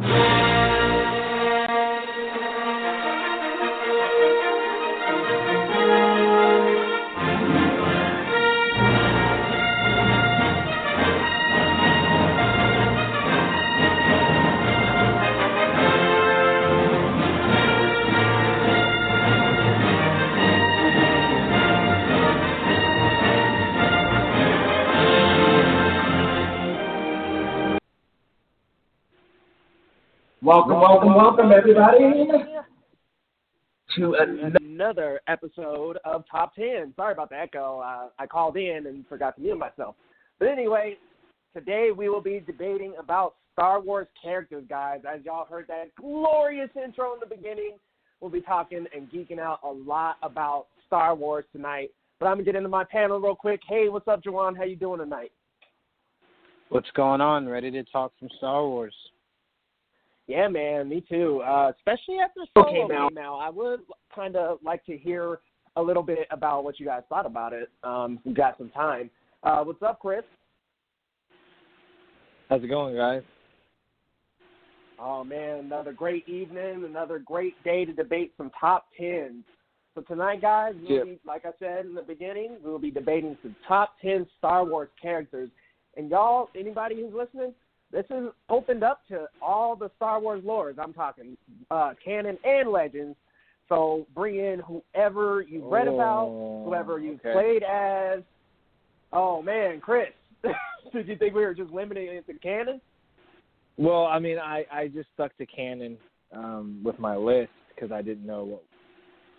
Thank you. Welcome, welcome, welcome, everybody, to another episode of Top 10. Sorry about the echo. Uh, I called in and forgot to mute myself. But anyway, today we will be debating about Star Wars characters, guys. As y'all heard that glorious intro in the beginning, we'll be talking and geeking out a lot about Star Wars tonight. But I'm gonna get into my panel real quick. Hey, what's up, Jawan? How you doing tonight? What's going on? Ready to talk some Star Wars? Yeah, man, me too. Uh, especially after Solo came out. Now, I would kind of like to hear a little bit about what you guys thought about it. Um, we got some time. Uh, what's up, Chris? How's it going, guys? Oh man, another great evening, another great day to debate some top tens. So tonight, guys, we'll Yep. be, like I said in the beginning, we'll be debating some top ten Star Wars characters. And y'all, anybody who's listening, this is opened up to all the Star Wars lores. I'm talking uh, canon and legends. So bring in whoever you've read about, Oh, whoever you've okay. played as. Oh man, Chris, did you think we were just limiting it to canon? Well, I mean, I I just stuck to canon um, with my list because I didn't know what,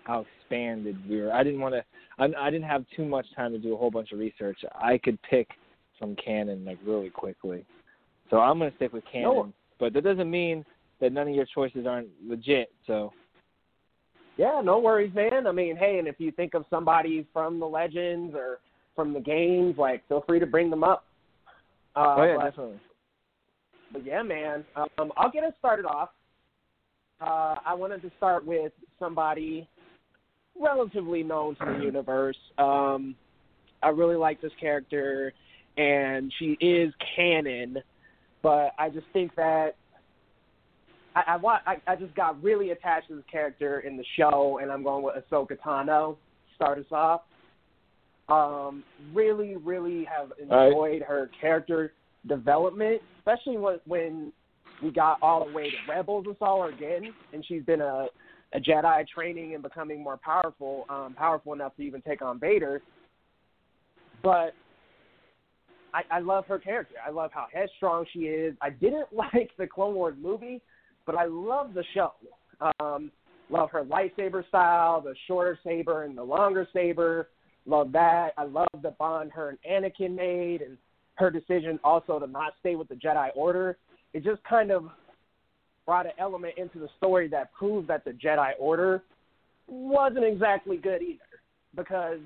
how expanded we were. I didn't want to. I, I didn't have too much time to do a whole bunch of research. I could pick some canon like really quickly, so I'm gonna stick with canon. No. But that doesn't mean that none of your choices aren't legit. So Yeah, no worries, man. I mean, hey, and if you think of somebody from the legends or from the games, like feel free to bring them up. Uh, oh yeah, but, definitely. but yeah, man. Um, I'll get us started off. Uh, I wanted to start with somebody relatively known to the universe. Um, I really like this character, and she is canon, but I just think that I, I, wa- I I just got really attached to this character in the show, and I'm going with Ahsoka Tano. Start us off. Um, really, really have All right. enjoyed her character development, especially when when we got all the way to Rebels and saw her again, and she's been a a Jedi training and becoming more powerful, um, powerful enough to even take on Vader. But I, I love her character. I love how headstrong she is. I didn't like the Clone Wars movie, but I love the show. Um, love her lightsaber style, the shorter saber and the longer saber. Love that. I love the bond her and Anakin made, and her decision also to not stay with the Jedi Order. It just kind of brought an element into the story that proved that the Jedi Order wasn't exactly good either, because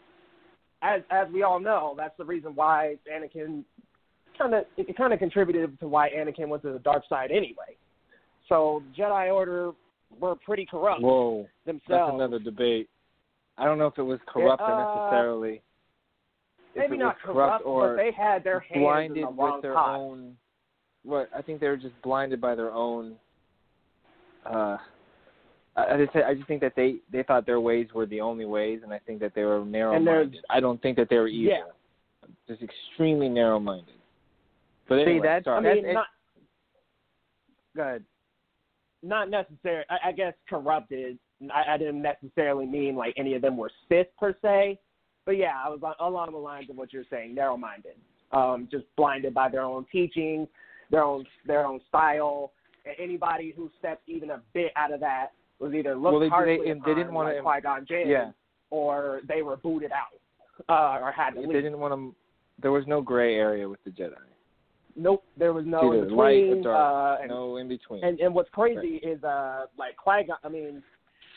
as as we all know, that's the reason why Anakin kind of it kind of contributed to why Anakin went to the dark side anyway. So Jedi Order were pretty corrupt Whoa, that's another debate. I don't know if it was corrupt uh, necessarily. Maybe not was corrupt, or but they had their hands blinded in the wrong with their pot. own what I think they were just blinded by their own uh I I just I just think that they they thought their ways were the only ways and I think that they were narrow minded. I don't think that they were evil. Yeah. Just extremely narrow minded. But See, anyway, that's- I mean, it- not Go ahead. not necessarily. I, I guess corrupted. I, I didn't necessarily mean like any of them were Sith per se, but yeah, I was along the lines of what you're saying, narrow-minded, um, just blinded by their own teaching, their own their own style. And anybody who stepped even a bit out of that was either looked well, they, harshly they, upon, they didn't want like to, Qui-Gon Jinn, yeah. or they were booted out uh, or had to They didn't want to. There was no gray area with the Jedi. Nope, there was no Either in light or between. dark. Uh, and, no in between. and and what's crazy is uh like Qui Gon. I mean,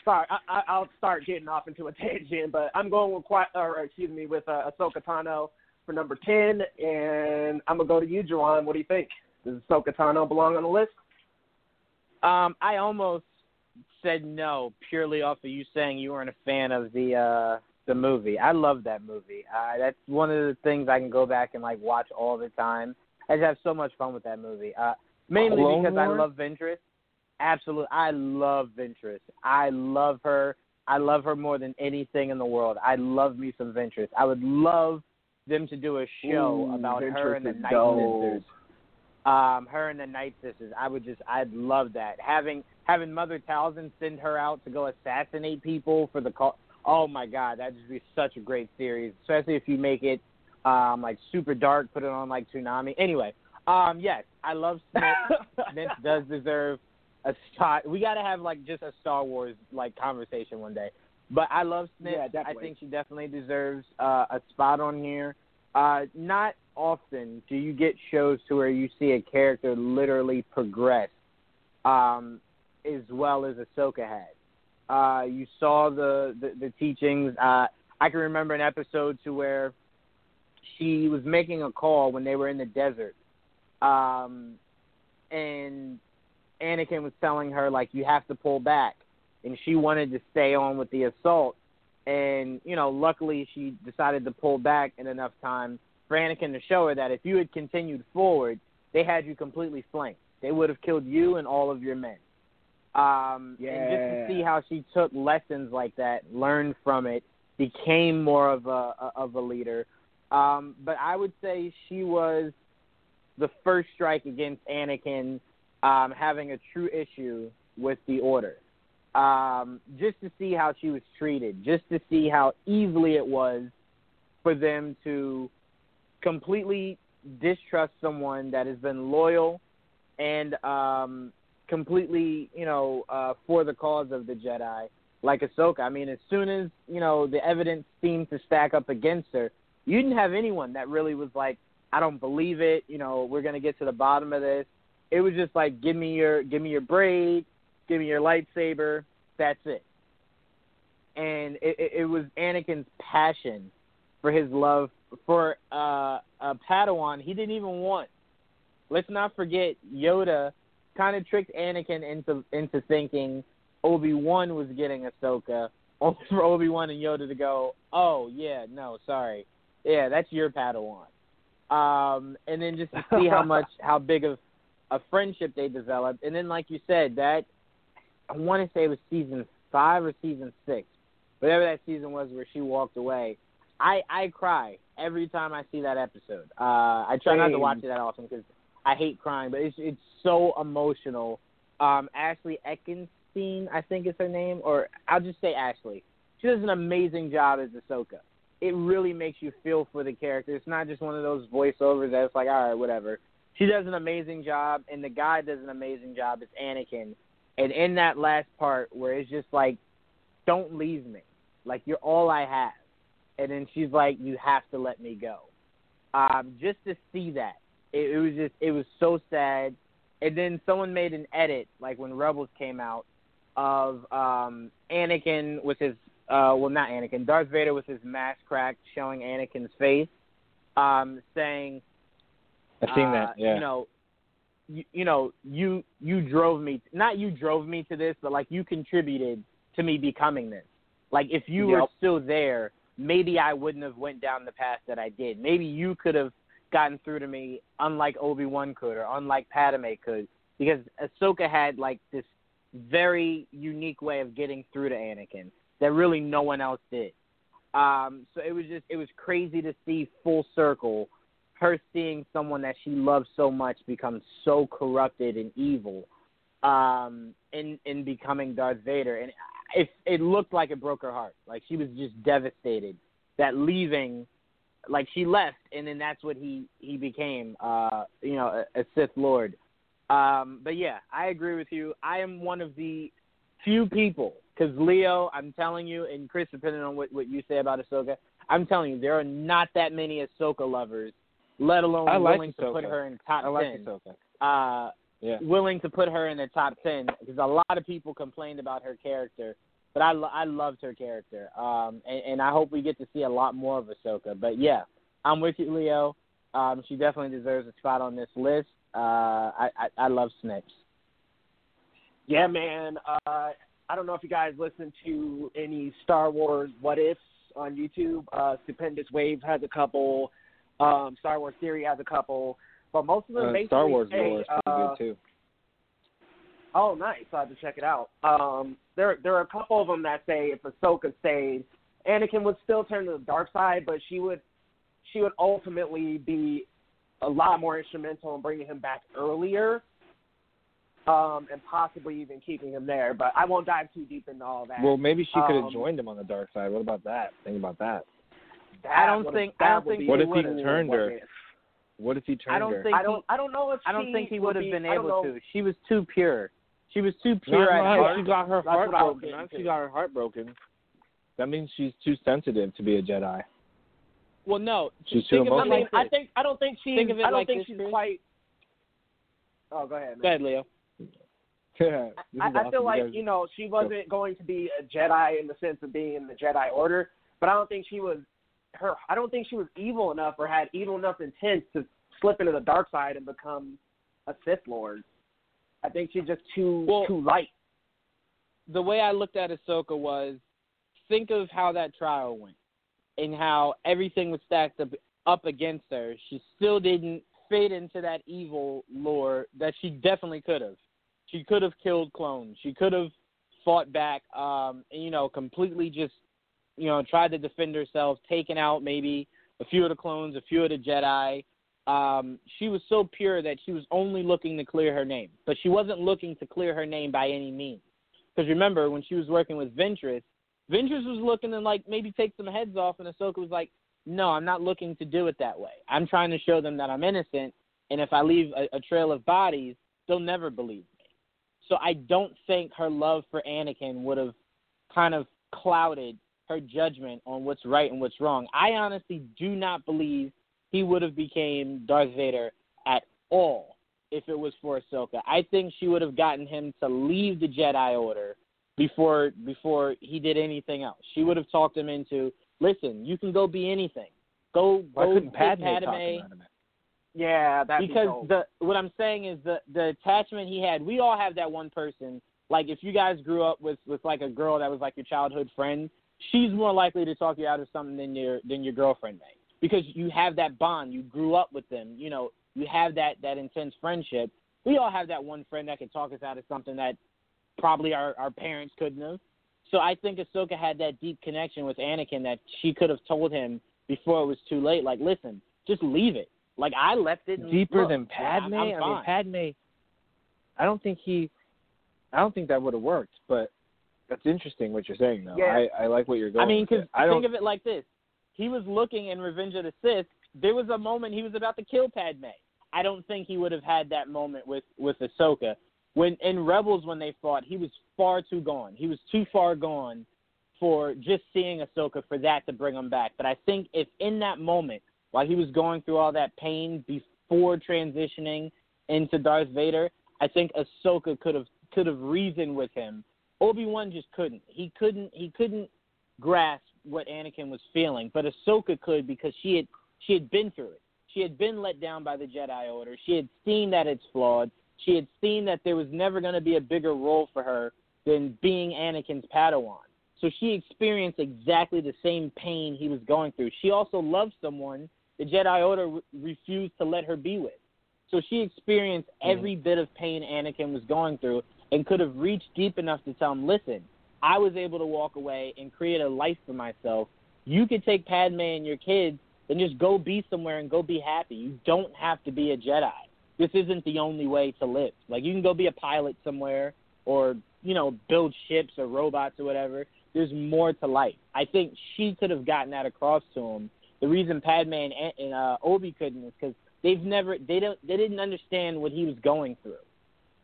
sorry, I, I, I'll start getting off into a tangent, but I'm going with Qui, or excuse me, with uh, Ahsoka Tano for number ten, and I'm gonna go to you, Juwan. What do you think? Does Ahsoka Tano belong on the list? Um, I almost said no purely off of you saying you weren't a fan of the uh the movie. I love that movie. Uh, that's one of the things I can go back and like watch all the time. I just have so much fun with that movie. Uh, mainly Clone because I love Ventress. Absolutely, I love Ventress. I love her. I love her more than anything in the world. I love me some Ventress. I would love them to do a show Ooh, about her and the Night dope. Sisters. Um, her and the Night Sisters. I would just, I'd love that. Having having Mother Talzin send her out to go assassinate people for the call. Oh my God, that'd just be such a great series, especially if you make it um, like super dark, put it on like Toonami. Anyway, um, yes, I love Snips. Snips does deserve a spot. We got to have like just a Star Wars like conversation one day. But I love Snips. Yeah, I think she definitely deserves uh, a spot on here. Uh, not often do you get shows to where you see a character literally progress um, as well as Ahsoka had. Uh, you saw the, the, the teachings. Uh, I can remember an episode to where she was making a call when they were in the desert. Um, and Anakin was telling her, like, you have to pull back. And she wanted to stay on with the assault. And, you know, luckily she decided to pull back in enough time for Anakin to show her that if you had continued forward, they had you completely flanked. They would have killed you and all of your men. Um, And just to see how she took lessons like that, learned from it, became more of a of a leader. Um, but I would say she was the first strike against Anakin um, having a true issue with the Order. Um, just to see how she was treated, just to see how easily it was for them to completely distrust someone that has been loyal and um, completely, you know, uh, for the cause of the Jedi, like Ahsoka. I mean, as soon as you know the evidence seemed to stack up against her, you didn't have anyone that really was like, "I don't believe it." You know, we're gonna get to the bottom of this. It was just like, "Give me your, give me your braid, give me your lightsaber." That's it. And it, it, was Anakin's passion for his love for uh, a Padawan he didn't even want. Let's not forget Yoda kind of tricked Anakin into into thinking Obi Wan was getting Ahsoka, only for Obi Wan and Yoda to go, "Oh yeah, no, sorry, yeah, that's your Padawan." Um, and then just to see how much how big of a friendship they developed, and then like you said, that I want to say it was season five or season six, whatever that season was where she walked away. I I cry every time I see that episode. Uh, I try not to watch it that often because I hate crying, but it's it's so emotional. Um, Ashley Eckstein, I think is her name, or I'll just say Ashley. She does an amazing job as Ahsoka. It really makes you feel for the character. It's not just one of those voiceovers that's like, all right, whatever. She does an amazing job, and the guy does an amazing job as Anakin. And in that last part where it's just like, don't leave me. Like, you're all I have. And then she's like, you have to let me go. Um, just to see that, it, it was just, it was so sad. And then someone made an edit, like when Rebels came out, of um, Anakin with his, uh, well, not Anakin, Darth Vader with his mask cracked, showing Anakin's face, um, saying, I've seen uh, that. Yeah. You know, you, you know, you you drove me. Not you drove me to this, but like you contributed to me becoming this. Like if you were still there, maybe I wouldn't have went down the path that I did. Maybe you could have gotten through to me, unlike Obi Wan could, or unlike Padme could, because Ahsoka had like this very unique way of getting through to Anakin that really no one else did. Um, so it was just it was crazy to see full circle her seeing someone that she loves so much become so corrupted and evil. um, in in becoming Darth Vader, and it it looked like it broke her heart. Like she was just devastated that leaving, like she left, and then that's what he he became, uh, you know, a, a Sith Lord. Um, but yeah, I agree with you. I am one of the few people, because Leo, I'm telling you, and Chris, depending on what what you say about Ahsoka, I'm telling you, there are not that many Ahsoka lovers, let alone like willing Ahsoka. to put her in top I like ten. Ahsoka. Uh, Yeah. willing to put her in the top ten because a lot of people complained about her character, but I lo- I loved her character, um, and, and I hope we get to see a lot more of Ahsoka. But yeah, I'm with you, Leo. Um, she definitely deserves a spot on this list. Uh, I, I I love Snips. Yeah, man. Uh, I don't know if you guys listen to any Star Wars What Ifs on YouTube. Uh, Stupendous Wave has a couple. Um, Star Wars Theory has a couple. But most of them Uh, basically Star Wars say, lore is pretty uh, good too. Oh, nice. I have to check it out. Um, there, there are a couple of them that say if Ahsoka stayed, Anakin would still turn to the dark side, but she would, she would ultimately be a lot more instrumental in bringing him back earlier, um, and possibly even keeping him there. But I won't dive too deep into all that. Well, maybe she could have um, joined him on the dark side. What about that? Think about that. That I don't think- I don't think What he if he turned her? if? What if he turned I don't her? think I don't. I don't know if I don't she think he would have be- been able to. She was too pure. She was too pure at heart. She got her That's heart what I was broken. getting Not to. she got her heart broken. That means she's too sensitive to be a Jedi. Well, no. She's think too of I it mean, like I think I don't think she's. Think of it I don't like think she's Chris. quite. Oh, go ahead. Man. Go ahead, Leo. Yeah, I, is I awesome. feel like you know she wasn't going to be a Jedi in the sense of being in the Jedi Order, but I don't think she was her. I don't think she was evil enough or had evil enough intent to slip into the dark side and become a Sith Lord. I think she's just too Well- too light. the way I looked at Ahsoka was think of how that trial went and how everything was stacked up up against her. She still didn't fit into that evil lore that she definitely could have. She could have killed clones. She could have fought back, um, and, you know, completely just, you know, tried to defend herself, taken out maybe a few of the clones, a few of the Jedi. Um, she was so pure that she was only looking to clear her name, but she wasn't looking to clear her name by any means. Because remember, when she was working with Ventress, Ventress was looking to like maybe take some heads off, and Ahsoka was like, "No, I'm not looking to do it that way. I'm trying to show them that I'm innocent, and if I leave a, a trail of bodies, they'll never believe me." So I don't think her love for Anakin would have kind of clouded her judgment on what's right and what's wrong. I honestly do not believe he would have became Darth Vader at all if it was for Ahsoka. I think she would have gotten him to leave the Jedi Order before before he did anything else. She would have talked him into, listen, you can go be anything. Go Why go couldn't Padme, Padme talk him out of it? Yeah, that because the what I'm saying is the the attachment he had. We all have that one person. Like if you guys grew up with with like a girl that was like your childhood friend, she's more likely to talk you out of something than your than your girlfriend may because you have that bond. You grew up with them. You know you have that that intense friendship. We all have that one friend that can talk us out of something that probably our our parents couldn't have. So I think Ahsoka had that deep connection with Anakin that she could have told him before it was too late. Like, listen, just leave it. Like I left it deeper look, than I'm- Padme. I'm I mean. Padme. I don't think he. I don't think that would have worked. But that's interesting what you're saying, though. Yeah. I, I like what you're going. I mean, because. I don't. think of it like this: he was looking in Revenge of the Sith. There was a moment he was about to kill Padme. I don't think he would have had that moment with with Ahsoka. When in Rebels, when they fought, he was far too gone. He was too far gone for just seeing Ahsoka for that to bring him back. But I think if in that moment, while he was going through all that pain before transitioning into Darth Vader, I think Ahsoka could have could have reasoned with him. Obi Wan just couldn't. He couldn't. He couldn't grasp what Anakin was feeling, but Ahsoka could because she had she had been through it. She had been let down by the Jedi Order. She had seen that it's flawed. She had seen that there was never going to be a bigger role for her than being Anakin's Padawan. So she experienced exactly the same pain he was going through. She also loved someone the Jedi Order re- refused to let her be with. So she experienced mm-hmm. every bit of pain Anakin was going through and could have reached deep enough to tell him, listen, I was able to walk away and create a life for myself. You could take Padme and your kids and just go be somewhere and go be happy. You don't have to be a Jedi. this isn't the only way to live. Like you can go be a pilot somewhere or, you know, build ships or robots or whatever. There's more to life. I think she could have gotten that across to him. The reason Padme and, and uh, Obi couldn't is because they've never they don't they didn't understand what he was going through.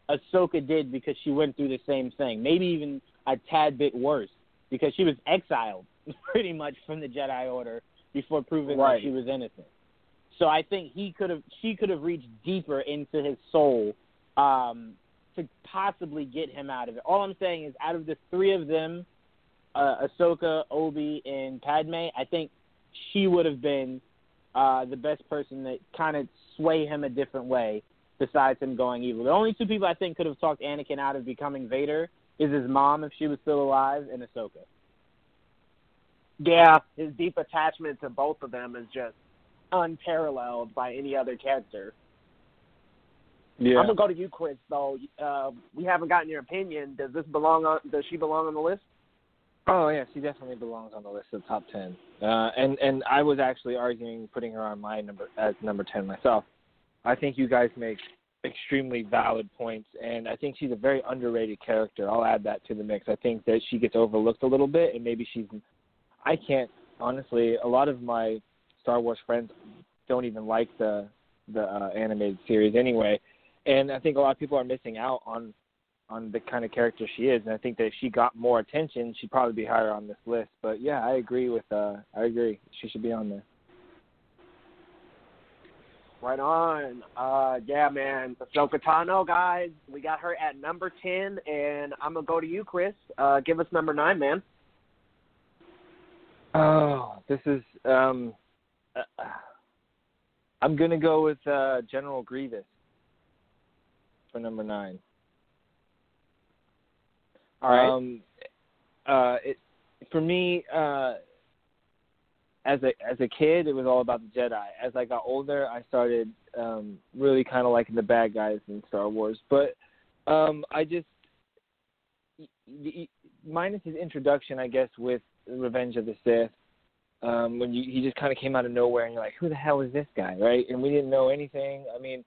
Ahsoka did because she went through the same thing, maybe even a tad bit worse because she was exiled pretty much from the Jedi Order before proving right. that she was innocent. So I think he could have she could have reached deeper into his soul um, to possibly get him out of it. All I'm saying is, out of the three of them, uh, Ahsoka, Obi, and Padme, I think she would have been uh, the best person that kind of sway him a different way besides him going evil. The only two people I think could have talked Anakin out of becoming Vader is his mom if she was still alive and Ahsoka. Yeah, his deep attachment to both of them is just unparalleled by any other character. Yeah. I'm gonna go to you, Chris. Though uh, we haven't gotten your opinion. Does this belong on? Does she belong on the list? Oh yeah, she definitely belongs on the list of top ten. Uh, and and I was actually arguing putting her on my number as number ten myself. I think you guys make extremely valid points, and I think she's a very underrated character. I'll add that to the mix. I think that she gets overlooked a little bit, and maybe she's. I can't honestly. A lot of my Star Wars friends don't even like the the uh, animated series anyway, and I think a lot of people are missing out on on the kind of character she is. And I think that if she got more attention, she'd probably be higher on this list. But yeah, I agree with. uh I agree. She should be on there. Right on. Uh, yeah, man. Ahsoka Tano, guys. We got her at number 10, and I'm going to go to you, Chris. Uh, give us number 9, man. Oh, this is. um uh, I'm gonna go with uh General Grievous for number nine. All right. Um, uh, it for me, uh, as a as a kid, it was all about the Jedi. As I got older, I started um, really kind of liking the bad guys in Star Wars. But um, I just minus his introduction, I guess, with Revenge of the Sith. Um, when you, he just kind of came out of nowhere, and you're like, "Who the hell is this guy?" Right? And we didn't know anything. I mean,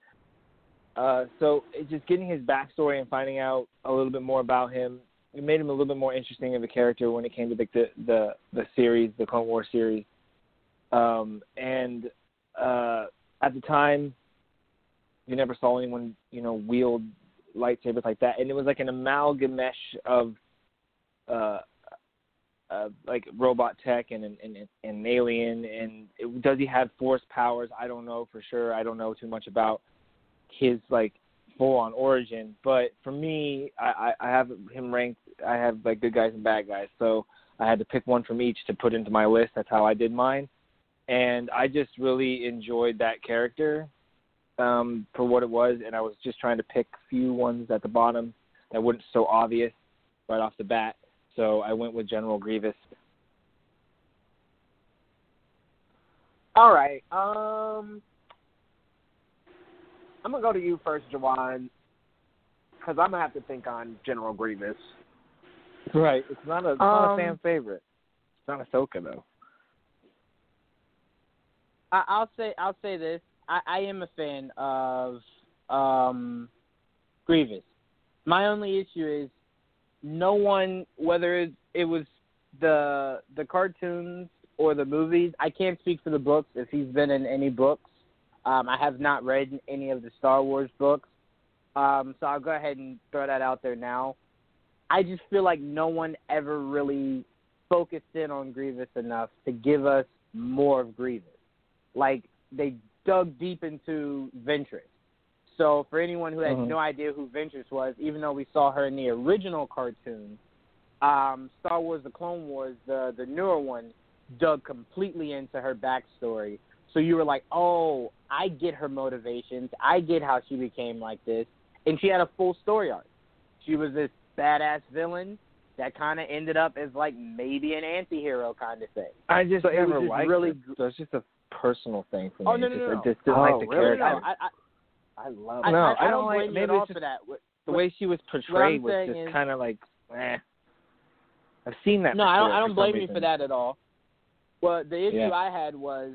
uh, so it, just getting his backstory and finding out a little bit more about him, it made him a little bit more interesting of a character when it came to the the the, the series, the Clone War series. Um, and uh, at the time, you never saw anyone, you know, wield lightsabers like that, and it was like an amalgamesh of uh, uh, like robot tech and and, and an alien. And it, does he have force powers? I don't know for sure. I don't know too much about his like full on origin. But for me, I, I have him ranked. I have like good guys and bad guys, so I had to pick one from each to put into my list. That's how I did mine, and I just really enjoyed that character um, for what it was. And I was just trying to pick few ones at the bottom that weren't so obvious right off the bat. So I went with General Grievous. All right. Um, I'm gonna go to you first, Jawan, because I'm gonna have to think on General Grievous. Right. It's not a, it's not Um, a fan favorite. It's not Ahsoka though. I, I'll say I'll say this. I, I am a fan of um, Grievous. My only issue is no one, whether it, it was the the cartoons or the movies. I can't speak for the books if he's been in any books. Um, I have not read any of the Star Wars books, um, so I'll go ahead and throw that out there now. I just feel like no one ever really focused in on Grievous enough to give us more of Grievous. Like they dug deep into Ventress. So for anyone who had Mhm. no idea who Ventress was, even though we saw her in the original cartoon, um, Star Wars: The Clone Wars, the the newer one, dug completely into her backstory. So you were like, oh, I get her motivations. I get how she became like this, and she had a full story arc. She was this badass villain that kind of ended up as like maybe an anti-hero kind of thing. I just So it was never just liked really it. So it's just a personal thing for me. Oh, no, It no, just, no, no. I just didn't Oh, like the really? character. No, I, I, I love I, No, I, I I don't like- blame you maybe at all it's for that. What- the way she was portrayed was just kind of like, eh. I've seen that. No, I don't. I don't blame some you for that at all. Well, the issue Yeah. I had was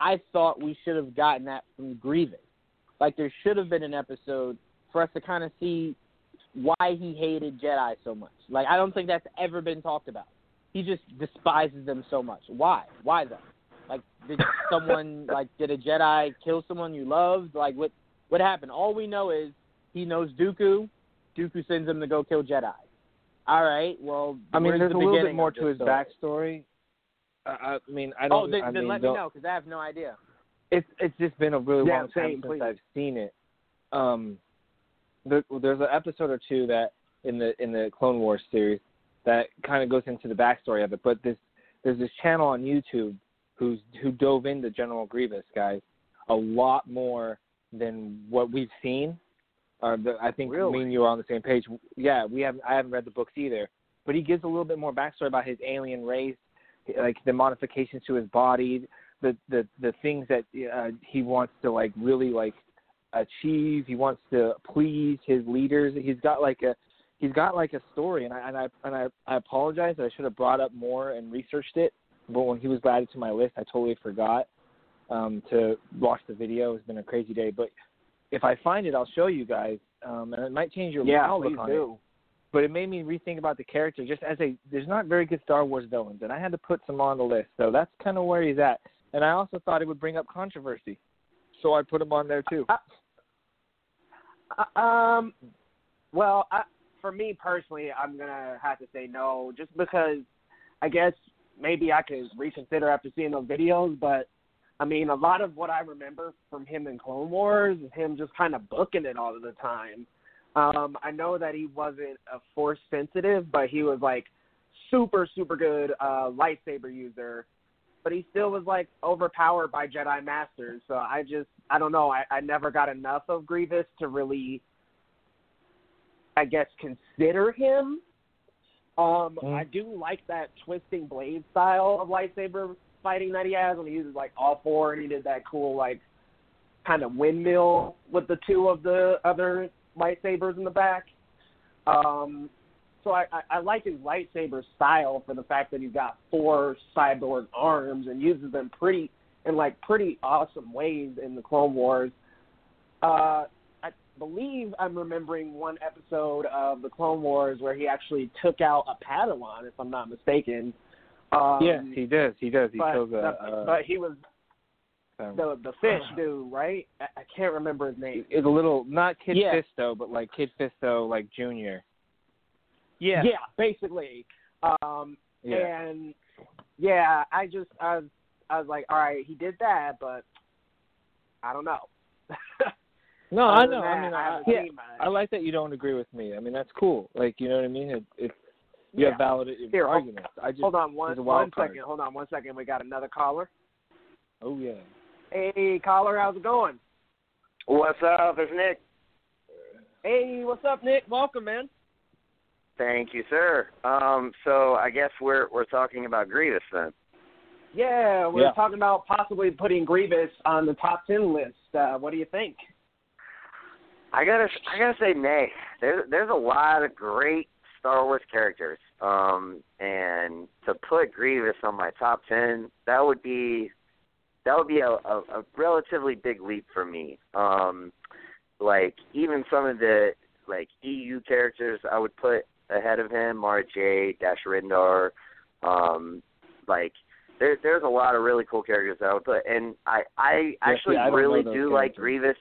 I thought we should have gotten that from Grievous. like there should have been an episode for us to kind of see why he hated Jedi so much. Like I don't think that's ever been talked about. He just despises them so much. Why? Why though? Like did someone like did a Jedi kill someone you loved? Like what what happened? All we know is he knows Dooku. Dooku sends him to go kill Jedi. All right. Well, I mean, where's there's the a little bit more to his story? backstory. I, I mean, I don't. Oh, then, I then mean, let me don't- know because I have no idea. It's it's just been a really Yeah, long time same, since please. I've seen it. Um, there, there's an episode or two that in the in the Clone Wars series that kind of goes into the backstory of it. But this there's this channel on YouTube who's who dove into General Grievous, guys, a lot more than what we've seen. Uh, the, I think Really? me and you are on the same page. Yeah, we haven't. I haven't read the books either, but he gives a little bit more backstory about his alien race, like the modifications to his body, the the the things that uh, he wants to like really like achieve. He wants to please his leaders. He's got like a he's got like a story, and I and I and I, I apologize. I should have brought up more and researched it, but when he was added to my list, I totally forgot um, to watch the video. It's been a crazy day, but if I find it, I'll show you guys, um, and it might change your Yeah, outlook on it do. but it made me rethink about the character just as a there's not very good Star Wars villains and I had to put some on the list. So that's kind of where he's at. And I also thought it would bring up controversy. So I put him on there too. Uh, um, well, I, for me personally, I'm gonna have to say no, just because I guess maybe I could reconsider after seeing those videos. But I mean, a lot of what I remember from him in Clone Wars is him just kind of booking it all of the time. Um, I know that he wasn't a force sensitive, but he was like super, super good uh, lightsaber user. But he still was like overpowered by Jedi Masters. So I just, I don't know. I, I never got enough of Grievous to really, I guess, consider him. Um, Mm. I do like that twisting blade style of lightsaber fighting that he has when he uses like all four, and he did that cool like kind of windmill with the two of the other lightsabers in the back. Um, so I, I, I like his lightsaber style for the fact that he's got four cyborg arms and uses them pretty in like pretty awesome ways in the Clone Wars. Uh, believe I'm remembering one episode of the Clone Wars where he actually took out a Padawan, if I'm not mistaken. Um, yes, he does. He does. He but, kills a. the- uh, but he was um, the the fish dude, right? I, I can't remember his name. it's a little not Kid Yeah. Fisto, but like Kit Fisto, like Junior. Yeah. Yeah, basically. Um, Yeah. And yeah, I just I was I was like, all right, he did that, but I don't know. No, I Other know. than I mean, I I, yeah. I like that you don't agree with me. I mean, that's cool. Like, you know what I mean? It, it, you Yeah. have valid Here, hold- arguments. I just, Hold on one there's a wild one card. second. Hold on one second. We got another caller. oh yeah. Hey, caller, how's it going? What's up? It's Nick. Hey, what's up, Nick? Welcome, man. Thank you, sir. Um, so I guess we're we're talking about Grievous then. Yeah, we're Yeah. talking about possibly putting Grievous on the top ten list. Uh, what do you think? I gotta I gotta say nay. There's there's a lot of great Star Wars characters. Um, and to put Grievous on my top ten, that would be that would be a, a, a relatively big leap for me. Um, like even some of the like EU characters I would put ahead of him, Mara Jade, Dash Rendar, um, like there there's a lot of really cool characters that I would put and I I Yeah, actually see, I really do like. Grievous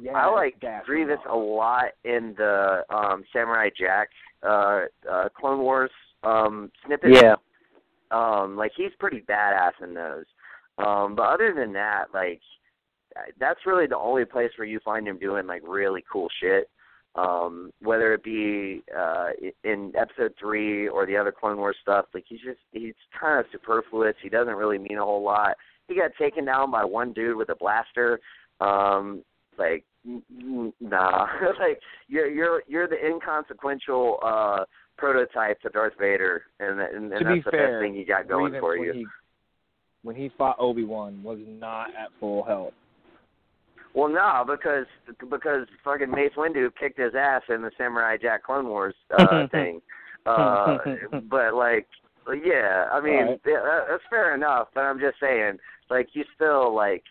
Yeah, I like Dash Grievous Rendar. a lot in the um Samurai Jack uh uh Clone Wars um snippets. Yeah. Um like he's pretty badass in those. Um but other than that, like that's really the only place where you find him doing like really cool shit. Um whether it be uh in episode 3 or the other Clone Wars stuff, like he's just he's kind of superfluous. He doesn't really mean a whole lot. He got taken down by one dude with a blaster. Um like nah like you're you're you're the inconsequential uh prototype to Darth Vader and and, and to that's the fair, best thing you got going for when you. He, when he fought Obi Wan, was not at full health. Well, no, because because fucking Mace Windu kicked his ass in the Samurai Jack Clone Wars uh thing. Uh but like yeah, I mean Alright. yeah, that's fair enough, but I'm just saying like you still like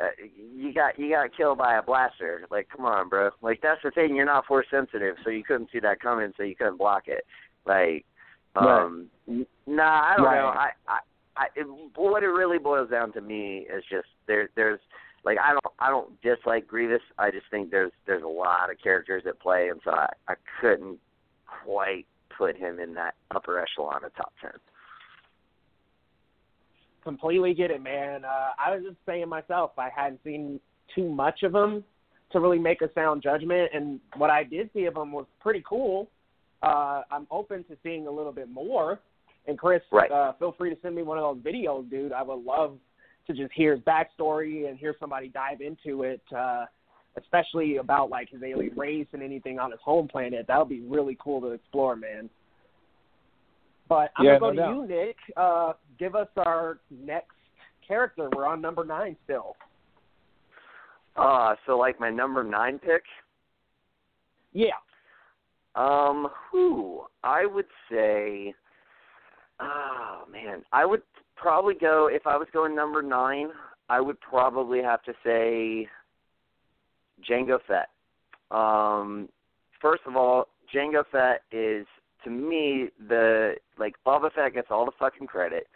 uh, you got you got killed by a blaster. Like, come on, bro. Like that's the thing. You're not force sensitive, so you couldn't see that coming, so you couldn't block it. Like, um, right. nah, I don't right. know. I, I, I, it, what it really boils down to me is just there. There's like I don't I don't dislike Grievous. I just think there's there's a lot of characters at play, and so I I couldn't quite put him in that upper echelon of top ten completely get it, man. Uh, I was just saying myself, I hadn't seen too much of him to really make a sound judgment, and what I did see of him was pretty cool. Uh, I'm open to seeing a little bit more. And Chris, right. uh, feel free to send me one of those videos, dude. I would love to just hear his backstory and hear somebody dive into it, uh, especially about like his alien race and anything on his home planet. That would be really cool to explore, man. But I'm yeah, gonna go no to doubt. you, Nick. Uh, give us our next character. We're on number nine still. Uh, so like my number nine pick. Yeah. Um, who I would say. Oh man, I would probably go if I was going number nine. I would probably have to say Jango Fett. Um, first of all, Jango Fett is to me the like Boba Fett gets all the fucking credit,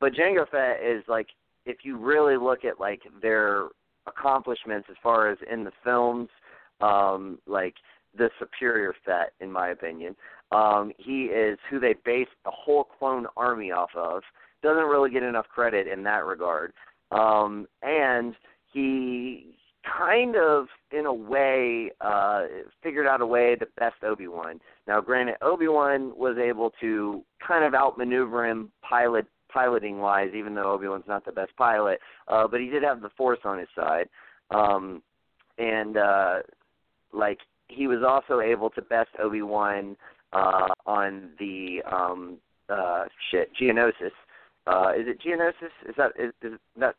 but Jango Fett is like if you really look at like their accomplishments as far as in the films, um, like the superior Fett in my opinion. Um, he is who they based the whole clone army off of. Doesn't really get enough credit in that regard. Um, and he kind of in a way uh figured out a way to best Obi-Wan. Now granted Obi-Wan was able to kind of outmaneuver him pilot piloting wise even though Obi-Wan's not the best pilot, uh but he did have the force on his side. Um and uh like he was also able to best Obi-Wan uh on the um uh shit Geonosis. Uh is it Geonosis? Is that is, is that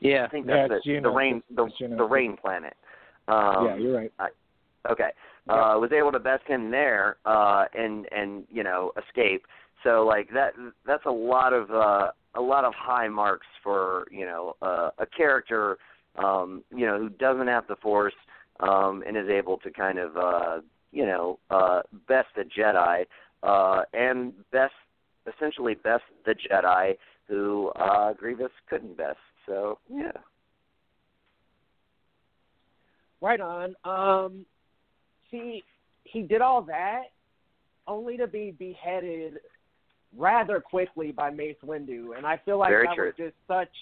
Yeah. I think Yeah, that's it's the, the rain the, the rain planet. Um, yeah, you're right. Okay. Uh, was able to best him there uh, and and you know escape. So like that that's a lot of uh, a lot of high marks for you know uh, a character um, you know who doesn't have the force um, and is able to kind of uh, you know uh, best the Jedi uh, and best essentially best the Jedi who uh, Grievous couldn't best. So yeah. Right on. Um, see, he did all that only to be beheaded rather quickly by Mace Windu, and I feel like Very that true. was just such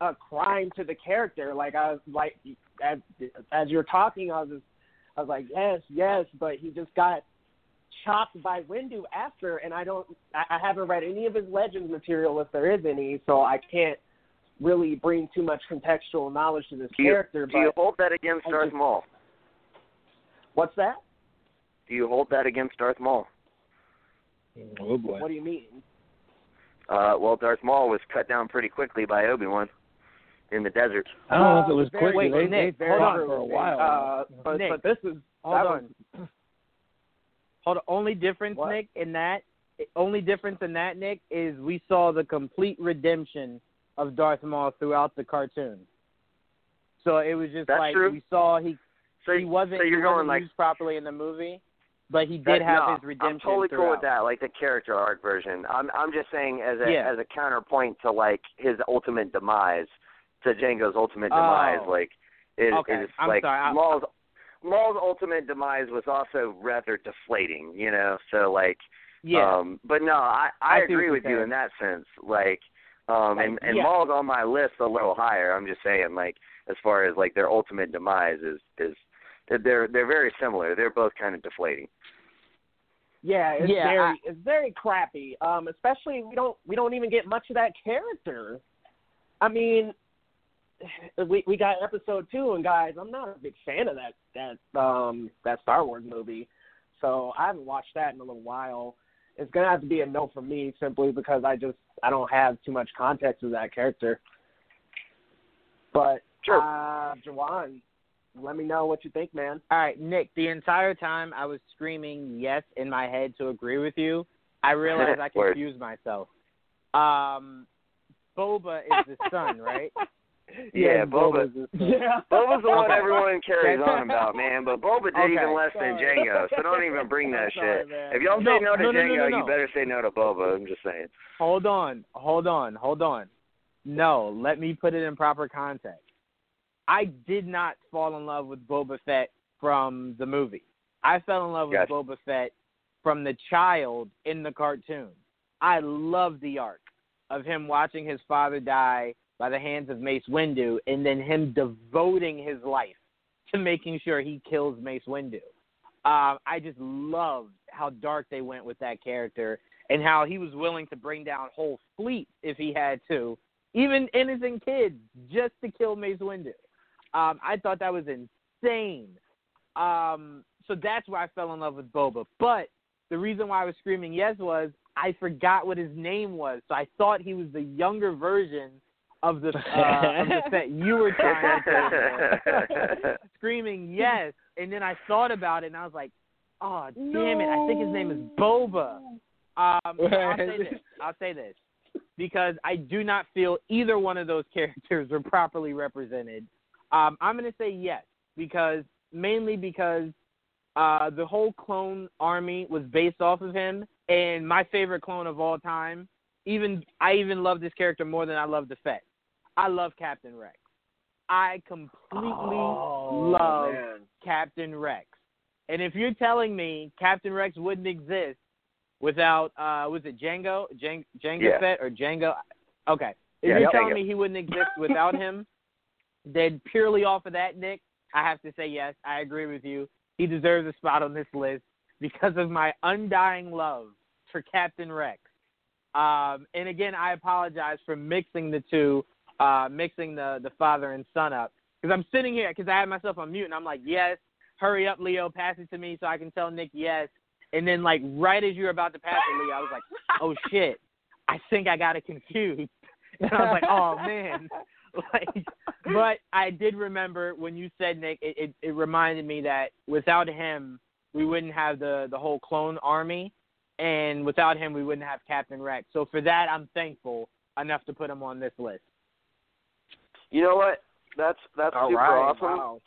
a crime to the character. Like I was like, as as you're talking, I was just, I was like, yes, yes, but he just got chopped by Windu after, and I don't, I, I haven't read any of his Legends material if there is any, so I can't really bring too much contextual knowledge to this Do you, character. do but you hold that against Darth just- Maul? what's that? Do you hold that against Darth Maul? Oh boy. What do you mean? Uh, well, Darth Maul was cut down pretty quickly by Obi Wan in the desert. I don't know if it Uh, was very- quick. wait, they, Nick, they hold fought on. for a while. Uh, but Nick, but this is Hold that on. was- Hold on. Only difference, What? Nick, in that only difference in that, Nick, is we saw the complete redemption of Darth Maul throughout the cartoon. So it was just That's like true. we saw he So, he wasn't so he wasn't like used properly in the movie, but he that- did have no, his redemption I'm totally throughout. cool with that, like the character arc version. I'm I'm just saying as a Yeah. as a counterpoint to like his ultimate demise, to Jango's ultimate demise. Oh. Like is Okay, is I'm like sorry, Maul's Maul's ultimate demise was also rather deflating. You know, so like Yeah. Um, but no, I I, I agree with you're you in that sense. Like, um, and and yeah. Maul's on my list a little higher. I'm just saying, like, as far as like their ultimate demise is is they're they're very similar. They're both kind of deflating. yeah, it's Yeah, very I- it's very crappy. Um, especially we don't we don't even get much of that character. I mean, we we got episode two, and guys, I'm not a big fan of that that um that Star Wars movie, so I haven't watched that in a little while. It's gonna have to be a no for me simply because I just I don't have too much context of that character. But Sure. uh, Jawan, let me know what you think, man. All right, Nick. The entire time I was screaming yes in my head to agree with you. I realized I confused myself. Um, Boba is the son, right? Yeah, Boba. Boba's the- Yeah. Boba's the one everyone carries on about, man. But Boba did Okay. even less than. Jango, so don't even bring that Sorry, shit. man. If y'all No, say no to no, Jango, no, no. you better say no to Boba. I'm just saying. Hold on, hold on, hold on. No, let me put it in proper context. I did not fall in love with Boba Fett from the movie. I fell in love with Gotcha. Boba Fett from the child in the cartoon. I love the arc of him watching his father die by the hands of Mace Windu and then him devoting his life to making sure he kills Mace Windu. Um, I just loved how dark they went with that character and how he was willing to bring down whole fleets if he had to, even innocent kids, just to kill Mace Windu. Um, I thought that was insane. Um, so that's why I fell in love with Boba. But the reason why I was screaming yes was I forgot what his name was, so I thought he was the younger version of the uh, of the Fett you were trying to screaming yes, and then I thought about it and I was like, oh damn it, I think his name is Boba. Um, I'll say this. I'll say this because I do not feel either one of those characters were properly represented. Um, I'm going to say yes because mainly because uh, the whole clone army was based off of him, and my favorite clone of all time. Even I even love this character more than I love the Fett. I love Captain Rex. I completely Oh, love man. Captain Rex. And if you're telling me Captain Rex wouldn't exist without uh was it Jango? Jango, Jango Yeah. Fett or Jango? Okay. If Yeah, you're Jango. telling me he wouldn't exist without him, then purely off of that, Nick, I have to say yes. I agree with you. He deserves a spot on this list because of my undying love for Captain Rex. Um, and again, I apologize for mixing the two, uh, mixing the the father and son up because I'm sitting here because I had myself on mute and I'm like, yes, hurry up, Leo, pass it to me so I can tell Nick yes. And then like right as you were about to pass it, Leo, I was like, oh shit, I think I got it confused. And I was like, oh man. Like, but I did remember when you said Nick, it, it, it reminded me that without him, we wouldn't have the the whole clone army, and without him, we wouldn't have Captain Rex. So for that, I'm thankful enough to put him on this list. You know what? That's that's All super right. awesome. Wow.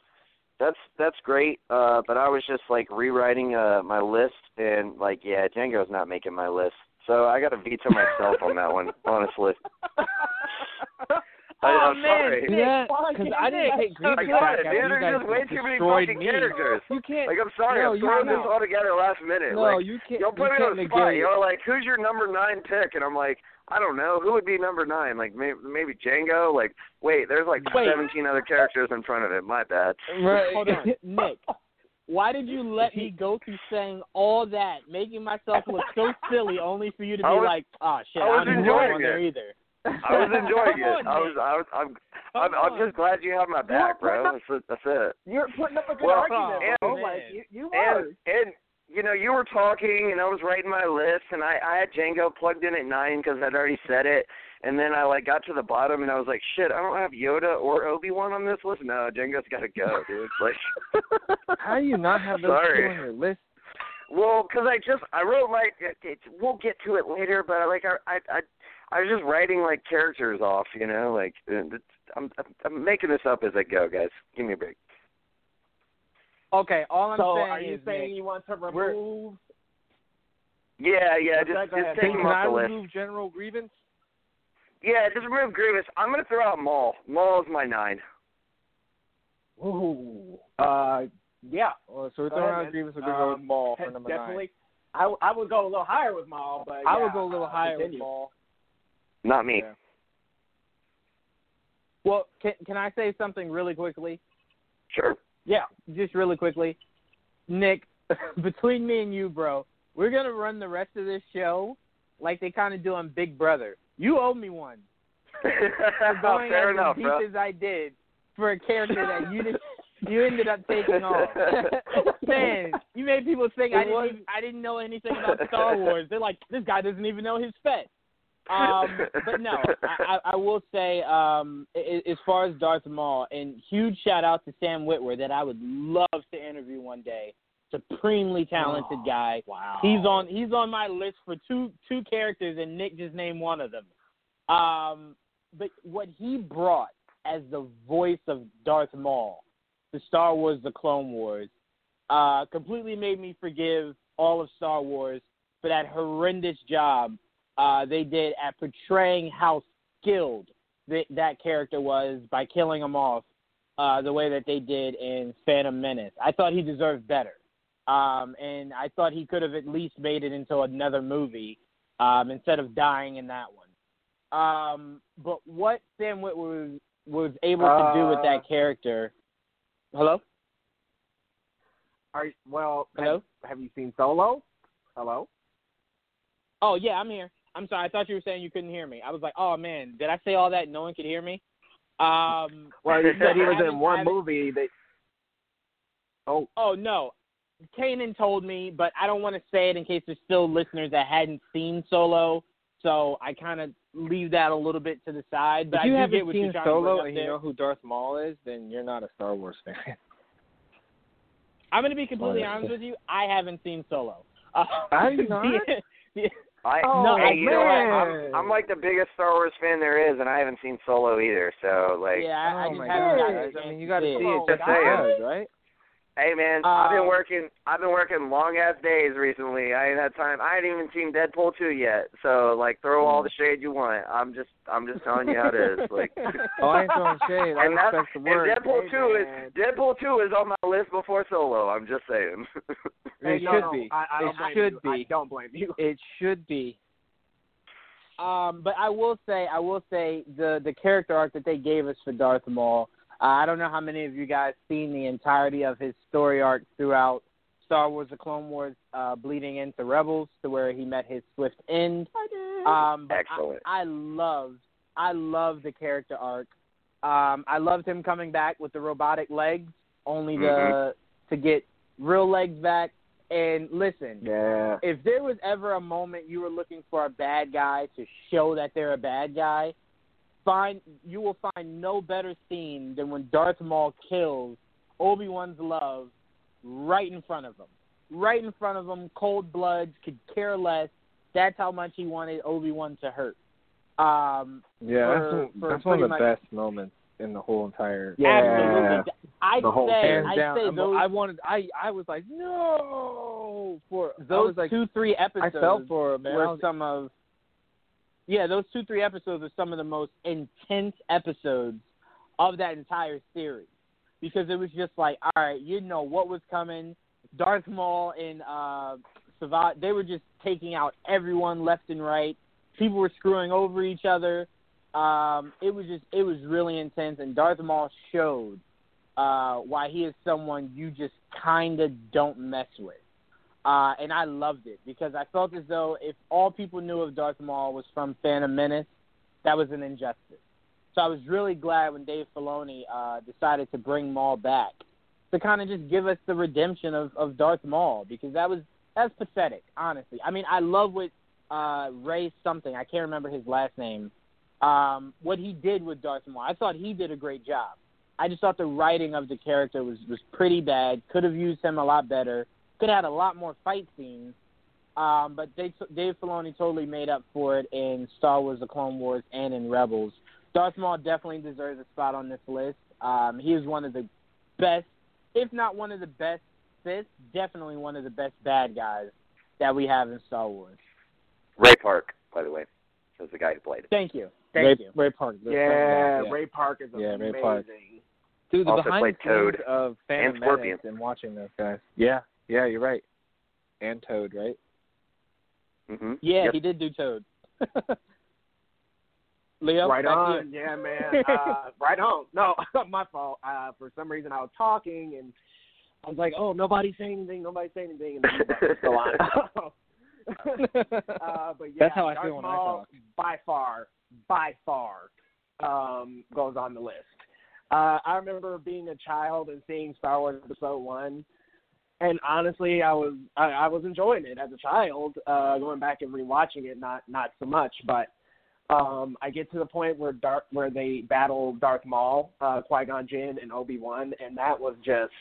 That's that's great. Uh, but I was just like rewriting uh my list, and like, yeah, Jango's not making my list, so I got to veto myself on that one. Honestly, I, oh I'm man, sorry. See that? Because I didn't take I Grievous got back it, after dude. There's just way too many fucking me. characters. You can't. Like I'm sorry, No, I'm you throwing this all together last minute. No, like, you can't. y'all put you me on the spot. Y'all like, who's your number nine pick? And I'm like, I don't know. Who would be number nine? Like maybe, maybe Jango. Like, wait, there's like Wait. 17 other characters in front of it. My bad. Right. Hold on, Nick. Why did you let me go through saying all that, making myself look so silly, only for you to be was- like, "Oh shit, I was I'm not enjoying on there either." I was enjoying it. Come I was, I was, I'm, I'm, I'm just glad you have my back, bro. That's it. That's it. You're putting up a good Well, argument, and- bro. man. Like you, you And were. and you know, you were talking, and I was writing my list, and I I had Jango plugged in at nine because I'd already said it, and then I like got to the bottom, and I was like, shit, I don't have Yoda or Obi Wan on this list. No, Jango's got to go, dude. Like, How do you not have those Sorry. two on your list? well, because I just I wrote like it, it, we'll get to it later, but like I I I, I was just writing like characters off, you know, like uh, it's, I'm I'm making this up as I go, guys. Give me a break. Okay, all I'm So saying are you is, saying Nick, you want to remove? Yeah, yeah, Okay, just just take Can him I off the list. remove General Grievous? Yeah, just remove Grievous. I'm gonna throw out Maul. Maul is my nine. Ooh. Uh, yeah. Well, so we're throwing ahead, out man. Grievous. We're gonna go with Um, Maul for He- number definitely. I I would go a little higher with Maul, but I would go a little higher with continue. Maul. Not me. Yeah. Well, can can I say something really quickly? Sure. Yeah, just really quickly. Nick, between me and you, bro, we're gonna run the rest of this show like they kind of do on Big Brother. You owe me one for oh, going Fair as enough, deep bro. as I did for a character that you did, you ended up taking off. Man, you made people think I It didn't was- even, I didn't know anything about Star Wars. They're like, this guy doesn't even know his Fett. Um, but no, I, I, will say, um, as far as Darth Maul, and huge shout out to Sam Witwer that I would love to interview one day. Supremely talented Oh, guy. Wow. He's on he's on my list for two two characters, and Nick just named one of them. Um, but what he brought as the voice of Darth Maul, the Star Wars: The Clone Wars, uh, completely made me forgive all of Star Wars for that horrendous job uh, they did at portraying how skilled th- that character was by killing him off uh, the way that they did in Phantom Menace. I thought he deserved better. Um, and I thought he could have at least made it into another movie um, instead of dying in that one. Um, but what Sam Witwer was, was able to do with Uh, that character. Hello? Are well? Hello? Have, have you seen Solo? Hello. Oh, yeah, I'm here. I'm sorry. I thought you were saying you couldn't hear me. I was like, oh, man, did I say all that? No one could hear me? Um, Well, you said he was in one movie. That oh, Oh no, Kanan told me, but I don't want to say it in case there's still listeners that hadn't seen Solo. So I kind of leave that a little bit to the side. But if you I haven't get seen you Solo and you know who Darth Maul is, then you're not a Star Wars fan. I'm going to be completely honest with you. I haven't seen Solo. Uh, you not? the- I Oh, No, hey, you know what? man. I'm, I'm like the biggest Star Wars fan there is, and I haven't seen Solo either. So like, yeah, I, I oh just my haven't gotten a gosh! I mean, you got to see see it. it just Just saying. right? Hey man, I've been Um, working. I've been working long ass days recently. I ain't had time. I ain't even seen Deadpool two yet. So like, throw all the shade you want. I'm just, I'm just telling you how it is. Like, Oh, I ain't throwing shade. I and that's respect the and. Deadpool Hey, two man. is Deadpool two is on my list before Solo. I'm just saying. It no, should no, be. I, I It should you. I be. don't blame you. It should be. Um, but I will say, I will say the the character arc that they gave us for Darth Maul. Uh, I don't know how many of you guys seen the entirety of his story arc throughout Star Wars: The Clone Wars, uh, bleeding into Rebels, to where he met his swift end. Um, but Excellent. I, I loved, I loved the character arc. Um, I loved him coming back with the robotic legs, only to Mhm. to get real legs back. And listen, Yeah. if there was ever a moment you were looking for a bad guy to show that they're a bad guy, find you will find no better scene than when Darth Maul kills Obi Wan's love right in front of him. Right in front of him, cold blood, could care less. That's how much he wanted Obi Wan to hurt. Um, Yeah, For- that's, one- for that's one of the much- best moments in the whole entire. Yeah. Absolutely. I'd The whole say, I'd down. say those, I wanted. I I was like no for those like two, three episodes, I felt for him, man. Were some of yeah those two three episodes are some of the most intense episodes of that entire series. Because it was just like all right you know what was coming. Darth maul and uh Savage they were just taking out everyone left and right. People were screwing over each other. Um it was just it was really intense. And darth maul showed uh why he is someone you just kind of don't mess with uh, and I loved it because I felt as though if all people knew of Darth Maul was from Phantom Menace, that was an injustice. So I was really glad when Dave Filoni uh, decided to bring Maul back to kind of just give us the redemption of, of Darth Maul because that was that's pathetic, honestly. I mean, I love what uh, Ray something I can't remember his last name. Um, what he did with Darth Maul, I thought he did a great job. I just thought the writing of the character was was pretty bad. Could have used him a lot better could have had a lot more fight scenes. Um, but Dave, Dave Filoni totally made up for it in Star Wars: The Clone Wars and in Rebels. Darth Maul definitely deserves a spot on this list. Um, he is one of the best, if not one of the best Sith, definitely one of the best bad guys that we have in Star Wars. Ray Park, by the way, was the guy who played it. Thank you. Ray, Thank you. Ray Park. the Yeah, guy, Ray Park is Yeah, amazing. Ray Park. Dude, the Also behind played the scenes Toad of Phantom and Scorpion. Menace and watching those guys. Yeah, yeah, you're right. And Toad, right? hmm Yeah, Yep. he did do Toad. Leo, right on. you. Yeah, man. Uh, right on. No, my fault. Uh, for some reason, I was talking and I was like, "Oh, nobody's saying anything. Nobody's saying anything." And then you guys go on. uh, but yeah, That's how I Darth feel when I Maul, talk. By far, by far, um, goes on the list. Uh, I remember being a child and seeing Star Wars Episode One, and honestly, I was I, I was enjoying it as a child. Uh, going back and rewatching it, not not so much, but um, I get to the point where Darth, where they battle Darth Maul, uh, Qui Gon Jinn, and Obi Wan, and that was just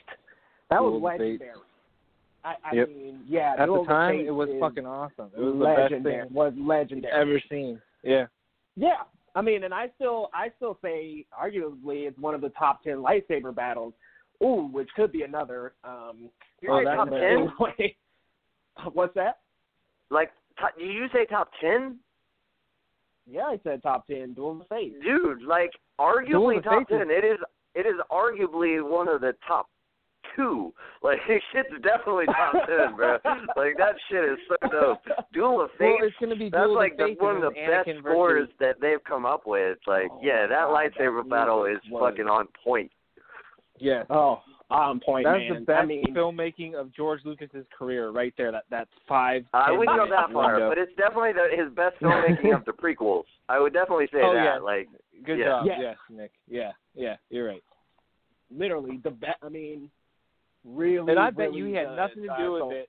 that was Duel of Fates. legendary. I, I Yep. mean, yeah, At Duel the time, it was fucking awesome. It was the best legendary. thing Was legendary. ever seen. Yeah. Yeah, I mean, and I still, I still say, arguably, it's one of the top ten lightsaber battles. Ooh, which could be another. Um, Oh, top ten? anyway. What's that? Like, top, did you say top ten? Yeah, I said top ten. Duel of the Fates. Dude, like arguably top ten. It is it is arguably one of the top two. Like shit's definitely top ten, bro. Like that shit is so dope. Duel of Well, Fates. it's gonna be that's Duel like the, one of the best scores versus- that they've come up with. Like, Oh, yeah, that God, lightsaber that battle is was- fucking on point. Yes. Oh, on point, That's man. the best I mean, filmmaking of George Lucas's career, right there. That that's five. I 10 wouldn't go that far, window. but it's definitely the, his best filmmaking of the prequels. I would definitely say Oh, that. yeah. Like, Good Yeah. job. Yeah. Yes, Nick. Yeah, yeah, you're right. literally the best. I mean, really. And I bet really you he had good. nothing to Uh, do with it.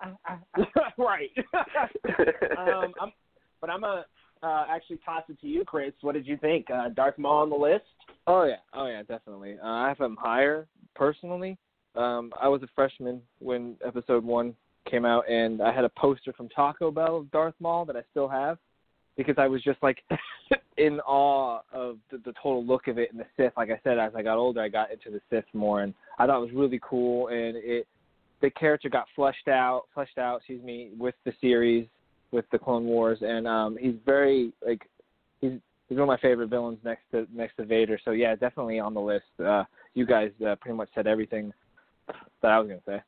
right. um, I'm, but I'm gonna uh, actually toss it to you, Chris. What did you think? Uh, Darth Maul on the list? Oh yeah, oh yeah, definitely. Uh, I have him higher personally. Um, I was a freshman when Episode One came out, and I had a poster from Taco Bell of Darth Maul that I still have because I was just like in awe of the, the total look of it and the Sith. Like I said, as I got older, I got into the Sith more, and I thought it was really cool. And it the character got fleshed out, fleshed out, excuse me, with the series, with the Clone Wars, and um, he's very like he's he's one of my favorite villains next to next to Vader. So yeah, definitely on the list. Uh, you guys uh, pretty much said everything that I was gonna say.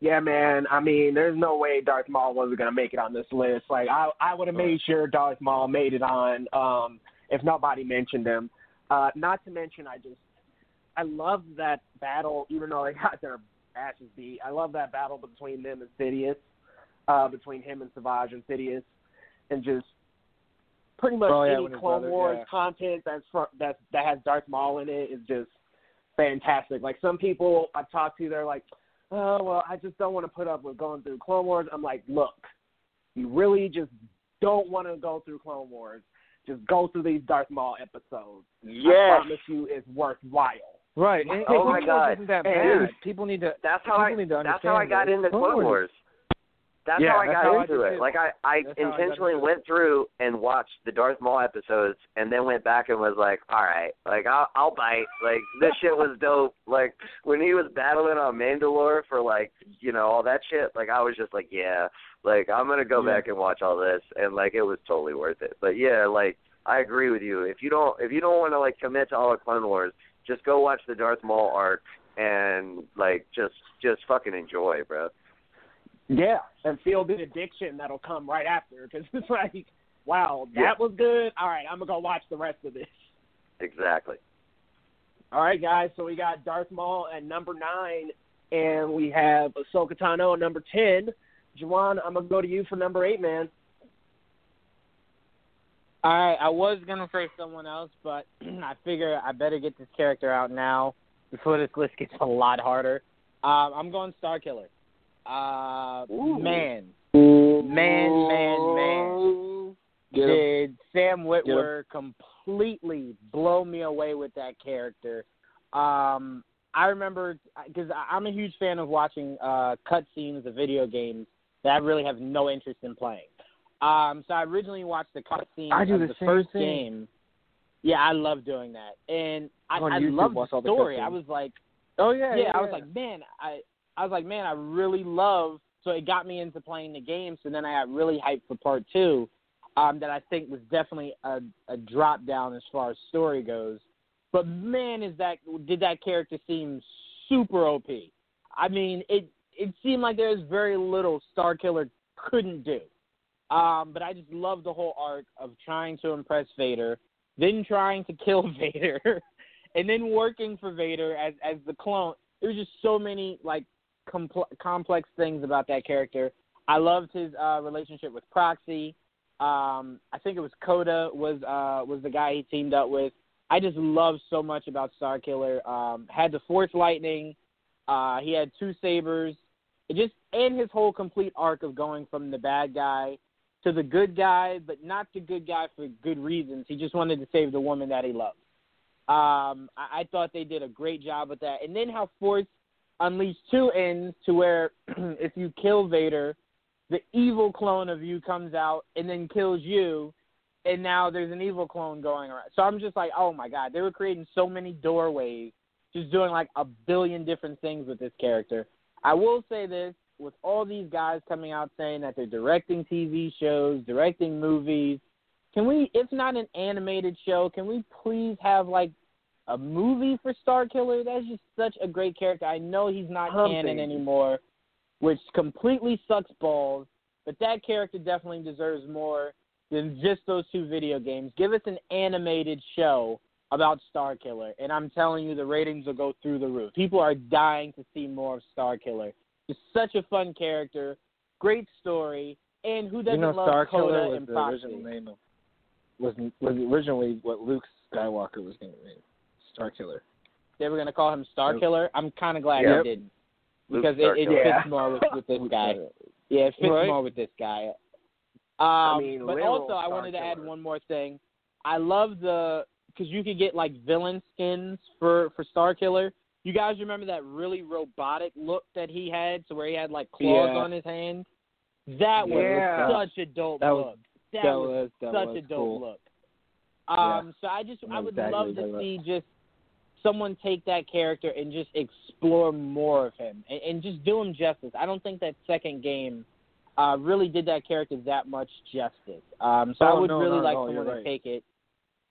Yeah, man. I mean, there's no way Darth Maul wasn't gonna make it on this list. Like, I I would have made sure Darth Maul made it on, um, if nobody mentioned him. Uh, not to mention, I just I love that battle, even though they got their asses beat. I love that battle between them and Sidious, uh, between him and Savage and Sidious, and just pretty much Oh, yeah, any Clone brother- Wars yeah. content that's fr- that's that has Darth Maul in it is just fantastic. Like some people I've talked to, they're like, "Oh well, I just don't want to put up with going through Clone Wars." I'm like, "Look, you really just don't want to go through Clone Wars. Just go through these Darth Maul episodes. I promise you, it's worthwhile." Right. And, Oh and my God. Isn't that Dude. bad. People need to. That's how people I. need to understand That's how I got into Clone Clone Wars Wars. That's Yeah, how I that's got how into did it. too. Like I, I That's how I intentionally went through and watched the Darth Maul episodes, and then went back and was like, all right, like I'll, I'll bite. Like this shit was dope. Like when he was battling on Mandalore for like, you know, all that shit. Like I was just like, yeah, like I'm gonna go Yeah. back and watch all this, and like it was totally worth it. But yeah, like I agree with you. If you don't, if you don't want to like commit to all the Clone Wars, just go watch the Darth Maul arc and like just, just fucking enjoy, bro. Yeah, and feel the addiction that'll come right after because it's like, wow, that Yeah. was good. All right, I'm gonna go watch the rest of this. Exactly. All right, guys. So we got Darth Maul at number nine, and we have Ahsoka Tano at number ten. Juwan, I'm gonna go to you for number eight, man. All right, I was gonna say someone else, but I figure I better get this character out now before this list gets a lot harder. Um, I'm going Star Killer. Uh, Ooh. man, man, man, man. Get. Did Sam Witwer completely blow me away with that character? Um, I remember because I'm a huge fan of watching uh, cutscenes of video games that I really have no interest in playing. Um, so I originally watched the cutscene I do of the the first thing. game. Yeah, I love doing that, and I, I love the all the story. I was like, Oh yeah. yeah, I was like, man, I I was like, man, I really love. So it got me into playing the game. So then I got really hyped for part two. Um, that I think was definitely a, a drop down as far as story goes. But man, is that did that character seem super OP? I mean, it it seemed like there was very little Star Killer couldn't do. Um, but I just love the whole arc of trying to impress Vader, then trying to kill Vader, and then working for Vader as as the clone. There was just so many like compl- complex things about that character. I loved his uh, relationship with Proxy. Um, I think it was Kota was uh, was the guy he teamed up with. I just love so much about Star Killer. Um, had the Force Lightning. Uh, he had two sabers. It just and his whole complete arc of going from the bad guy to the good guy, but not the good guy for good reasons. He just wanted to save the woman that he loved. Um, I, I thought they did a great job with that. And then how Force Unleashed 2 ends to where if you kill Vader, the evil clone of you comes out and then kills you. and now there's an evil clone going around. So I'm just like, oh my god, they were creating so many doorways, just doing like a billion different things with this character. I will say this: with all these guys coming out saying that they're directing TV shows, directing movies, can we, if not an animated show, can we please have like a movie for Star Killer? That's just such a great character. I know he's not Something. canon anymore, which completely sucks balls. But that character definitely deserves more than just those two video games. Give us an animated show about Star Killer, and I'm telling you, the ratings will go through the roof. People are dying to see more of Star Killer. Just such a fun character, great story, and who doesn't you know, love Star Kota Killer was and the Proxy? original name of was was originally what Luke Skywalker was going to name Star Killer. They were gonna call him Star Killer. I'm kind of glad Yep. they didn't Luke because it, it Starkiller. Yeah. fits more with, with this guy. Yeah, it fits Right. more with this guy. Um, mean, but literal also, I wanted to add one more thing. I love the because you could get like villain skins for for Star Killer. You guys remember that really robotic look that he had, so where he had like claws Yeah. on his hand? That was Yeah. such a dope That was- look. That, that was was that such was a dope cool. look. Um, so I just I I would exactly love to you're see just someone take that character and just explore more of him and, and just do him justice. I don't think that second game uh, really did that character that much justice. Um, so I Oh, would no, really like someone to right. take it.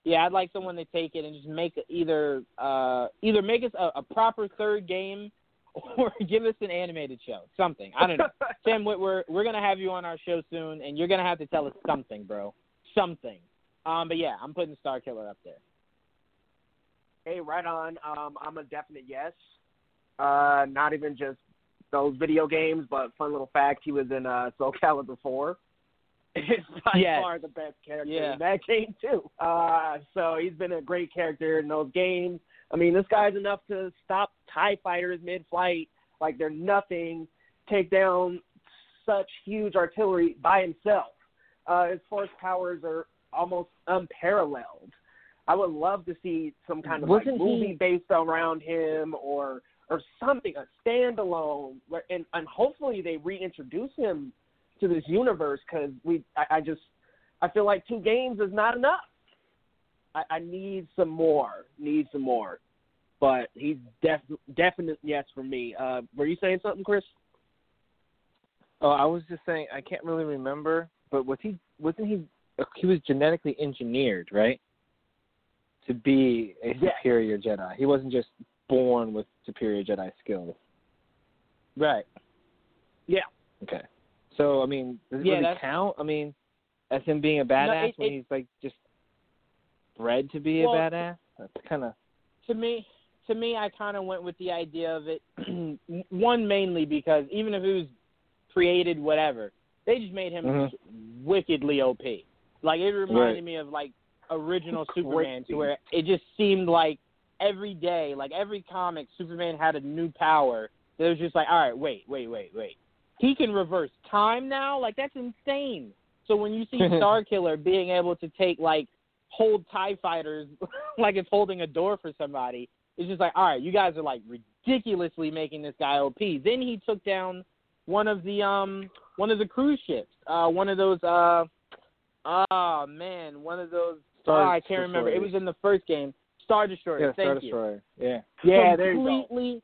Yeah, I'd like someone to take it and just make it either uh, either make us a, a proper third game or give us an animated show, something. I don't know. Sam Witwer, we're gonna have you on our show soon, and you're gonna have to tell us something, bro. Something. Um, but yeah, I'm putting Star Killer up there. Hey, right on. Um, I'm a definite yes. Uh, not even just those video games, but fun little fact: he was in uh, Soul Calibur 4. It's by Yes. far the best character Yeah. in that game too. Uh, so he's been a great character in those games. I mean, this guy's enough to stop Tie fighters mid-flight like they're nothing, take down such huge artillery by himself. Uh, his force powers are almost unparalleled. I would love to see some kind of like Wasn't he- movie based around him or or something, a standalone, where- and and hopefully they reintroduce him to this universe because we, I, I just, I feel like two games is not enough. I, I need some more, need some more, but he's def, definite yes for me. Uh, were you saying something, Chris? Oh, I was just saying I can't really remember, but was he wasn't he he was genetically engineered, right? To be a superior Jedi. He wasn't just born with superior Jedi skills. Right. Yeah. Okay. So I mean, does it Yeah, really count? I mean, as him being a badass it- when it- he's like just bred to be a badass? That's kind of to me to me i kind of went with the idea of it one mainly because even if it was created whatever they just made him Mhm. wickedly op like it reminded Right. me of like original superman to where it just seemed like every day like every comic superman had a new power that was just like all right wait wait wait wait. He can reverse time now? Like that's insane. So when you see star killer being able to take like hold tie fighters like it's holding a door for somebody it's just like all right you guys are like ridiculously making this guy op then he took down one of the um one of the cruise ships uh one of those uh oh man one of those Star oh, i can't remember it was in the first game star destroyer yeah, thank Star you Destroyer. Yeah. Yeah, there completely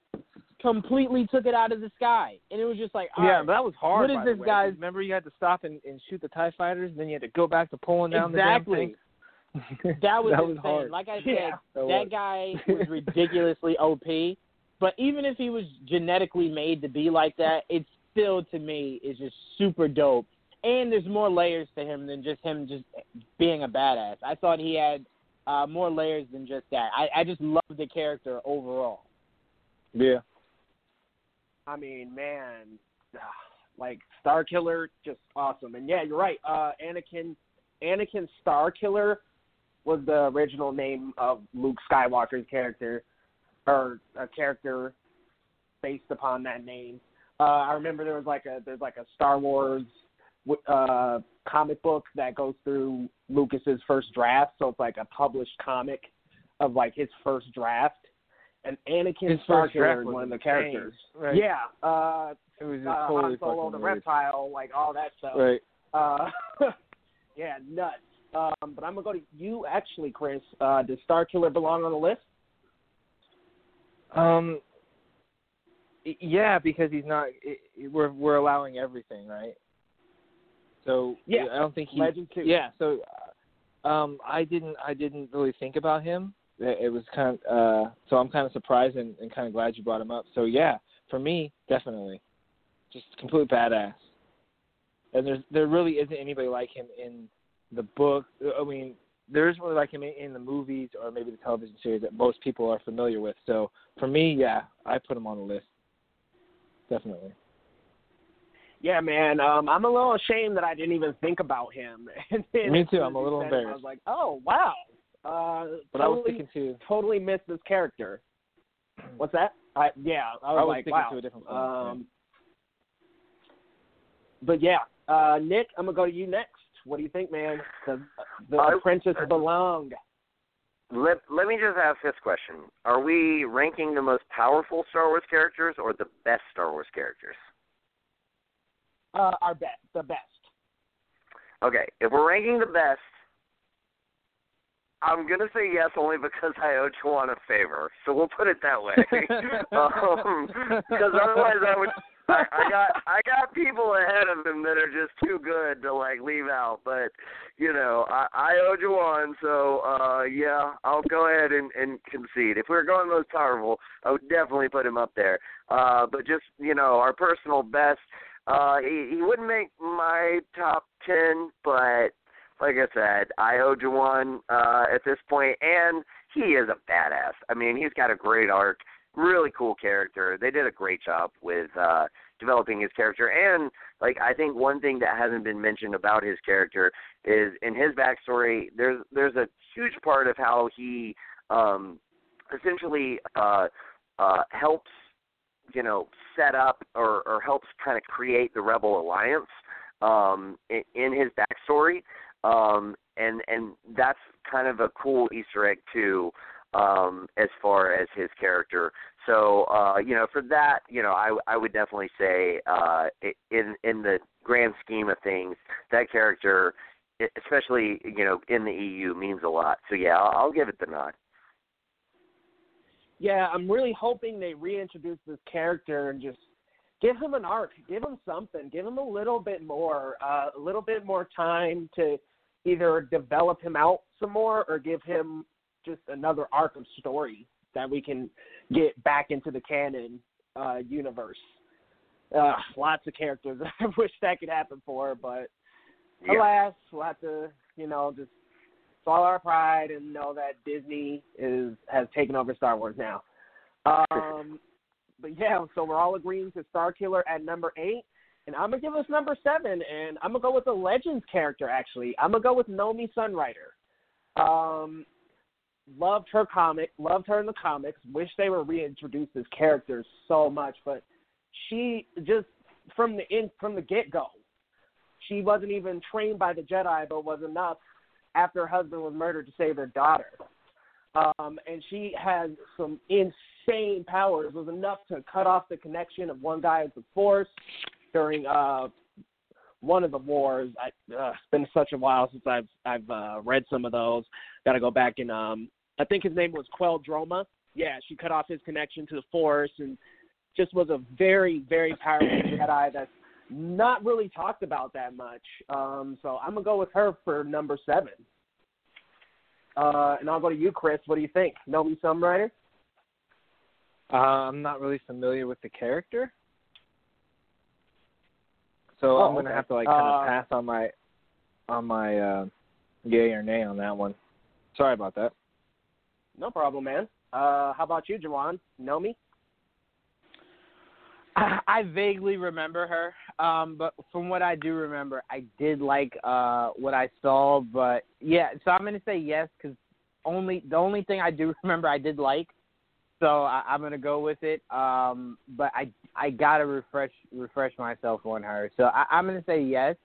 completely took it out of the sky and it was just like yeah, right, that was hard. what is this guy's- Remember, you had to stop and, and shoot the Tie Fighters, and then you had to go back to pulling down exactly the damn thing. that was that was hard. like i said Yeah, that that was. guy was ridiculously OP. But even if he was genetically made to be like that, it still to me is just super dope. And there's more layers to him than just him just being a badass. I thought he had uh, more layers than just that. I, I just love the character overall. Yeah. I mean, man, like Star Killer, just awesome. And yeah, you're right. Uh, Anakin, Anakin Star Killer was the original name of Luke Skywalker's character, or a character based upon that name. Uh, I remember there was like a there's like a Star Wars uh, comic book that goes through Lucas's first draft, so it's like a published comic of like his first draft. And Anakin His Star first draft was one of the characters. Right. Yeah, uh, It was just uh, totally Han Solo, the weird. reptile, like all that stuff. Right. Uh, yeah, nuts. Um, but I'm gonna go to you actually, Chris. Uh, does Star Killer belong on the list? Um. Yeah, because he's not. i i- we're we're allowing everything, right? So Yeah, I don't think he. Legend two. Yeah. So, uh, um, I didn't. I didn't really think about him. It, it was kind of. Uh, so I'm kind of surprised and, and kind of glad you brought him up. So yeah, for me, definitely, just complete badass. And there's there really isn't anybody like him in the book. I mean, there isn't really like him in, in the movies or maybe the television series that most people are familiar with. So for me, yeah, I put him on the list. Definitely. Yeah, man. Um, I'm a little ashamed that I didn't even think about him. Me too, I'm a little embarrassed. I was like, oh wow. Uh, But I was totally, sticking to totally missed this character. What's that? I yeah, I was, I was like, sticking wow. to a different film. Um, but yeah, uh, Nick, I'm gonna go to you next. What do you think, man? The, the I- apprentice belonged. Let Let me just ask this question: Are we ranking the most powerful Star Wars characters or the best Star Wars characters? Uh, our best, the best. Okay, if we're ranking the best, I'm gonna say yes only because I owe Juwan a favor. So we'll put it that way. um, because otherwise, I would. I, I got I got people ahead of him that are just too good to like leave out. But you know, I, I owe Juwan, so uh yeah, I'll go ahead and, and concede. If we were going most powerful, I would definitely put him up there. Uh, but just you know, our personal best. Uh, he, he wouldn't make my top ten, but like I said, I owe Juwan uh, at this point, and he is a badass. I mean, he's got a great arc, really cool character. They did a great job with uh, developing his character, and like I think one thing that hasn't been mentioned about his character is in his backstory. There's there's a huge part of how he um, essentially uh, uh, helps you know set up or, or helps kind of create the Rebel Alliance um, in, in his backstory, um, and and that's kind of a cool Easter egg too, um, as far as his character. So uh, you know, for that, you know, I I would definitely say uh, in in the grand scheme of things, that character, especially you know in the EU, means a lot. So yeah, I'll, I'll give it the nod. Yeah, I'm really hoping they reintroduce this character and just give him an arc, give him something, give him a little bit more, uh, a little bit more time to either develop him out some more or give him just another arc of story that we can get back into the canon uh, universe. Uh, lots of characters I wish that could happen for, but Yeah. alas, have to, you know, just swallow our pride and know that Disney is has taken over Star Wars now. Um, but yeah, so we're all agreeing to Star Killer at number eight, and I'm gonna give us number seven, and I'm gonna go with the Legends character. Actually, I'm gonna go with Nomi Sunrider. Um, loved her comic, loved her in the comics. Wish they were reintroduced as characters so much, but she just from the in from the get go, she wasn't even trained by the Jedi, but was enough after her husband was murdered to save her daughter. Um, and she had some insane powers. Was enough to cut off the connection of one guy the Force during uh, one of the wars. I, uh, it's been such a while since I've I've uh, read some of those. Got to go back and um, I think his name was Qel-Droma. Yeah, she cut off his connection to the Force and just was a very very powerful Jedi that's not really talked about that much. Um, so I'm gonna go with her for number seven. Uh, and I'll go to you, Chris. What do you think? Nomi Sunrider? Uh, I'm not really familiar with the character, so Oh, I'm gonna okay. have to like kind of Uh, pass on my on my uh, yay or nay on that one. Sorry about that. No problem, man. Uh, how about you, Juwan? Nomi? I vaguely remember her, um, but from what I do remember, I did like uh, what I saw. But yeah, so I'm gonna say yes because only the only thing I do remember I did like, so I, I'm gonna go with it. Um, but I I gotta refresh refresh myself on her, so I, I'm gonna say yes.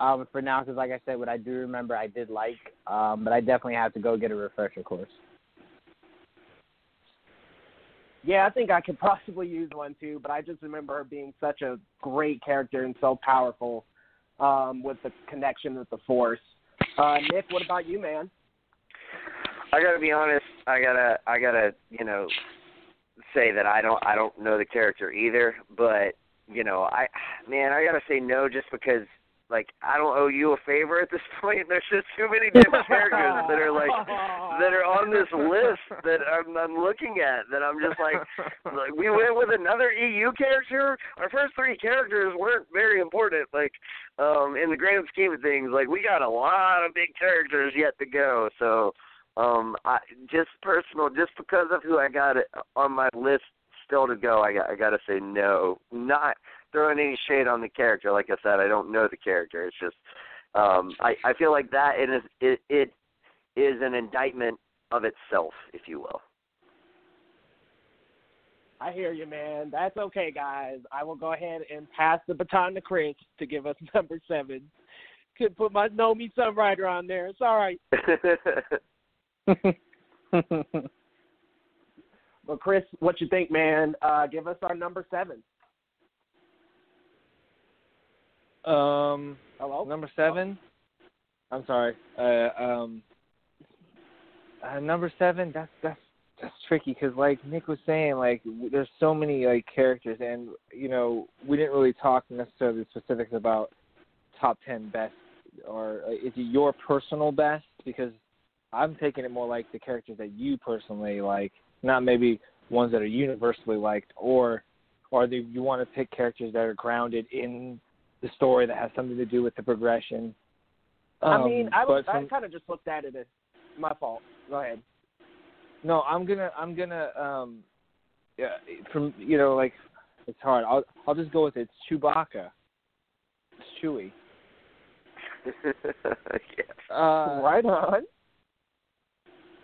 Um, for now, because like I said, what I do remember I did like, um, but I definitely have to go get a refresher course. Yeah, I think I could possibly use one too, but I just remember her being such a great character and so powerful um, with the connection with the Force. Uh, Nick, what about you, man? I gotta be honest. I gotta I gotta you know say that I don't I don't know the character either. But you know I man I gotta say no just because like I don't owe you a favor at this point. There's just too many different characters that are like that are on this list that I'm, I'm looking at that I'm just like, like we went with another EU character. Our first three characters weren't very important, like um in the grand scheme of things. Like we got a lot of big characters yet to go. So um I just personal just because of who I got on my list still to go, I got I gotta say no. Not throwing any shade on the character. Like I said, I don't know the character. It's just um I, I feel like that it is it, it is an indictment of itself, if you will. I hear you, man. That's okay, guys. I will go ahead and pass the baton to Chris to give us number seven. Could put my Sunrider on there. It's all right. But Chris, what you think, man? Uh, give us our number seven. Um, Hello. number seven. I'm sorry. Uh, um, uh, number seven. That's that's that's tricky because, like Nick was saying, like there's so many like characters, and you know we didn't really talk necessarily specifics about top ten best, or uh, is it your personal best? Because I'm taking it more like the characters that you personally like, not maybe ones that are universally liked, or or the, you want to pick characters that are grounded in the story that has something to do with the progression. I Um, mean, I was but I kind of just looked at it as my fault. Go ahead. No, I'm gonna I'm gonna um yeah from you know like it's hard. I'll I'll just go with it. It's Chewbacca. It's Chewy. yes. Uh, right on.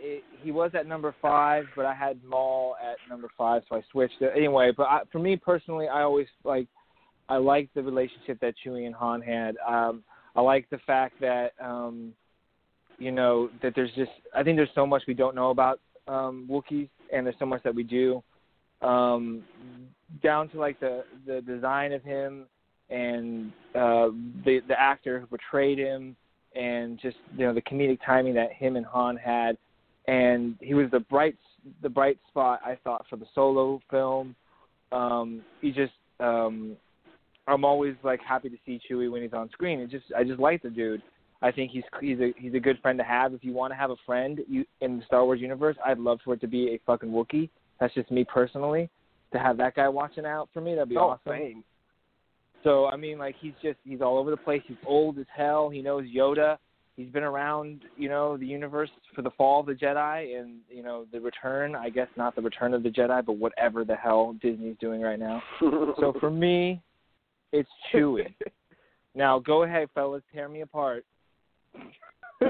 It, he was at number five, but I had Maul at number five, so I switched it anyway. But I, for me personally, I always like I like the relationship that Chewie and Han had. Um, I like the fact that um, you know that there's just I think there's so much we don't know about um, Wookiees, and there's so much that we do. Um, down to like the the design of him and uh, the the actor who portrayed him, and just you know the comedic timing that him and Han had, and he was the bright the bright spot I thought for the solo film. Um, he just um, I'm always like happy to see Chewie when he's on screen. It just I just like the dude. I think he's he's a he's a good friend to have. If you want to have a friend you in the Star Wars universe, I'd love for it to be a fucking Wookiee. That's just me personally. To have that guy watching out for me, that'd be oh, awesome. same. So I mean, like he's just he's all over the place. He's old as hell. He knows Yoda. He's been around, you know, the universe for the fall of the Jedi and you know the return. I guess not the return of the Jedi, but whatever the hell Disney's doing right now. So for me, it's Chewie. now go ahead, fellas, tear me apart.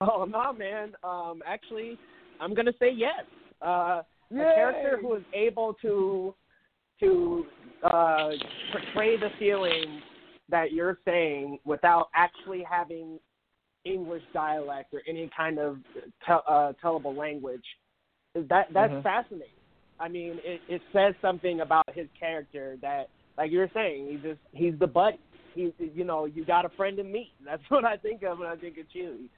Oh no, man. Um, actually, I'm gonna say yes. Uh, a character who is able to to uh, portray the feeling that you're saying without actually having English dialect or any kind of te- uh, tellable language that that's Mhm. fascinating. I mean, it, it says something about his character that, like you're saying, he just he's the buddy. He's you know you got a friend in me. That's what I think of when I think of Chewie.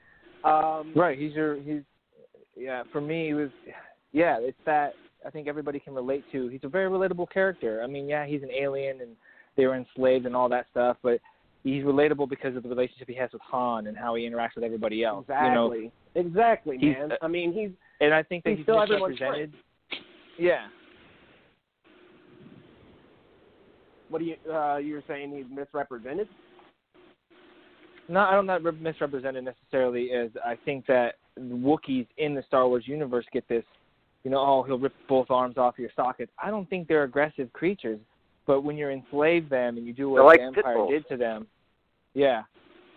Um, Right, he's your he's yeah. For me, he was yeah. It's that I think everybody can relate to. He's a very relatable character. I mean, yeah, he's an alien and they were enslaved and all that stuff, but he's relatable because of the relationship he has with Han and how he interacts with everybody else. Exactly. You know, exactly, man. I mean, he's and I think that He's he's, still everyone's misrepresented. Yeah. What do you uh you're saying he's misrepresented? No, I don't not misrepresented necessarily Is I think that Wookiees in the Star Wars universe get this, you know, oh he'll rip both arms off your sockets. I don't think they're aggressive creatures, but when you enslave them and you do what like the Empire did to them, yeah,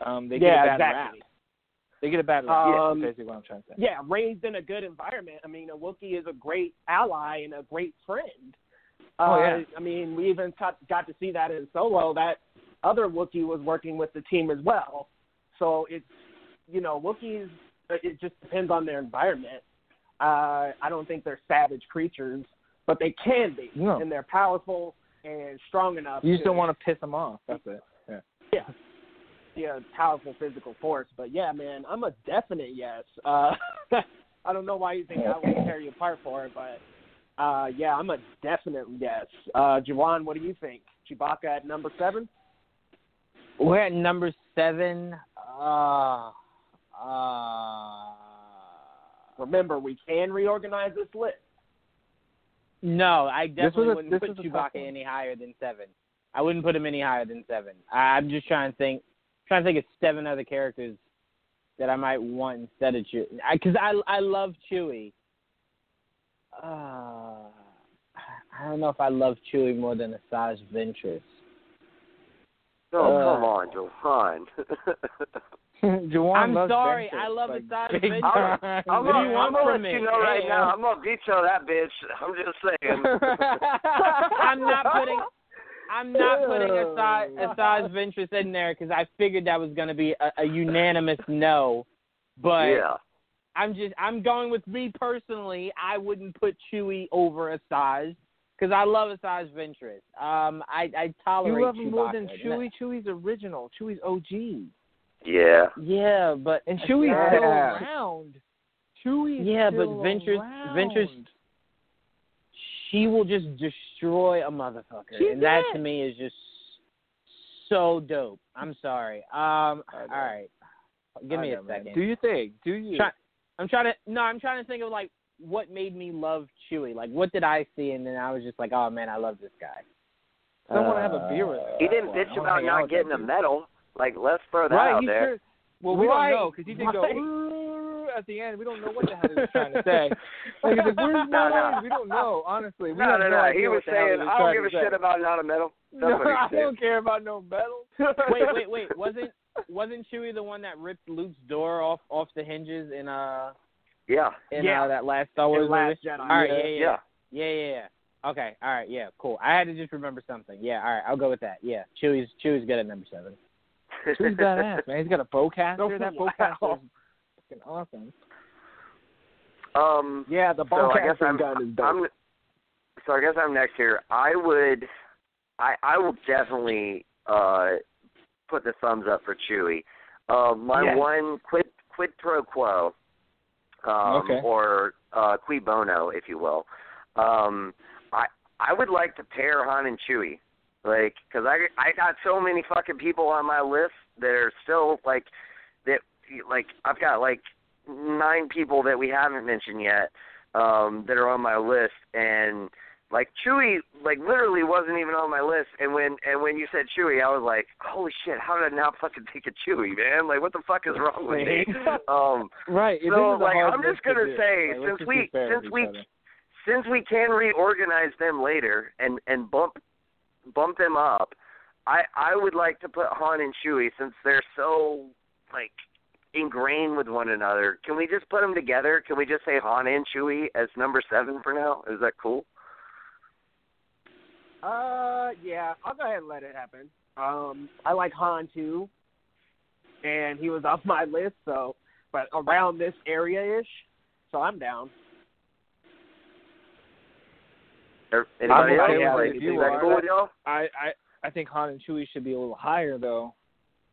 um, they yeah, get a bad exactly. rap. They get a bad rap. Um, basically what I'm trying to say. Yeah, raised in a good environment. I mean, a Wookiee is a great ally and a great friend. Oh, uh, yeah. I mean, we even got, got to see that in Solo. That other Wookiee was working with the team as well. So it's, you know, Wookiees. It just depends on their environment. Uh, I don't think they're savage creatures, but they can be, No. and they're powerful and strong enough. You just to, don't want to piss them off. That's it. Yeah. Yeah. be a powerful physical force. But yeah, man, I'm a definite yes. Uh, I don't know why you think I would tear you apart for it, but uh, yeah, I'm a definite yes. Uh, Juwan, what do you think? Chewbacca at number seven? We're at number seven. Uh, uh, Remember, we can reorganize this list. no, I definitely a- wouldn't put Chewbacca any higher than seven. I wouldn't put him any higher than seven. I, I'm just trying to think, trying to think of seven other characters that I might want instead of Chewie. Because I, I love Chewie. Uh, I don't know if I love Chewie more than Asajj Ventress. Oh, Uh, come on, Juwan. Juwan I'm loves sorry, Ventress, I love like, Asajj big Ventress. time. I'm What do gonna, you want I'm gonna from let you me? know right Hey, now. um, I'm gonna veto that bitch. I'm just saying. I'm not putting I'm not putting Asajj, Asajj Ventress in there because I figured that was going to be a, a unanimous no. But yeah. I'm just I'm going with me personally. I wouldn't put Chewie over Asajj because I love Asajj Ventress. Um, I I tolerate You love him more than Chewy. Chewie. Chewie's original. Chewie's OG. Yeah. Yeah, but And Chewie's still Yeah. around. Chewie's Yeah, but still Ventress- around. Ventress- she will just destroy a motherfucker, She and that did. to me is just so dope. I'm sorry. Um, I all know. right, give me a second. Do you think? Do you? Try- I'm trying to no, I'm trying to think of like what made me love Chewie. Like what did I see, and then I was just like, oh man, I love this guy. I don't want to have a beer with uh, him. He didn't That's bitch about not getting a medal. Like, let's throw that right, out there. sure. Well, we Right, don't know because he did go right. "Ooh," at the end. We don't know what the hell he was trying to say. Like, like, "Where's No, no. We don't know. Honestly, we No, have no, no, no. He was what the hell saying, he was I don't give a say. shit about not a medal. That's No, I don't care about no medal. wait, wait, wait. Wasn't wasn't Chewie the one that ripped Luke's door off off the hinges in uh Yeah. in Yeah. uh, that last Star Wars Last movie? Jedi. All right, yeah, yeah, Yeah. yeah, yeah, yeah. Okay, all right, yeah, cool. I had to just remember something. Yeah, all right, I'll go with that. Yeah, Chewie's Chewie's good at number seven. Chewie's badass, man. He's got a bowcaster. That Wow. bowcaster is fucking awesome. Um. Yeah, the So I guess bowcaster I'm, gun is dope. I'm. So I guess I'm next here. I would. I I will definitely uh put the thumbs up for Chewie. Uh, my Yes. one quid quid pro quo, um, Okay. or uh, qui bono, if you will. Um, I I would like to pair Han and Chewie, like, because I I got so many fucking people on my list that are still like that. Like I've got like nine people that we haven't mentioned yet um that are on my list and like Chewie like literally wasn't even on my list and when and when you said Chewie I was like holy shit how did I not fucking think of Chewie man like what the fuck is wrong with me um Right. so like I'm just list to gonna say Like, since we since we other. since we can reorganize them later and and bump bump them up, I I would like to put Han and Chewie since they're so like ingrained with one another. Can we just put them together? Can we just say Han and Chewie as number seven for now? Is that cool? Uh, yeah, I'll go ahead and let it happen. Um, I like Han too, and he was off my list, so but around this area ish, so I'm down. Anybody I'm else? okay with like, if is you that are. cool with y'all? I, I I think Han and Chewie should be a little higher though,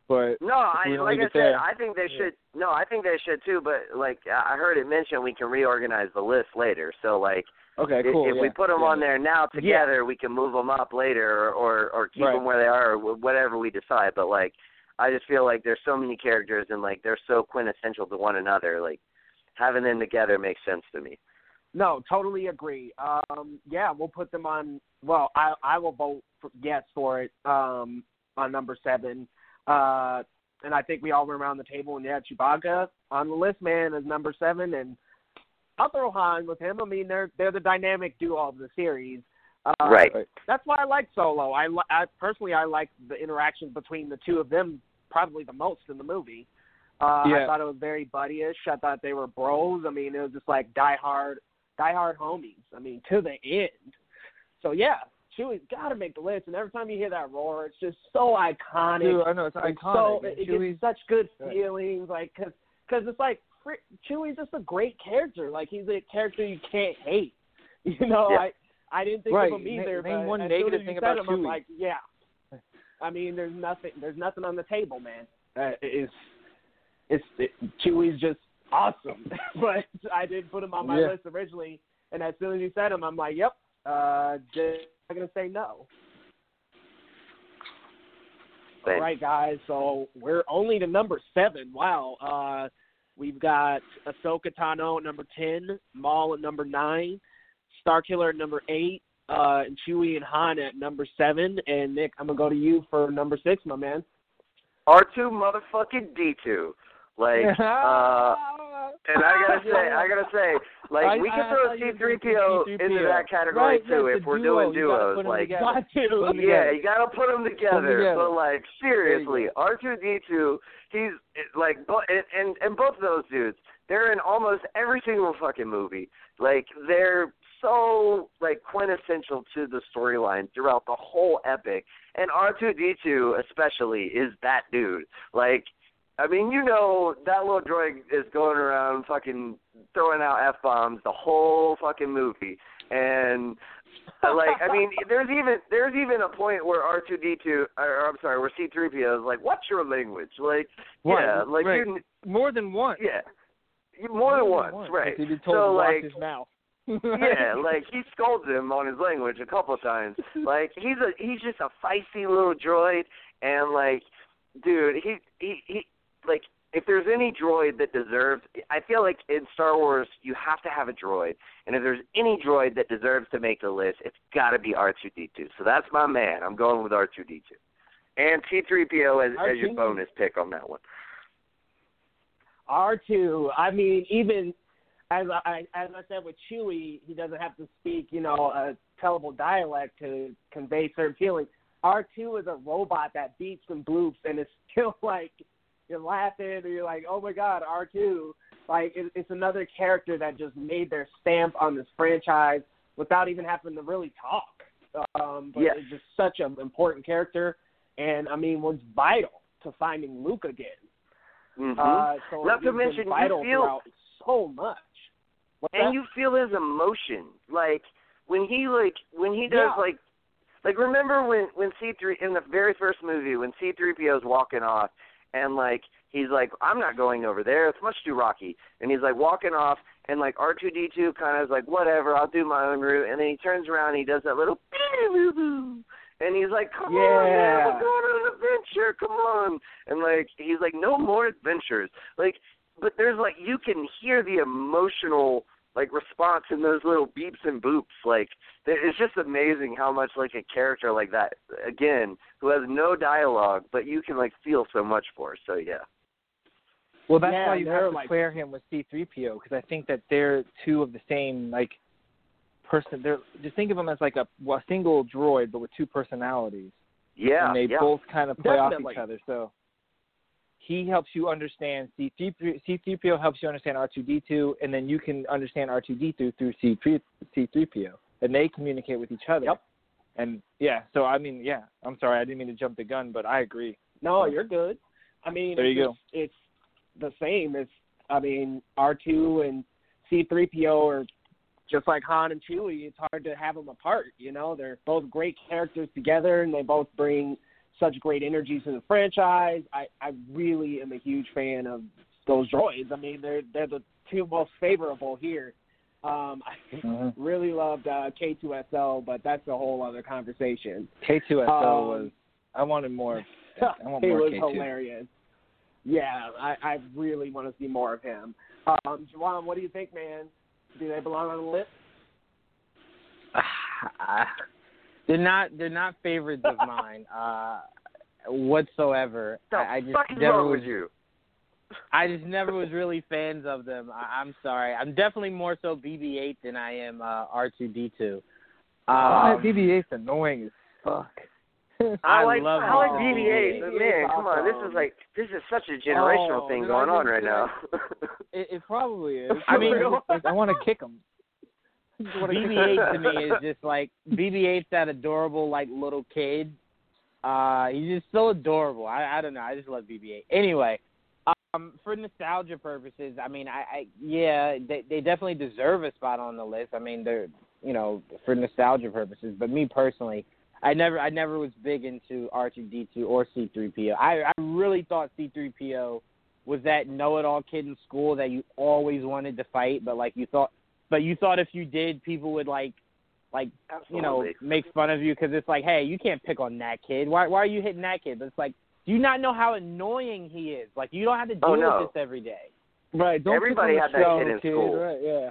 but No, I like I said, there. I think they Yeah. should. No, I think they should too. But like I heard it mentioned, we can reorganize the list later. So like okay, cool. If we yeah, put them yeah. on there now together, we can move them up later, or or, or keep Right. them where they are, or whatever we decide. But like, I just feel like there's so many characters, and like they're so quintessential to one another. Like having them together makes sense to me. No, totally agree. Um, yeah, we'll put them on. Well, I I will vote for, yes for it. Um, on number seven. Uh, and I think we all went around the table and yeah, Chewbacca on the list, man, is number seven, and I'll throw Han with him. I mean, they're they're the dynamic duo of the series. Uh, Right. That's why I like Solo. I, li- I personally I like the interaction between the two of them probably the most in the movie. Uh, I thought it was very buddyish. I thought they were bros. I mean, it was just like die hard, die hard homies. I mean, to the end. So yeah, Chewie's got to make the list. And every time you hear that roar, it's just so iconic. Dude, I know it's It's iconic. So it, it Chewie's gives such good Right. feelings, like because cause it's like fr- Chewie's just a great character. Like he's a character you can't hate. You know, Yeah. I I didn't think Right. of him either. name but one as negative soon as you thing about him, I'm Chewie. like, yeah. I mean, there's nothing. There's nothing on the table, man. uh, is it's it, Chewie's just awesome. but I didn't put him on my Yeah. list originally, and as soon as you said him, I'm like, yep, uh, just not gonna say no. All right, guys. So we're only to number seven. Wow. Uh, we've got Ahsoka Tano at number ten, Maul at number nine, Starkiller at number eight, uh, and Chewie and Han at number seven. And Nick, I'm gonna go to you for number six, my man. R two motherfucking D two. Like uh and I gotta say I gotta say, like I- we I- can I throw C three P O into that category Right, too if we're duo. doing duos. Like together. Got to. Put 'em yeah, you gotta put them together. But like seriously, R two D two, he's like, and, and and both of those dudes, they're in almost every single fucking movie. Like they're so like quintessential to the storyline throughout the whole epic. And R two D two especially is that dude. Like. I mean, you know that little droid is going around fucking throwing out f bombs the whole fucking movie, and uh, like I mean, there's even there's even a point where R two D two, or I'm sorry, where C three PO is like, "What's your language?" Like, yeah, like right. you, More than one. yeah, You- more than once, right? He'd be told so to like, his mouth. yeah, like he scolds him on his language a couple of times. Like he's a he's just a feisty little droid, and like, dude, he he he like if there's any droid that deserves, I feel like in Star Wars you have to have a droid, and if there's any droid that deserves to make the list, it's got to be R2D2. So that's my man. I'm going with R2D2, and T three PO as, as your bonus pick on that one. R two. I mean, even as I as I said with Chewie, he doesn't have to speak, you know, a tellable dialect to convey certain feelings. R two is a robot that beeps and bloops, and it's still like you're laughing, or you're like, oh my god, R two. Like it, it's another character that just made their stamp on this franchise without even having to really talk. Um, but Yes. it's just such an important character, and I mean, was vital to finding Luke again. hmm Uh, so Not to mention, you feel- so much. What's and that? you feel his emotion like when he like when he does Yeah. like like remember when when C three in the very first movie when C three PO's walking off and like he's like I'm not going over there. It's much too rocky. And he's like walking off and like R two D two kind of is like whatever I'll do my own route. And then he turns around and he does that little and he's like come on man we're going on an adventure. Come on. And like he's like no more adventures. Like but there's like you can hear the emotional like response in those little beeps and boops like it's just amazing how much like a character like that again who has no dialogue but you can like feel so much for so yeah Well, that's Yeah, why you have to like- pair him with C-3PO because I think that they're two of the same like person. They're just think of them as like a, well, a single droid but with two personalities, yeah and they yeah both kind of play off each other. So he helps you understand C-3PO. C-3PO helps you understand R2D2, and then you can understand R2D2 through C-3 C-3PO, and they communicate with each other. Yep. And yeah, so I mean, yeah, I'm sorry, I didn't mean to jump the gun, but I agree. No, you're good. I mean, There it's you just- It's the same. It's I mean, R two and C three PO are just like Han and Chewie. It's hard to have them apart. You know, they're both great characters together, and they both bring such great energies to the franchise. I I really am a huge fan of those droids. I mean, they're they're the two most favorable here. Um, I Mhm. really loved uh, K2SO, but that's a whole other conversation. K2SO Um, was. I wanted more. I want it more was K2. hilarious. Yeah, I, I really want to see more of him. Um, Juwan, what do you think, man? Do they belong on the list? they're not they're not favorites of mine uh whatsoever. the I, I just fuck never was, you I just never was really fans of them. I, I'm sorry. I'm definitely more so BB-8 than I am uh, R2D2. Ah, Um, BB-8's annoying as fuck. I, I like love I like BB-8. BB-8, but man, come on, this is like this is such a generational Oh, thing going on right now. It, it probably is. I mean- I want to kick him. BB-8 to me is just like BB-8's that adorable like little kid. Uh, he's just so adorable. I I don't know. I just love BB-8. Anyway, um, for nostalgia purposes, I mean, I, I yeah, they they definitely deserve a spot on the list. I mean, they're you know for nostalgia purposes, but me personally, I never I never was big into R two D two or C three PO. I I really thought C three PO was that know it all kid in school that you always wanted to fight, but like you thought, but you thought if you did, people would like like you know make fun of you because it's like, hey, you can't pick on that kid. Why why are you hitting that kid? But it's like, do you not know how annoying he is? Like you don't have to deal Oh, no. with this every day. Right. Don't Everybody pick on had the that show, kid in kid. school. Right. Yeah.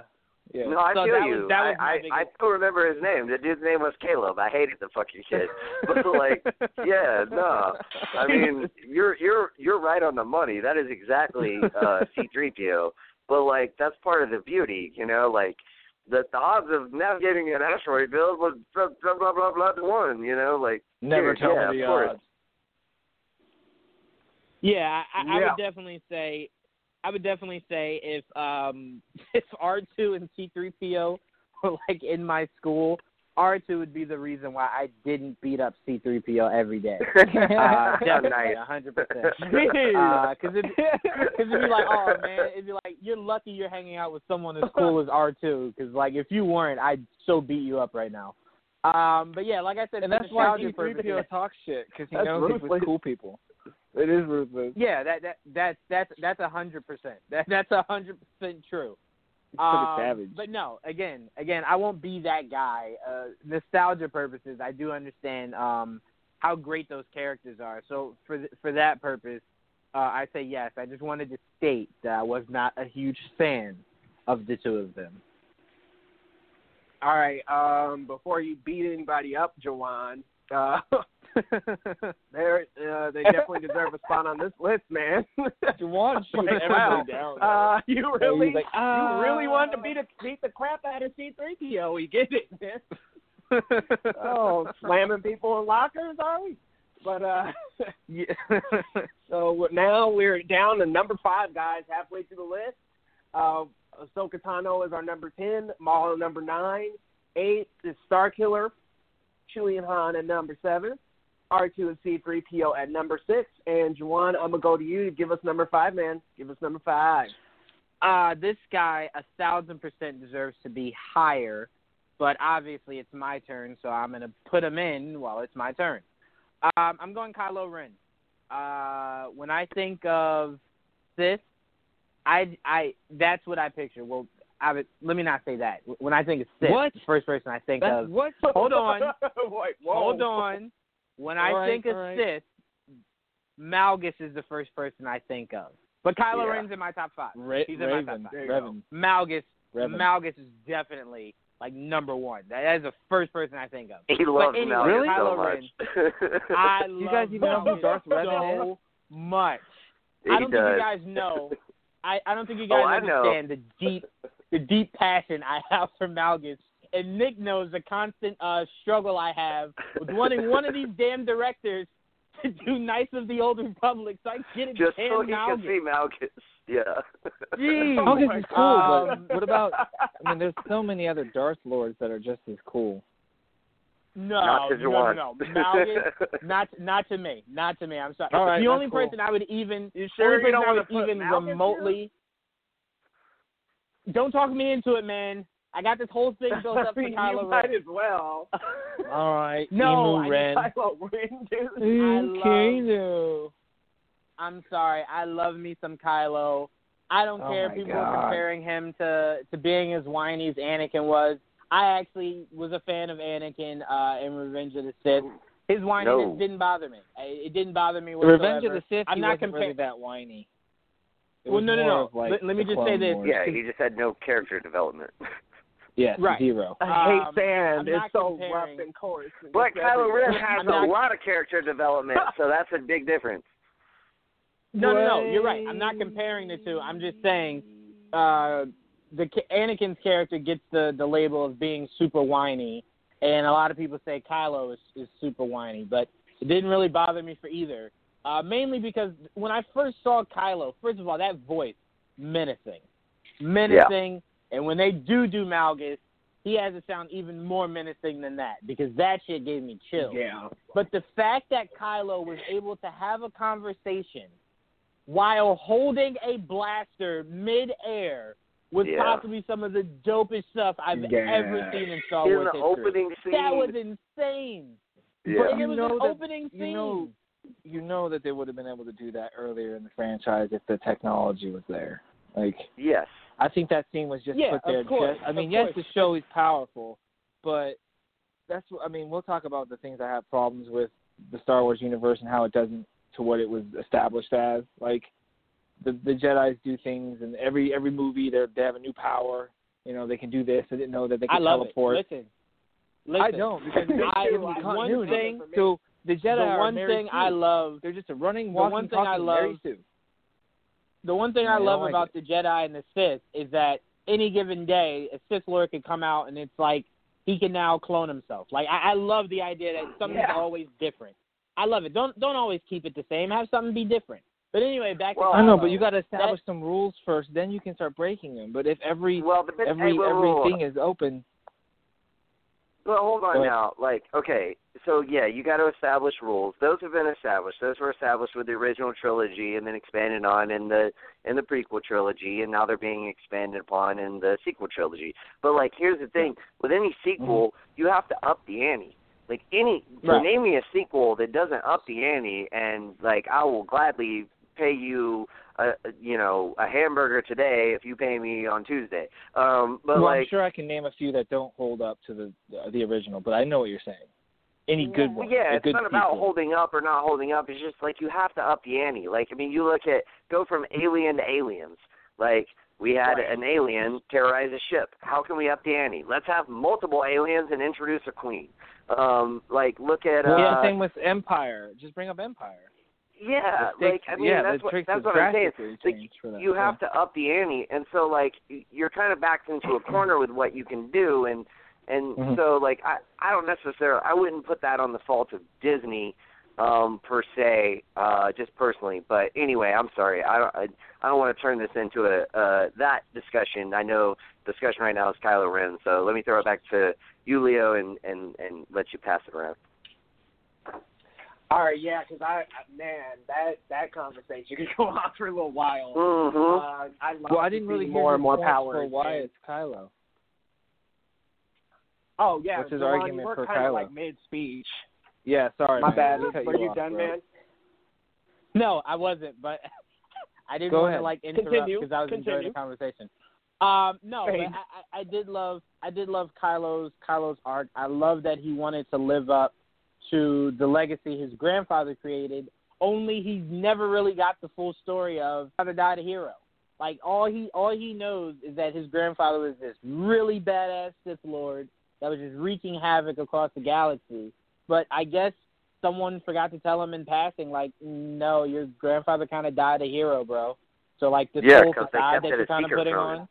Yeah. No, I So feel that you. was- that was I, my I, I still remember his name. The dude's name was Caleb. I hated the fucking kid. But like, yeah, no. I mean, you're you're you're right on the money. That is exactly uh C3PO. But like, that's part of the beauty, you know. Like, the the odds of navigating an asteroid field was blah blah blah blah, blah to one. You know, like Never dude, tell yeah, me the of odds. Yeah, I, I Yeah. would definitely say, I would definitely say if um if R two and C three PO were like in my school, R two would be the reason why I didn't beat up C three PO every day. Uh, definitely, a hundred percent. Because it'd, cause it'd be like, oh man, it'd be like you're lucky you're hanging out with someone as cool as R two. Because like if you weren't, I'd so beat you up right now. Um, but yeah, like I said, and that's why nostalgia purposes- C3PO talks shit because he That's knows he's with cool people. It is ruthless. Yeah, that that that's that's that's a hundred percent. That that's a hundred percent true. He's pretty Um, savage. But no, again, again, I won't be that guy. Uh, nostalgia purposes, I do understand um, how great those characters are. So for th- for that purpose, uh, I say yes. I just wanted to state that I was not a huge fan of the two of them. All right. Um, before you beat anybody up, Juwan, uh, they're, uh, they definitely deserve a spot on this list, man. You Juwan shoots Like, everybody wow. down. Uh, you really, he's like, you really wanted to beat a, beat the crap out of C-3PO. We get it, man. oh, slamming people in lockers, are we? But uh, yeah. so now we're down to number five, guys, halfway through the list. Uh, Ahsoka Tano is our number ten, Maul number nine, eight is Starkiller, Chewie and Han at number seven, R two and C three PO at number six, and Juwan, I'm gonna go to you to give us number five, man. Give us number five. Uh, this guy a thousand percent deserves to be higher, but obviously it's my turn, so I'm gonna put him in while it's my turn. Um, I'm going Kylo Ren. Uh, when I think of Sith, I I that's what I picture. Well, I would, let me not say that. When I think of Sith, What? the first person I think That's of. what? Hold on. Wait. Hold on. When I All right, think of all right. Sith, Malgus is the first person I think of. But Kylo Yeah. Ren's in my top five. Ra- He's in my top five. There you go. Raven. Malgus Revan. Malgus is definitely like number one. That is the first person I think of. He loves anyway, Malcolm Really? so Kylo much. I You guys even know who Malgus Darth Revan so much. he I don't does. think you guys know. I, I don't think you Oh, guys I know. understand the deep the deep passion I have for Malgus. And Nick knows the constant uh struggle I have with wanting one of these damn directors to do Knights of the Old Republic so I get it. Just damn so he Malgus. can see Malgus. Yeah. Jeez. Malgus is cool, Um, but what about? I mean, there's so many other Darth Lords that are just as cool. No, Not to no, no, no. Malgus, not not to me, not to me. I'm sorry. All right, the only cool. person I would even, You the sure only you person don't I want would to put even Malgus here? remotely. Don't talk me into it, man. I got this whole thing built up for you Kylo might Ren. as well. All right, No, Emu I Ren. Kylo Ren, dude. I love- Kano. I'm sorry. I love me some Kylo. I don't Oh care if people God. are comparing him to to being as whiny as Anakin was. I actually was a fan of Anakin uh, in Revenge of the Sith. His whininess No. didn't bother me. It didn't bother me whatsoever. Revenge of the Sith. I'm he not wasn't really comparing. that whiny. It Well, no, no, no. like, Let- let me just say this. Yeah, he just had no character development. Yes, Right. zero. I hate Um, sand. I'm It's so comparing- rough and coarse. and But it's Kylo. Ren has I'm a not- lot of character development, so that's a big difference. No, no, no. You're right. I'm not comparing the two. I'm just saying uh, the Anakin's character gets the the label of being super whiny, and a lot of people say Kylo is, is super whiny, but it didn't really bother me for either. Uh, mainly because when I first saw Kylo, first of all, that voice menacing, menacing, and when they do do Malgus, he has to sound even more menacing than that because that shit gave me chills. Yeah. But the fact that Kylo was able to have a conversation while holding a blaster mid-air was Yeah. possibly some of the dopest stuff I've Yeah. ever seen in Star In Wars the history. opening scene, That was insane. Yeah. But it You was know an that- opening you scene. know- You know that they would have been able to do that earlier in the franchise if the technology was there. Like Yes. I think that scene was just Yeah, put there. of course, just, I mean, yes, course. the show is powerful, but that's what I mean. We'll talk about the things I have problems with the Star Wars universe and how it doesn't to what it was established as. Like the the Jedi's do things, and every every movie they they have a new power. You know, they can do this. I didn't know that they I love teleport. it. Listen, listen. I don't because I- one thing- so the Jedi the one thing. I love They're just a running, the walking, one thing I love-. The one thing I I love like about the Jedi and the Sith is that any given day, a Sith Lord could come out and it's like he can now clone himself. Like I, I love the idea that something's Yeah. always different. I love it. Don't don't always keep it the same. Have something be different. But anyway, back Well, to I know, but you got to establish some rules first. Then you can start breaking them. But if every Well, every everything is open, Well, hold on ahead. now. Like, okay, so yeah, you got to establish rules. Those have been established. Those were established with the original trilogy, and then expanded on in the in the prequel trilogy, and now they're being expanded upon in the sequel trilogy. But like, here's the thing: with any sequel, mm-hmm. you have to up the ante. Like any, Right. name me a sequel that doesn't up the ante, and like I will gladly pay you, a, you know, a hamburger today if you pay me on Tuesday. Um, but well, like, I'm sure I can name a few that don't hold up to the the, the original. But I know what you're saying. Any good one, yeah, it's not about sequel. holding up or not holding up. It's just like you have to up the ante. Like I mean, you look at go from alien to aliens. Like we had an alien terrorize a ship. How can we up the ante? Let's have multiple aliens and introduce a queen. Um, like look at Well, uh, same with Empire. Just bring up Empire. Yeah, The like I mean yeah, that's what that's what I'm saying. Like, you yeah. have to up the ante and so like you're kind of backed into a corner with what you can do and and Mhm. so like i i don't necessarily i wouldn't put that on the fault of disney um per se uh just personally but anyway i'm sorry i don't i, I don't want to turn this into a uh that discussion i know discussion right now is kylo ren so let me throw it back to you leo and and and let you pass it around All right, yeah, because I, I- man, that that conversation could go on for a little while. mhm Uh, I love well, I didn't see really more hear and more power. for why Finn. it's Kylo. Oh yeah, What's his Delon, argument you were for kind of Kylo? like mid speech. Yeah, sorry. My man. bad. I cut Were you off, done, bro. man? No, I wasn't, but I didn't Go want ahead. to like interrupt because I was enjoying the conversation. Um, no, but I, I, I did love I did love Kylo's Kylo's arc. I love that he wanted to live up to the legacy his grandfather created. Only he's never really got the full story of how to die a hero. Like all he all he knows is that his grandfather was this really badass Sith Lord that was just wreaking havoc across the galaxy. But I guess someone forgot to tell him in passing, like, no, your grandfather kind of died a hero, bro. So like this Yeah, whole facade that you're kind of putting on. him.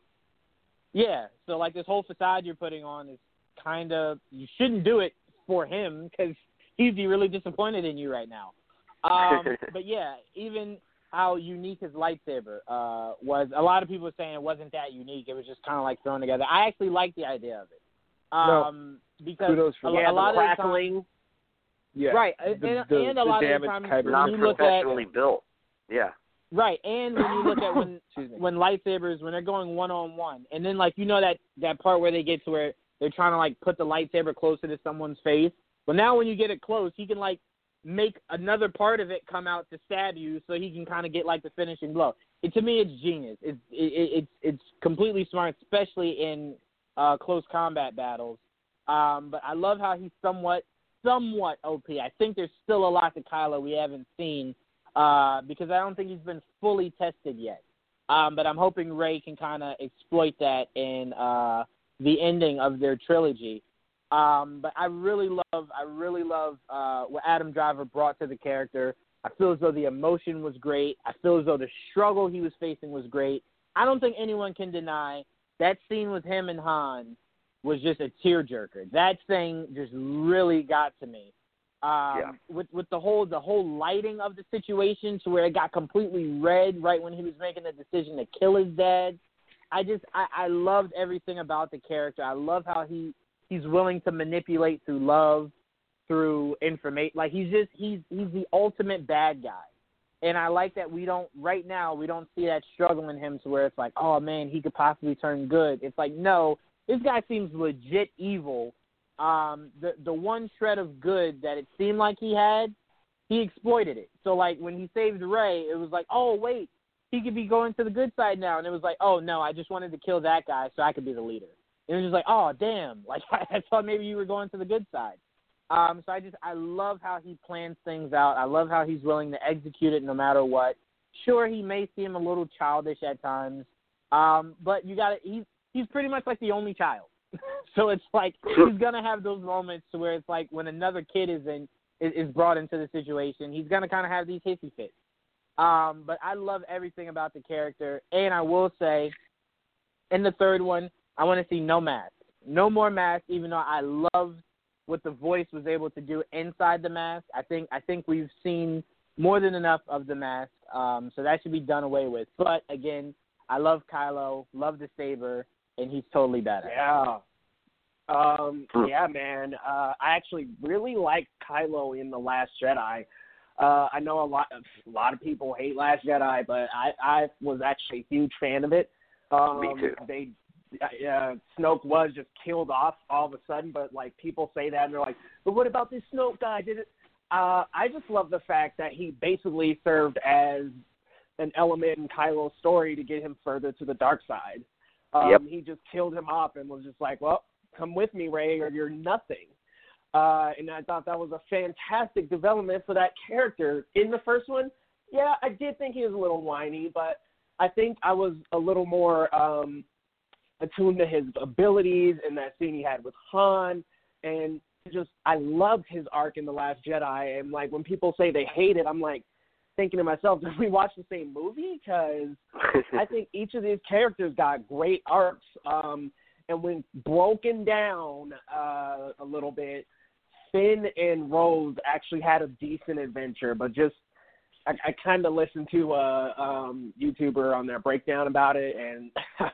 Yeah, so like this whole facade you're putting on is kind of you shouldn't do it for him because he'd be really disappointed in you right now. Um, but yeah, even how unique his lightsaber uh, was. A lot of people were saying it wasn't that unique. It was just kind of like thrown together. I actually like the idea of it. Um, because Kudos for a, that. a lot the of the time. Yeah. right, The, and, the, and a the lot of the damage time Kyber not when you look at professionally built yeah right, and when you look at when when lightsabers when they're going one on one, and then like you know that that part where they get to where they're trying to like put the lightsaber closer to someone's face. Well, now when you get it close, he can like make another part of it come out to stab you, so he can kind of get like the finishing blow. It, to me, it's genius. It's it, it, it's it's completely smart, especially in uh, close combat battles. Um, but I love how he's somewhat somewhat OP. I think there's still a lot to Kylo we haven't seen uh, because I don't think he's been fully tested yet. Um, but I'm hoping Rey can kind of exploit that in uh, the ending of their trilogy. Um, but I really love, I really love uh, what Adam Driver brought to the character. I feel as though the emotion was great. I feel as though the struggle he was facing was great. I don't think anyone can deny that scene with him and Han was just a tearjerker. That thing just really got to me. Um, Yeah. With with the whole the whole lighting of the situation to where it got completely red right when he was making the decision to kill his dad. I just I, I loved everything about the character. I love how he he's willing to manipulate through love, through information. Like he's just he's he's the ultimate bad guy. And I like that we don't right now we don't see that struggle in him to where it's like, oh man, he could possibly turn good. It's like no, this guy seems legit evil, um, the the one shred of good that it seemed like he had, he exploited it. So like when he saved Rey, it was like, oh wait, he could be going to the good side now, and it was like, oh no, I just wanted to kill that guy so I could be the leader. It was just like, oh damn, like I thought maybe you were going to the good side. Um, so I just I love how he plans things out. I love how he's willing to execute it no matter what. Sure, he may seem a little childish at times, um, but you got to he's he's pretty much like the only child. so it's like he's gonna have those moments to where it's like when another kid is in is, is brought into the situation, he's gonna kind of have these hissy fits. Um, but I love everything about the character, and I will say, in the third one, I want to see no mask, no more mask. Even though I love what the voice was able to do inside the mask, I think I think we've seen more than enough of the mask, um, so that should be done away with. But again, I love Kylo, love the saber, and he's totally badass. Yeah. Um, yeah, man. Uh, I actually really like Kylo in the Last Jedi. Uh, I know a lot of a lot of people hate Last Jedi, but I I was actually a huge fan of it. Um, Me too. They uh, Snoke was just killed off all of a sudden, but like people say that and they're like, but what about this Snoke guy? Did it? Uh, I just love the fact that he basically served as an element in Kylo's story to get him further to the dark side. Um, Yep. He just killed him off and was just like, well, come with me, Rey, or you're nothing. Uh, and I thought that was a fantastic development for that character. In the first one, yeah, I did think he was a little whiny, but I think I was a little more um, attuned to his abilities and that scene he had with Han. And just, I loved his arc in The Last Jedi. And like when people say they hate it, I'm like thinking to myself, did we watch the same movie? Because I think each of these characters got great arcs. Um, and when broken down uh, a little bit, Finn and Rose actually had a decent adventure, but just I, I kind of listened to a um, YouTuber on their breakdown about it, and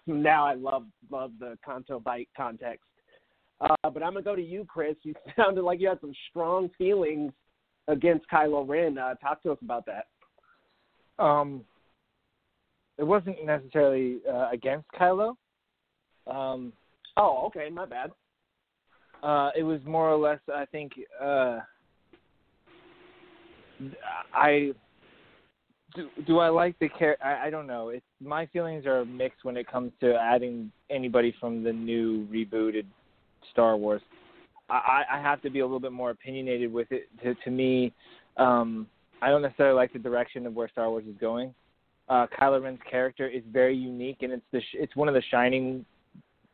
now I love love the Canto Bight context. Uh, but I'm gonna go to you, Chris. You sounded like you had some strong feelings against Kylo Ren. Uh, talk to us about that. Um, it wasn't necessarily uh, against Kylo. Um, Oh, okay, my bad. uh, it was more or less, I think, uh, I do. Do I like the character? I, I don't know. It's my feelings are mixed when it comes to adding anybody from the new rebooted Star Wars. I, I have to be a little bit more opinionated with it. To, to me, um, I don't necessarily like the direction of where Star Wars is going. Uh, Kylo Ren's character is very unique, and it's the sh- it's one of the shining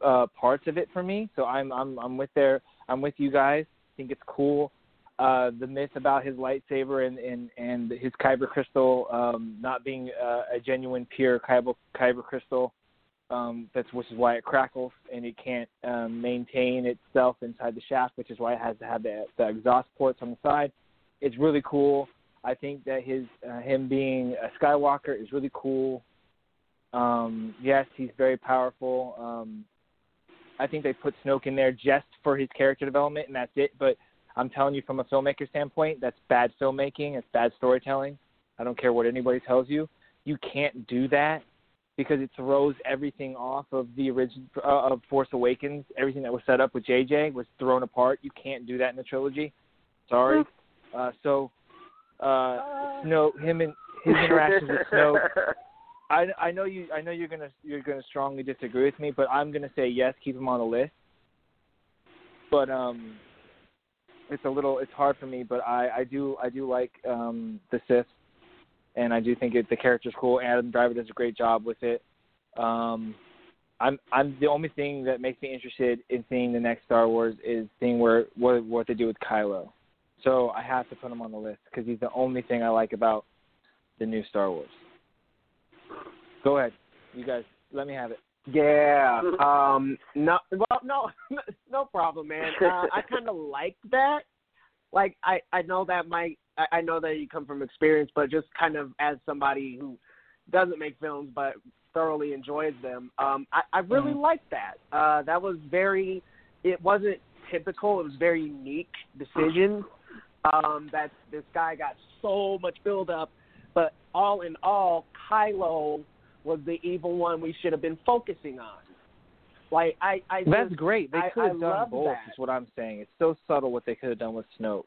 uh, parts of it for me. So I'm I'm I'm with there. I'm with you guys. I think it's cool. Uh, the myth about his lightsaber and and and his kyber crystal um, not being uh, a genuine pure kyber kyber crystal. Um, that's which is why it crackles and it can't um, maintain itself inside the shaft, which is why it has to have the, the exhaust ports on the side. It's really cool. I think that his uh, him being a Skywalker is really cool. Um, yes, he's very powerful. Um, I think they put Snoke in there just for his character development, and that's it. But I'm telling you, from a filmmaker standpoint, that's bad filmmaking. It's bad storytelling. I don't care what anybody tells you. You can't do that because it throws everything off of the original uh, of Force Awakens. Everything that was set up with JJ was thrown apart. You can't do that in the trilogy. Sorry. Uh, so, uh, Snoke, him and his interactions with Snoke. I, I know you. I know you're gonna you're gonna strongly disagree with me, but I'm gonna say yes. Keep him on the list. But um, it's a little. It's hard for me, but I I do I do like um the Sith, and I do think it, the character's cool. Adam Driver does a great job with it. Um, I'm I'm the only thing that makes me interested in seeing the next Star Wars is seeing where what what they do with Kylo. So I have to put him on the list because he's the only thing I like about the new Star Wars. Go ahead, you guys. Let me have it. Yeah. Um. No. Well, no. No problem, man. Uh, I kind of like that. Like, I I know that might. I, I know that you come from experience, but just kind of as somebody who doesn't make films but thoroughly enjoys them, um, I I really Mhm. like that. Uh, that was very. It wasn't typical. It was very unique decision. Um, that this guy got so much build up, but all in all, Kylo was the evil one we should have been focusing on. Like I, I That's just, great. They could have done both. that. Is what I'm saying. It's so subtle what they could have done with Snoke.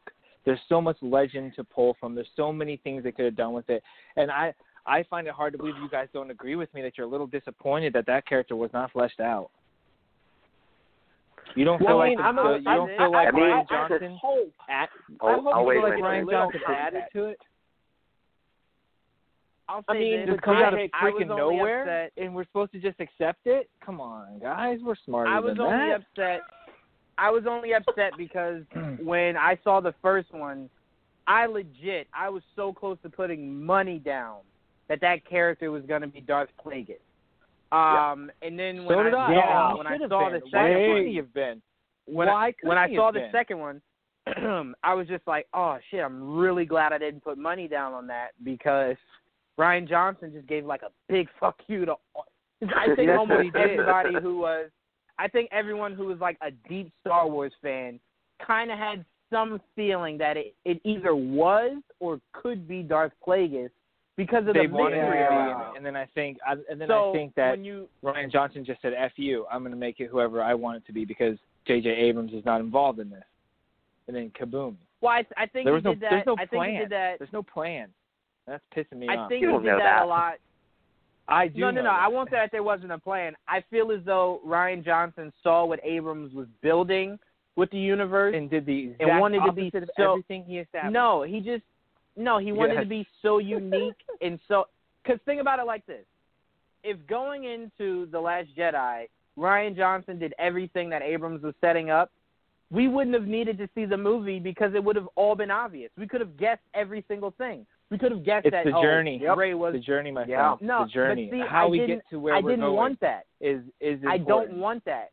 There's so much legend to pull from. There's so many things they could have done with it, and I I find it hard to believe you guys don't agree with me that you're a little disappointed that that character was not fleshed out. You don't Well, feel I like mean, the, the- a- you don't I- feel like I mean, Rian I- I Johnson at I'll, hope you feel like. Rian Johnson added to it. I'll I mean, this, comes out of freaking nowhere, upset- and we're supposed to just accept it. Come on, guys, we're smarter I was than only that. upset. I was only upset because when I saw the first one, I legit I was so close to putting money down that that character was going to be Darth Plagueis. Um, and then when so I I. saw Yeah. when I saw been. the second couldn't one, have been? when Why I, when I saw the been? second one, I was just like, oh shit, I'm really glad I didn't put money down on that because Rian Johnson just gave like a big fuck you to. I think almost everybody who was, I think everyone who was like a deep Star Wars fan, kind of had some feeling that it it either was or could be Darth Plagueis because of they the wanted mystery to be in around it, it. and then I think, I, and then so I think that when you Rian Johnson just said, "F you, I'm going to make it whoever I want it to be because J.J. Abrams is not involved in this." And then kaboom! well, I, I think There he was no, did that. there's no I think plan. he did that. There's no plan. That's pissing me I off. think You he don't did know that, that. a lot. I do. no, no, no. that. I won't say that there wasn't a plan. I feel as though Rian Johnson saw what Abrams was building with the universe. and did the exact and wanted to be opposite of so- everything he established. no, he just no. He wanted Yes. to be so unique and so. Because think about it like this: if going into the Last Jedi, Rian Johnson did everything that Abrams was setting up, we wouldn't have needed to see the movie because it would have all been obvious. We could have guessed every single thing. We could have guessed It's that the oh, journey. Rey was the journey, my Yeah. friend. No, the journey. but see, How I we get to where I we're i didn't going want that. is is I don't want that.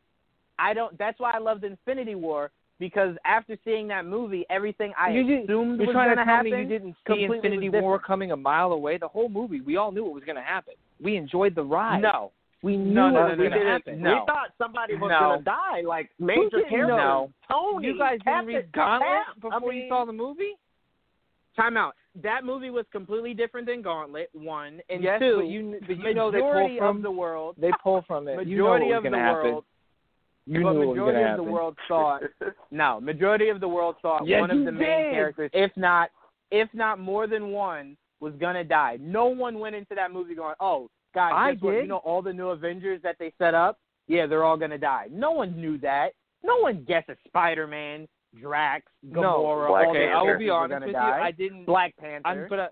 I don't. That's why I loved Infinity War because after seeing that movie, everything I You did- assumed You're was trying going to tell happen me you didn't see Infinity War different. coming a mile away? The whole movie, we all knew it was going to happen. We enjoyed the ride. No, we knew No, no, it no, was no, going to happen. No. We thought somebody was No. gonna die, like major didn't characters. know? Tony. You guys didn't Captain- read Gauntlet Cap, before I mean, you saw the movie? Time out. That movie was completely different than Gauntlet. One and yes, two. but you, but you know they pull majority from of the world. they pull from it. Majority you know of the happen. world. You but knew what was going majority of the world thought no. Majority of the world thought Yes, one of the main did. characters, if not, if not more than one, was gonna die. No one went into that movie going, "Oh, God, I guess what? did. You know all the new Avengers that they set up? Yeah, they're all gonna die." No one knew that. No one guessed a Spider-Man, Drax, Gamora, no, Black all the okay, I will be honest with die. you. I didn't. Black Panther. I'm, but uh,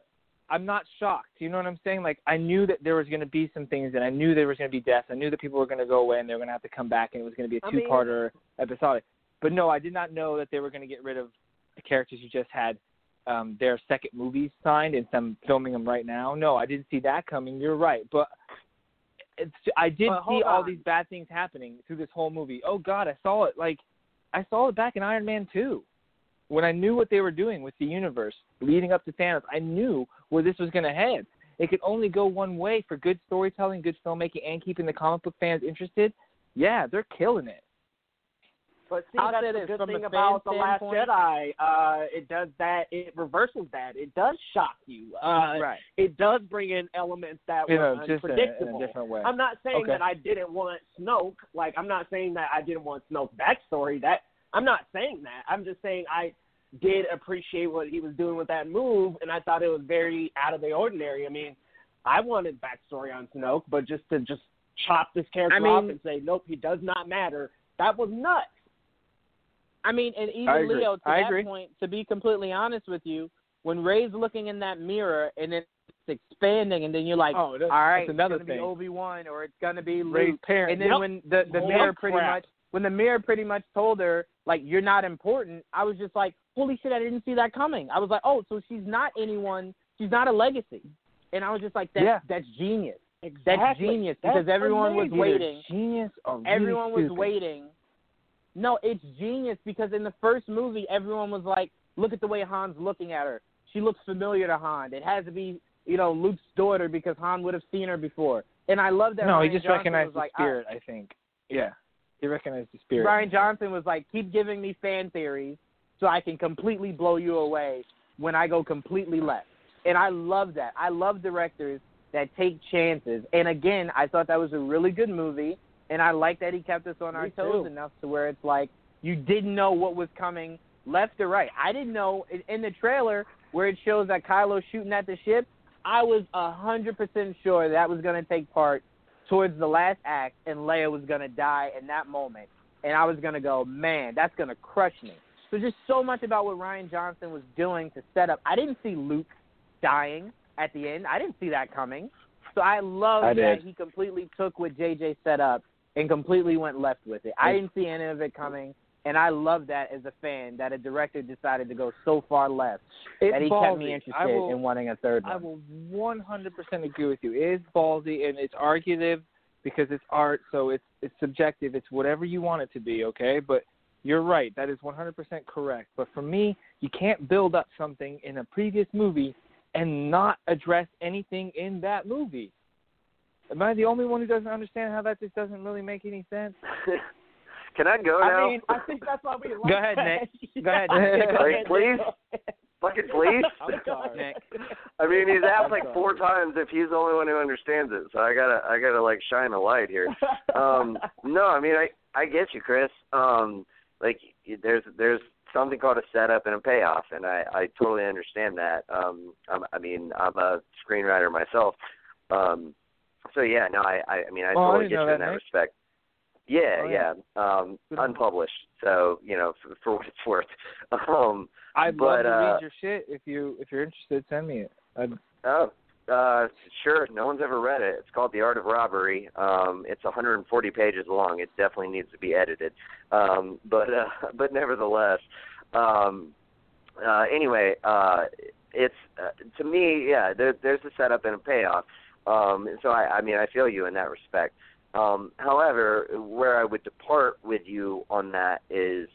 I'm not shocked. You know what I'm saying? Like I knew that there was going to be some things, and I knew there was going to be deaths. I knew that people were going to go away, and they were going to have to come back, and it was going to be a mean- two-parter episodic. But no, I did not know that they were going to get rid of the characters who just had um, their second movies signed and some filming them right now. No, I didn't see that coming. You're right, but it's, I did see hold all these bad things happening through this whole movie. Oh God, I saw it. Like I saw it back in Iron Man 2 when I knew what they were doing with the universe leading up to Thanos, I knew where this was going to head. It could only go one way for good storytelling, good filmmaking, and keeping the comic book fans interested. Yeah, they're killing it. But see, I'll that's say the this, good thing fan about the Last standpoint- Jedi. Uh, it does that. It reverses that. It does shock you. Uh, right. It does bring in elements that You were know, just in a, in unpredictable. a different way. I'm not saying Okay. that I didn't want Snoke. Like I'm not saying that I didn't want Snoke's backstory. That I'm not saying that. I'm just saying I did appreciate what he was doing with that move, and I thought it was very out of the ordinary. I mean, I wanted backstory on Snoke, but just to just chop this character I mean- off and say nope, he does not matter. That was nuts. I mean, and even Leo, to I that agree. point, to be completely honest with you, when Rey's looking in that mirror and then it's expanding, and then you're like, Oh, that's- all right, that's another it's gonna thing. be Obi Wan or it's gonna be Rey's parents. And then Yep. when the the Holy mirror pretty crap. much when the mirror pretty much told her like you're not important, I was just like, holy shit, I didn't see that coming. I was like, oh, so she's not anyone. She's not a legacy. And I was just like, that's Yeah. that's genius. Exactly. That's genius That's because everyone amazing. was waiting. Genius or really everyone was stupid. waiting. No, it's genius because in the first movie, everyone was like, "Look at the way Han's looking at her. She looks familiar to Han. It has to be, you know, Luke's daughter because Han would have seen her before." And I love that. No, Rian he just Johnson recognized the like, spirit. I think. Yeah, he recognized the spirit. Brian Johnson was like, "Keep giving me fan theories so I can completely blow you away when I go completely left." And I love that. I love directors that take chances. And again, I thought that was a really good movie. And I like that he kept us on our toes too. enough to where it's like you didn't know what was coming left or right. I didn't know in, in the trailer where it shows that Kylo's shooting at the ship. I was a hundred percent sure that was going to take part towards the last act, and Leia was going to die in that moment, and I was going to go, man, that's going to crush me. So just so much about what Rian Johnson was doing to set up. I didn't see Luke dying at the end. I didn't see that coming. So I love that he completely took what JJ set up and completely went left with it. I didn't see any of it coming, and I love that as a fan that a director decided to go so far left It's that he ballsy. kept me interested will, in wanting a third one. I will 100% agree with you. It is ballsy and it's argumentative because it's art, so it's it's subjective. It's whatever you want it to be, okay? But you're right. That is 100% correct. But for me, you can't build up something in a previous movie and not address anything in that movie. Am I the only one who doesn't understand how that just doesn't really make any sense? Can I go now? I mean, I think that's why we like Go ahead. Nick. Go ahead. Go Like, ahead, please? Fucking please. I'm sorry. Nick. I mean, he's asked like sorry. four times if he's the only one who understands it. So I gotta, I gotta like shine a light here. Um, no, I mean, I, I get you, Chris. Um, like, there's, there's something called a setup and a payoff, and I, I totally understand that. Um, I'm, I mean, I'm a screenwriter myself. Um, so yeah, no, I, I, I mean, I Oh, totally get you in that, respect. Yeah, Oh, yeah. yeah. Um, Good on you. unpublished. So you know, for, for what it's worth. Um, I'd But, love to uh, read your shit if you if you're interested. Send me it. I'd, Oh, uh, sure. No one's ever read it. It's called The Art of Robbery. Um, it's 140 pages long. It definitely needs to be edited. Um, but uh, but nevertheless, um, uh, anyway, uh, it's uh, to me, yeah. There, there's a setup and a payoff. Um, and so I, I mean, I feel you in that respect. Um, however, where I would depart with you on that is,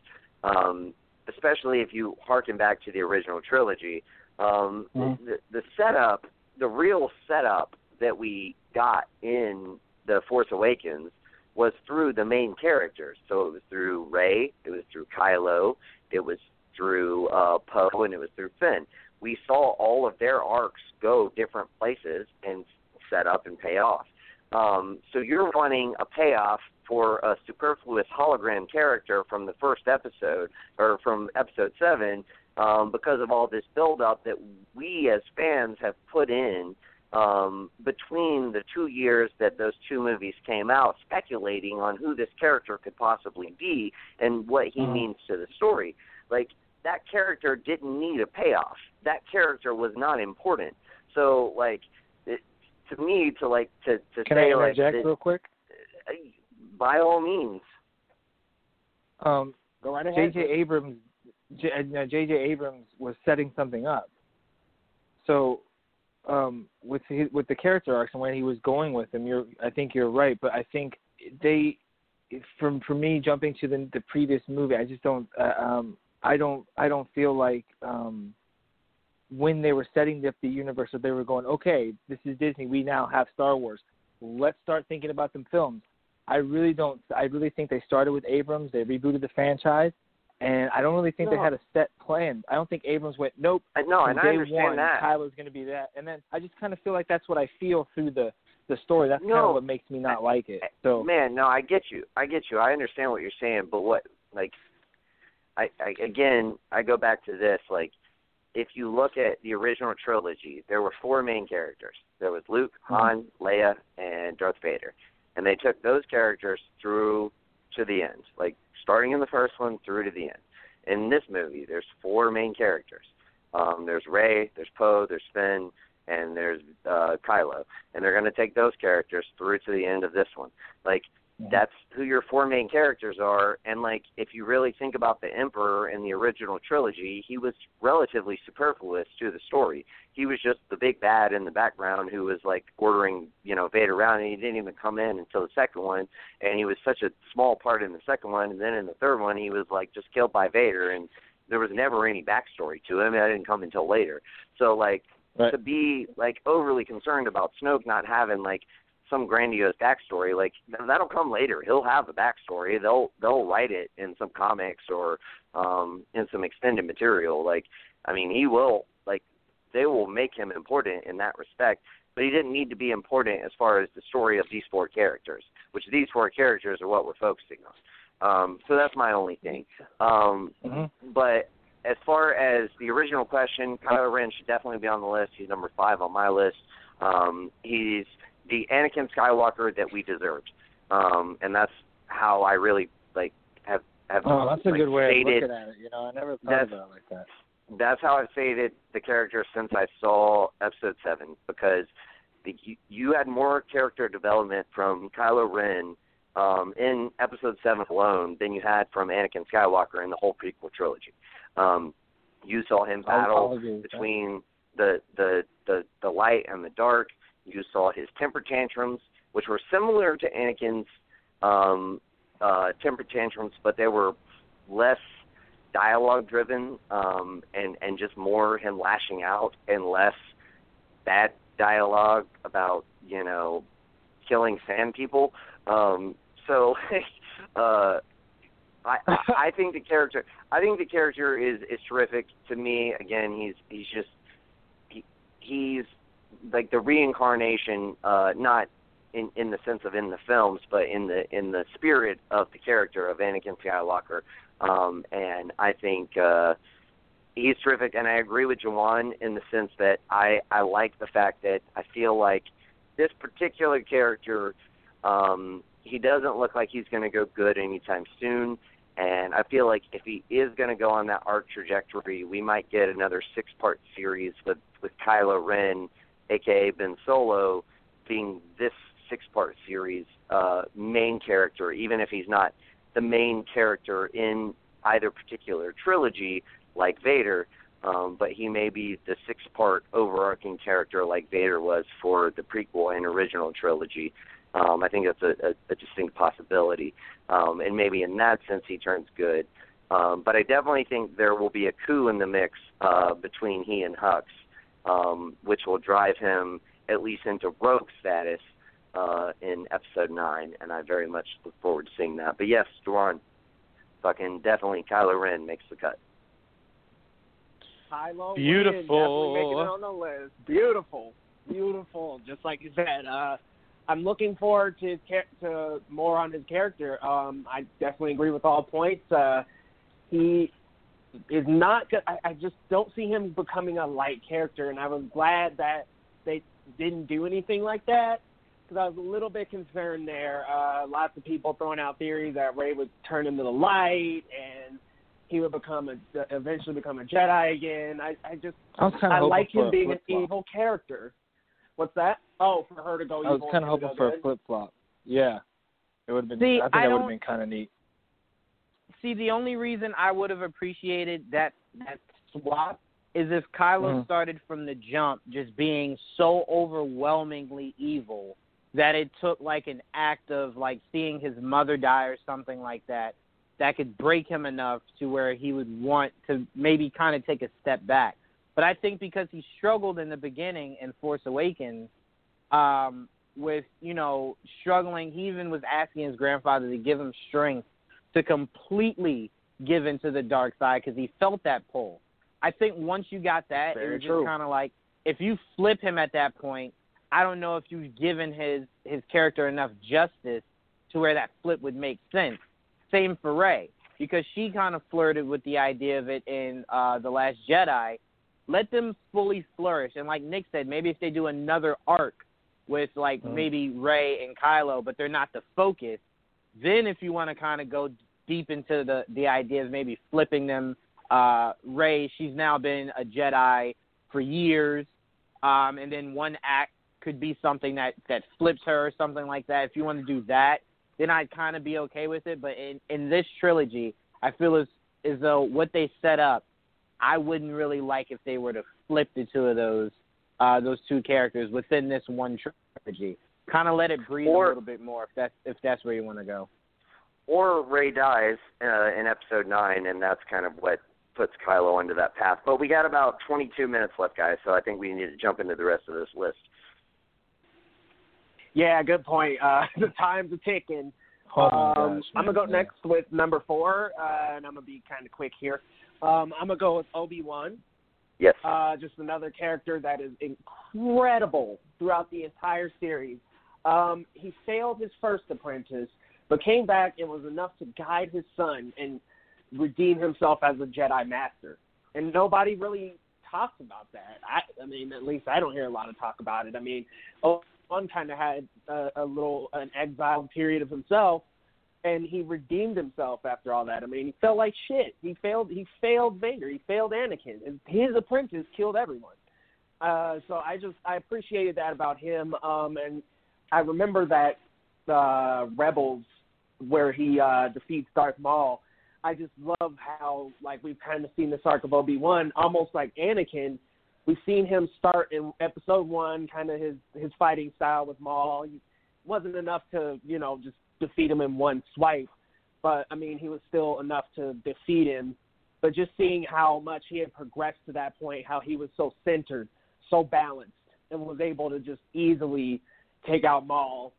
um, especially if you harken back to the original trilogy, um, Mhm. the, the setup, the real setup that we got in the Force Awakens was through the main characters. So it was through Rey, it was through Kylo, it was through uh, Poe, and it was through Finn. We saw all of their arcs go different places and set up and pay off. Um, so you're wanting a payoff for a superfluous hologram character from the first episode or from episode seven um, because of all this build-up that we as fans have put in um, between the two years that those two movies came out, speculating on who this character could possibly be and what he Mhm. means to the story. Like that character didn't need a payoff. That character was not important. So like to me to like to to can say I like interject that- real quick? by all means. Um, Go right ahead. J.J. Abrams, J, uh, J.J. Abrams was setting something up. So, um, with his, with the character arcs and where he was going with them, you're I think you're right, but I think they, from for me jumping to the the previous movie, I just don't uh, um I don't I don't feel like um when they were setting up the universe, that they were going, okay, this is Disney, we now have Star Wars, let's start thinking about them films. I really don't. I really think they started with Abrams. They rebooted the franchise, and I don't really think they had a set plan. I don't think Abrams went, nope. I no, and I understand one, that. Kylo's going to be that, and then I just kind of feel like that's what I feel through the the story. That's kind of what makes me not like it. So man no i get you i get you i understand what you're saying but what like i i again i go back to this like if you look at the original trilogy there were four main characters. There was luke Mm-hmm. han leia and darth vader. And they took those characters through to the end like starting in the first one through to the end. In this movie there's four main characters. Um there's rey there's poe there's finn and there's uh kylo. And they're going to take those characters through to the end of this one. Like that's who your four main characters are and like if you really think about the emperor in the original trilogy he was relatively superfluous to the story. He was just the big bad in the background who was like ordering you know vader around and he didn't even come in until the second one and he was such a small part in the second one and then in the third one he was like just killed by vader and there was never any backstory to him. That didn't come until later. So like Right. to be like overly concerned about Snoke not having like some grandiose backstory, like that'll come later. He'll have a backstory. They'll they'll write it in some comics or um in some extended material. Like I mean, he will like they will make him important in that respect. But he didn't need to be important as far as the story of these four characters, which these four characters are what we're focusing on. Um, so that's my only thing. Um, Mm-hmm. but as far as the original question, Kylo Ren should definitely be on the list. He's number five on my list. Um, he's the Anakin Skywalker that we deserved, um, and that's how I really like have have. Oh, that's a like, good way of stated, looking at it. You know, I never thought about it like that. That's how I've faded the character since I saw Episode Seven because the, you, you had more character development from Kylo Ren um, in Episode Seven alone than you had from Anakin Skywalker in the whole prequel trilogy. Um, you saw him battle I'll agree with that. between the, the the the light and the dark. You saw his temper tantrums, which were similar to Anakin's um, uh, temper tantrums, but they were less dialogue driven um, and and just more him lashing out and less bad dialogue about you know killing sand people. Um, so uh, I I think the character I think the character is is terrific to me. Again, he's he's just he, he's like the reincarnation, uh, not in in the sense of in the films, but in the in the spirit of the character of Anakin Skywalker. Um, and I think uh, he's terrific. And I agree with Juwan in the sense that I I like the fact that I feel like this particular character um, he doesn't look like he's going to go good anytime soon. And I feel like if he is going to go on that arc trajectory, we might get another six-part series with with Kylo Ren, aka Ben Solo, being this six-part series uh, main character, even if he's not the main character in either particular trilogy like Vader. Um, but he may be the six-part overarching character like Vader was for the prequel and original trilogy. Um, I think that's a, a, a distinct possibility, um, and maybe in that sense he turns good. Um, but I definitely think there will be a coup in the mix uh, between he and Hux, um, which will drive him at least into rogue status uh, in episode nine, and I very much look forward to seeing that. But yes, Duran, fucking definitely Kylo Ren makes the cut. Kylo Beautiful. Ren, definitely making it on the list. Beautiful, beautiful. Just like you said, uh, I'm looking forward to to more on his character. Um, I definitely agree with all points. Uh, he is not. Good. I, I just don't see him becoming a light character, and I was glad that they didn't do anything like that because I was a little bit concerned there. Uh, lots of people throwing out theories that Rey would turn into the light and he would become a eventually become a Jedi again. I I just I was kind of I like him being an evil character. What's that? Oh, for her to go I was kind of hoping for go a flip flop. Yeah, it would have been. See, I think I that would have been kind of neat. See, the only reason I would have appreciated that that swap is if Kylo Mhm. started from the jump just being so overwhelmingly evil that it took like an act of like seeing his mother die or something like that that could break him enough to where he would want to maybe kind of take a step back. But I think because he struggled in the beginning in Force Awakens, um, with you know struggling, he even was asking his grandfather to give him strength to completely give into the dark side because he felt that pull. I think once you got that, Very it was true. just kind of like if you flip him at that point, I don't know if you've given his his character enough justice to where that flip would make sense. Same for Rey because she kind of flirted with the idea of it in uh, the Last Jedi. Let them fully flourish, and like Nick said, maybe if they do another arc with like Mhm. maybe Rey and Kylo, but they're not the focus. Then, if you want to kind of go deep into the the idea of maybe flipping them, uh, Rey, she's now been a Jedi for years, um, and then one act could be something that that flips her or something like that. If you want to do that, then I'd kind of be okay with it. But in in this trilogy, I feel as as though what they set up, I wouldn't really like if they were to flip the two of those uh, those two characters within this one trilogy. Kind of let it breathe Or- a little bit more if that's if that's where you want to go. Or Rey dies uh, in episode nine, and that's kind of what puts Kylo onto that path. But we got about 22 minutes left, guys, so I think we need to jump into the rest of this list. Yeah, good point. Uh, the time's a ticking. Oh um, gosh, I'm gonna go Yeah. next with number four, uh, and I'm gonna be kind of quick here. Um, I'm gonna go with Obi Wan Yes. Uh, just another character that is incredible throughout the entire series. Um, he failed his first apprentice, but came back and was enough to guide his son and redeem himself as a Jedi Master. And nobody really talks about that. I, I mean, at least I don't hear a lot of talk about it. I mean, Obi-Wan kind of had a, a little an exile period of himself, and he redeemed himself after all that. I mean, he felt like shit. He failed. He failed Vader. He failed Anakin. His apprentice killed everyone. Uh, so I just I appreciated that about him. Um, and I remember that uh, Rebels where he uh, defeats Darth Maul. I just love how like we've kind of seen this arc of Obi Wan, almost like Anakin. We've seen him start in Episode One, kind of his his fighting style with Maul. He wasn't enough to you know just defeat him in one swipe, but I mean he was still enough to defeat him. But just seeing how much he had progressed to that point, how he was so centered, so balanced, and was able to just easily take out Maul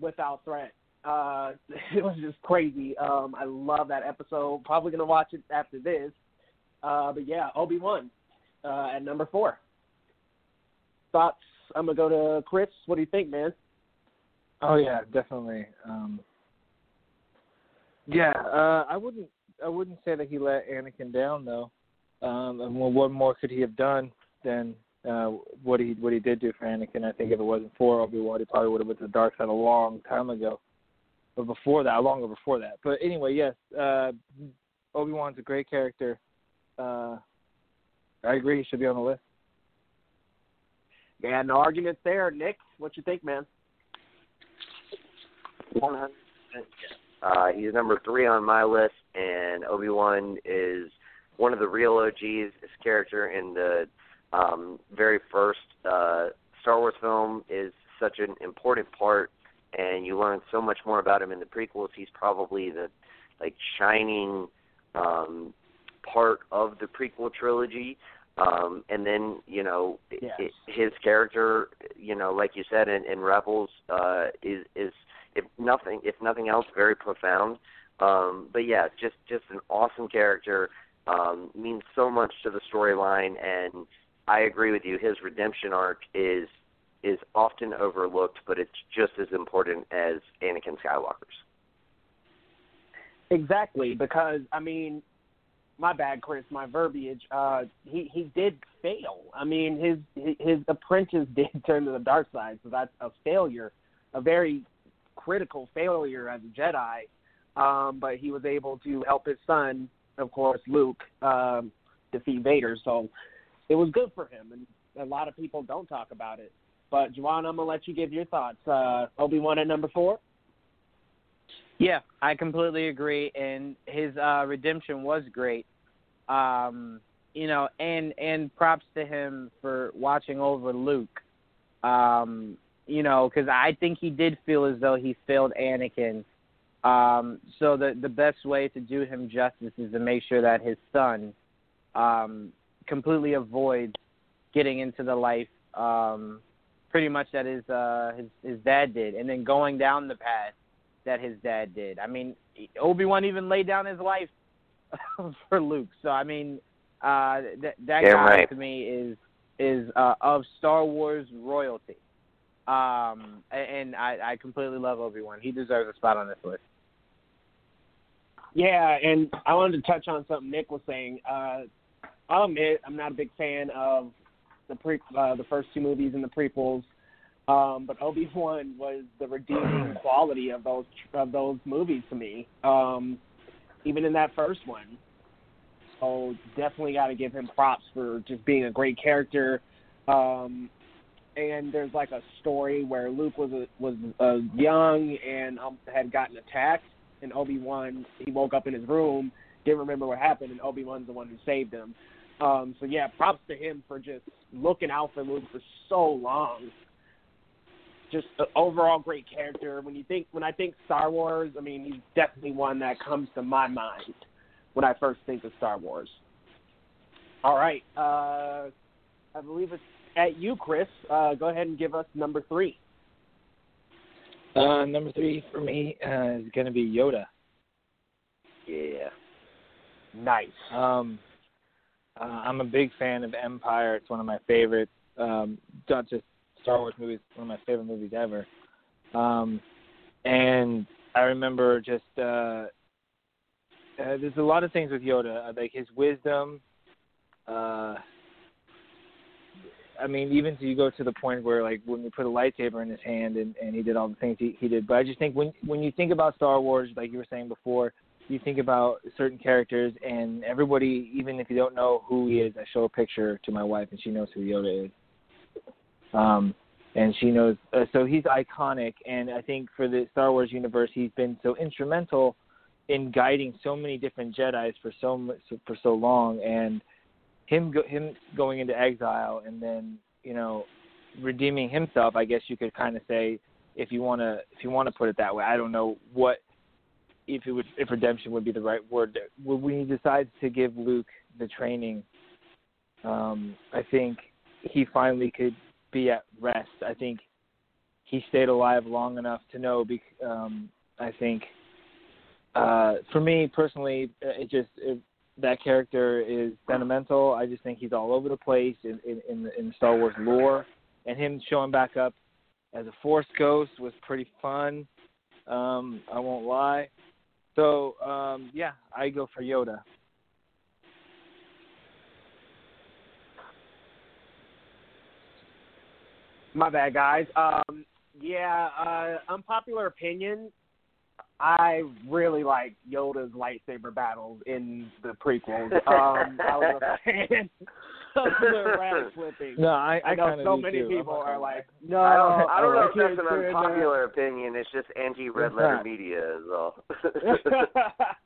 without threat. Uh, it was just crazy. Um, I love that episode. Probably gonna watch it after this. Uh, but yeah, Obi Wan uh, at number four. Thoughts? I'm gonna go to Chris. What do you think, man? Oh yeah, definitely. Um, yeah, uh, I wouldn't. I wouldn't say that he let Anakin down though. Um, and what more could he have done than uh, what he what he did do for Anakin? I think if it wasn't for Obi Wan, he probably would have went to the dark side a long time ago. But before that, longer before that. But anyway, yes, uh, Obi Wan's a great character. Uh, I agree, he should be on the list. Yeah, no arguments there. Nick, what you think, man? One hundred. Uh, he's number three on my list, and Obi Wan is one of the real OGs. His character in the um, very first uh, Star Wars film is such an important part, and you learn so much more about him in the prequels. He's probably the like shining um, part of the prequel trilogy. Um, and then you know Yes. his character, you know, like you said in, in Rebels, uh, is is if nothing if nothing else very profound. Um, but yeah, just just an awesome character. Um, means so much to the storyline, and I agree with you. His redemption arc is is often overlooked, but it's just as important as Anakin Skywalker's. Exactly, because I mean, my bad, Chris. My verbiage. Uh, he he did fail. I mean, his his apprentice did turn to the dark side, so that's a failure, a very critical failure as a Jedi. Um, but he was able to help his son, of course, Luke, um, defeat Vader. So it was good for him, and a lot of people don't talk about it. But Juwan, I'm gonna let you give your thoughts. Uh, Obi Wan at number four. Yeah, I completely agree, and his uh, redemption was great. Um, you know, and and props to him for watching over Luke. Um, you know, because I think he did feel as though he failed Anakin. Um, so the the best way to do him justice is to make sure that his son um, completely avoids getting into the life um, pretty much that his uh, his his dad did, and then going down the path that his dad did. I mean, Obi Wan even laid down his life for Luke. So I mean, uh, that that Yeah, guy right. to me is is uh, of Star Wars royalty. Um, and I, I completely love Obi Wan. He deserves a spot on this list. Yeah, and I wanted to touch on something Nick was saying. Uh, I'll admit I'm not a big fan of the pre uh, the first two movies and the prequels, um, but Obi Wan was the redeeming quality of those of those movies to me. Um, even in that first one, so definitely got to give him props for just being a great character. Um, and there's like a story where Luke was a, was uh, young and um, had gotten attacked, and Obi Wan he woke up in his room, didn't remember what happened, and Obi Wan's the one who saved him. Um, so yeah, props to him for just looking out for Luke for so long. Just an overall great character. When you think when I think Star Wars, I mean he's definitely one that comes to my mind when I first think of Star Wars. All right, uh, I believe it's at you, Chris. Uh, go ahead and give us number three. Uh, number three for me uh, is going to be Yoda. Yeah. Nice. Um, Uh, I'm a big fan of Empire. It's one of my favorites. Um, not just Star Wars movies, one of my favorite movies ever. Um, and I remember just uh, uh, there's a lot of things with Yoda, uh, like his wisdom. Uh, I mean, even to you go to the point where like when we put a lightsaber in his hand and, and he did all the things he, he did. But I just think when when you think about Star Wars, like you were saying before, you think about certain characters and everybody, even if you don't know who he is, I show a picture to my wife and she knows who Yoda is. Um, and she knows. Uh, so he's iconic, and I think for the Star Wars universe, he's been so instrumental in guiding so many different Jedi's for so for so long, and him go, him going into exile and then you know redeeming himself. I guess you could kind of say if you want to if you want to put it that way. I don't know what if it would if redemption would be the right word. When he decides to give Luke the training, um, I think he finally could be at rest. I think he stayed alive long enough to know. Um, I think uh, for me personally, it just it, that character is sentimental. I just think he's all over the place in in, in, the, in Star Wars lore, and him showing back up as a Force ghost was pretty fun. Um, I won't lie. So um, yeah, I go for Yoda. My bad, guys. Um, yeah, uh, unpopular opinion. I really like Yoda's lightsaber battles in the prequels. Um, I was a fan of the rat flipping. No, I, I, I know so many too. people are like, no, I don't, I don't know if can't that's an stand that." unpopular opinion. It's just anti-red letter media is all.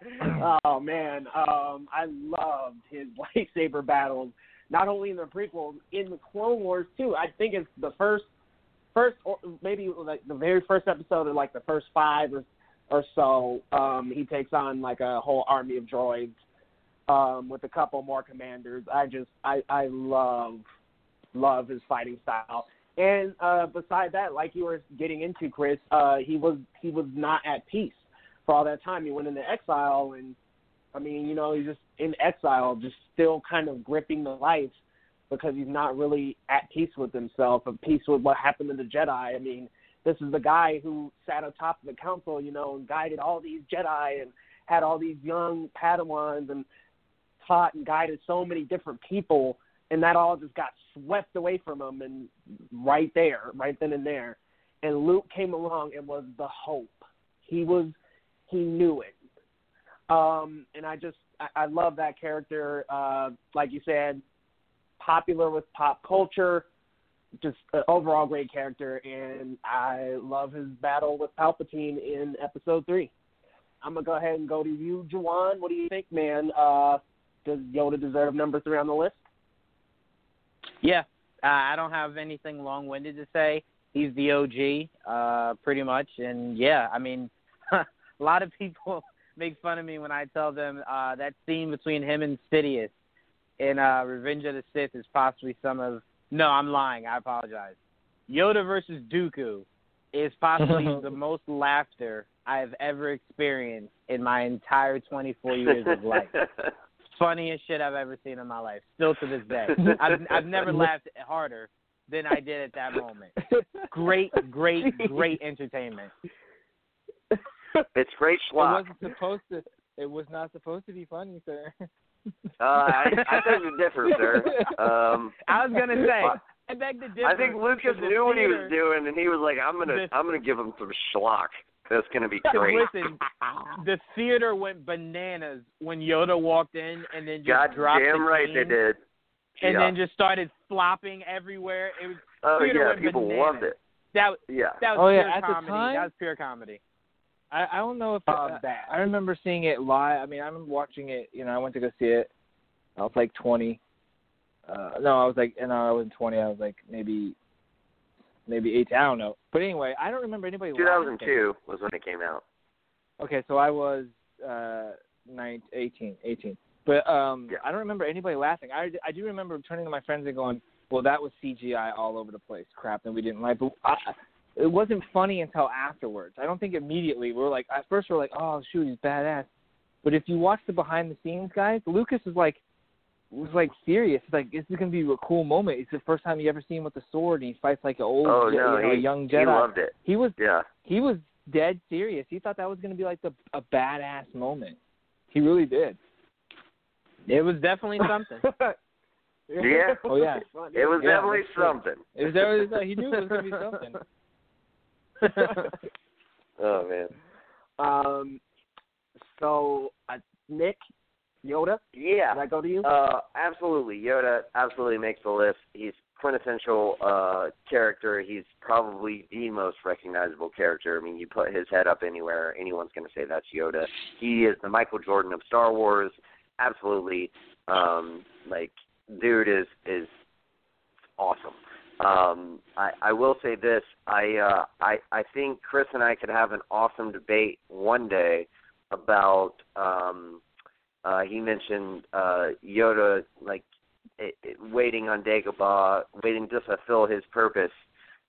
oh man, um, I loved his lightsaber battles. Not only in the prequels, in the Clone Wars too. I think it's the first, first or maybe like the very first episode or like the first five or or so. Um, he takes on like a whole army of droids um, with a couple more commanders. I just I I love love his fighting style. And uh, beside that, like you were getting into, Chris, uh, he was he was not at peace for all that time. He went into exile, and I mean, you know, he's just in exile, just still kind of gripping the life because he's not really at peace with himself, at peace with what happened to the Jedi. I mean, this is the guy who sat atop of the council, you know, and guided all these Jedi and had all these young Padawans and taught and guided so many different people, and that all just got swept away from him, and right there, right then and there, and Luke came along and was the hope. He was, he knew it, um, and I just, I, I love that character. Uh, like you said, popular with pop culture, just an overall great character, and I love his battle with Palpatine in Episode Three. I'm gonna go ahead and go to you, Juwan. What do you think, man? Uh, does Yoda deserve number three on the list? Yeah, uh, I don't have anything long-winded to say. He's the OG, uh, pretty much, and yeah, I mean, a lot of people make fun of me when I tell them uh, that scene between him and Sidious in uh, Revenge of the Sith is possibly some of. No, I'm lying. I apologize. Yoda versus Dooku is possibly the most laughter I have ever experienced in my entire 24 years of life funniest shit I've ever seen in my life. Still to this day, I've I've never laughed harder than I did at that moment. Great, great, great entertainment. it's great schlock. It schlock. wasn't supposed to. It was not supposed to be funny, sir. Uh, I, I think you differ, sir. Um, I was gonna say, I beg to differ. I think Lucas because the knew what he was doing, and he was like, "I'm gonna, The- I'm gonna give him some schlock. That's gonna be great." Listen, the theater went bananas when Yoda walked in and then just God dropped damn the right they cane did. and yeah. then just started flopping everywhere. It was oh theater yeah, went people bananas. loved it. that was Yeah. that was Oh, yeah, pure at the comedy. time- that was pure comedy. I, I don't know if Love uh, that. I remember seeing it live. I mean, I remember watching it. You know, I went to go see it. I was like 20. Uh, no, I was like, no, I wasn't 20. I was like maybe, maybe 18. I don't know. But anyway, I don't remember anybody. laughing. 2002 was when it came out. Okay, so I was uh, 19, 18, 18. But um, Yeah. I don't remember anybody laughing. I, I do remember turning to my friends and going, "Well, that was CGI all over the place, crap that we didn't like." But I, it wasn't funny until afterwards. I don't think immediately we were like, at first we we're like, "Oh shoot, he's badass," but if you watch the behind the scenes guys, Lucas is like, was like serious. It's like this is gonna be a cool moment. It's the first time you ever see him with the sword, and he fights like an old, Oh no, you know, he, a young Jedi. he loved it. He was Yeah. he was dead serious. He thought that was gonna be like the a badass moment. He really did. It was definitely something. Yeah. Oh yeah. It was Yeah, definitely that's true. something. It was, it was, he knew it was gonna be something. Oh man. um, so uh, Nick, Yoda, Yeah. did I go to you? Uh, absolutely. Yoda absolutely makes the list. He's quintessential uh, character. He's probably the most recognizable character. I mean, you put his head up anywhere, anyone's going to say that's Yoda. He is the Michael Jordan of Star Wars. Absolutely. Um, like, dude is is awesome. Um, I, I will say this. I uh, I I think Chris and I could have an awesome debate one day about um, uh, he mentioned uh, Yoda like it, it, waiting on Dagobah, waiting to fulfill his purpose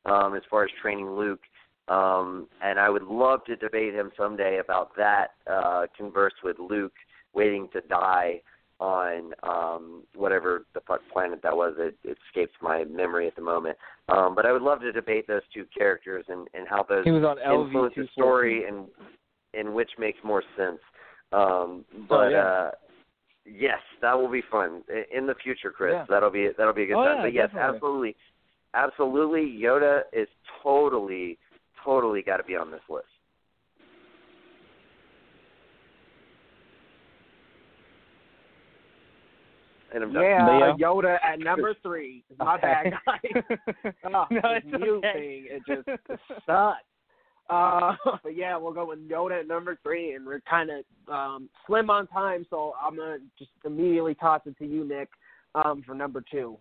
um, as far as training Luke. Um, and I would love to debate him someday about that. Uh, converse with Luke, waiting to die on um, whatever the fuck planet that was. It, it escapes my memory at the moment. Um, but I would love to debate those two characters and, and how those He was on influence the story and in which makes more sense. Um, but Oh, yeah. uh, yes, that will be fun in the future, Chris. Yeah. That'll be that'll be a good Oh, time. yeah, but yes, definitely. absolutely, absolutely, Yoda is totally, totally got to be on this list. And I'm done. yeah, Leo? Yoda at number three. My bad, guys. Oh, no, it's mute okay. thing, it just sucks. Uh, yeah, we'll go with Yoda at number three, and we're kind of um, slim on time, so I'm gonna just immediately toss it to you, Nick, um, for number two.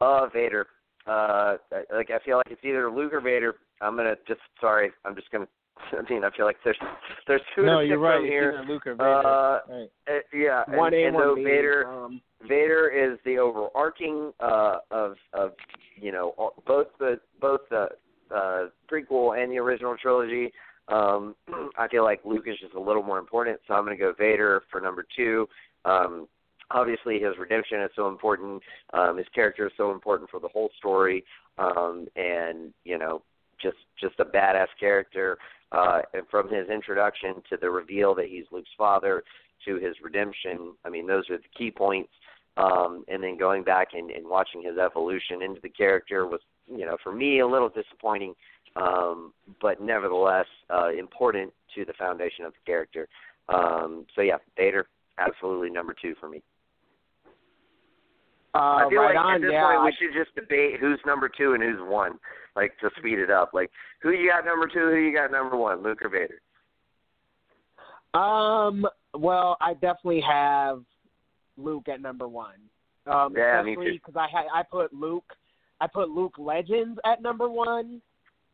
Uh, Vader. Uh, like I feel like it's either Luke or Vader. I'm gonna just sorry. I'm just gonna. I mean, I feel like there's there's two no, to you're right. from here. either Luke or Vader. Uh, right. uh, yeah, and, One A, and one though B. Vader Um, Vader is the overarching uh, of of you know both the both the uh, prequel and the original trilogy. Um, I feel like Luke is just a little more important, so I'm going to go Vader for number two. Um, obviously, his redemption is so important. Um, his character is so important for the whole story, um, and you know, just just a badass character. Uh, and from his introduction to the reveal that he's Luke's father to his redemption, I mean, those are the key points um, and then going back and, and watching his evolution into the character was, you know, for me a little disappointing, um, but nevertheless uh, important to the foundation of the character. Um, so yeah, Vader, absolutely number two for me. uh, I feel right like on, at this yeah. point we should just debate who's number two and who's one, like to speed it up. Like who you got number two, who you got number one, Luke or Vader? Um. Well, I definitely have Luke at number one. Um, Yeah, especially because I had I put Luke, I put Luke Legends at number one.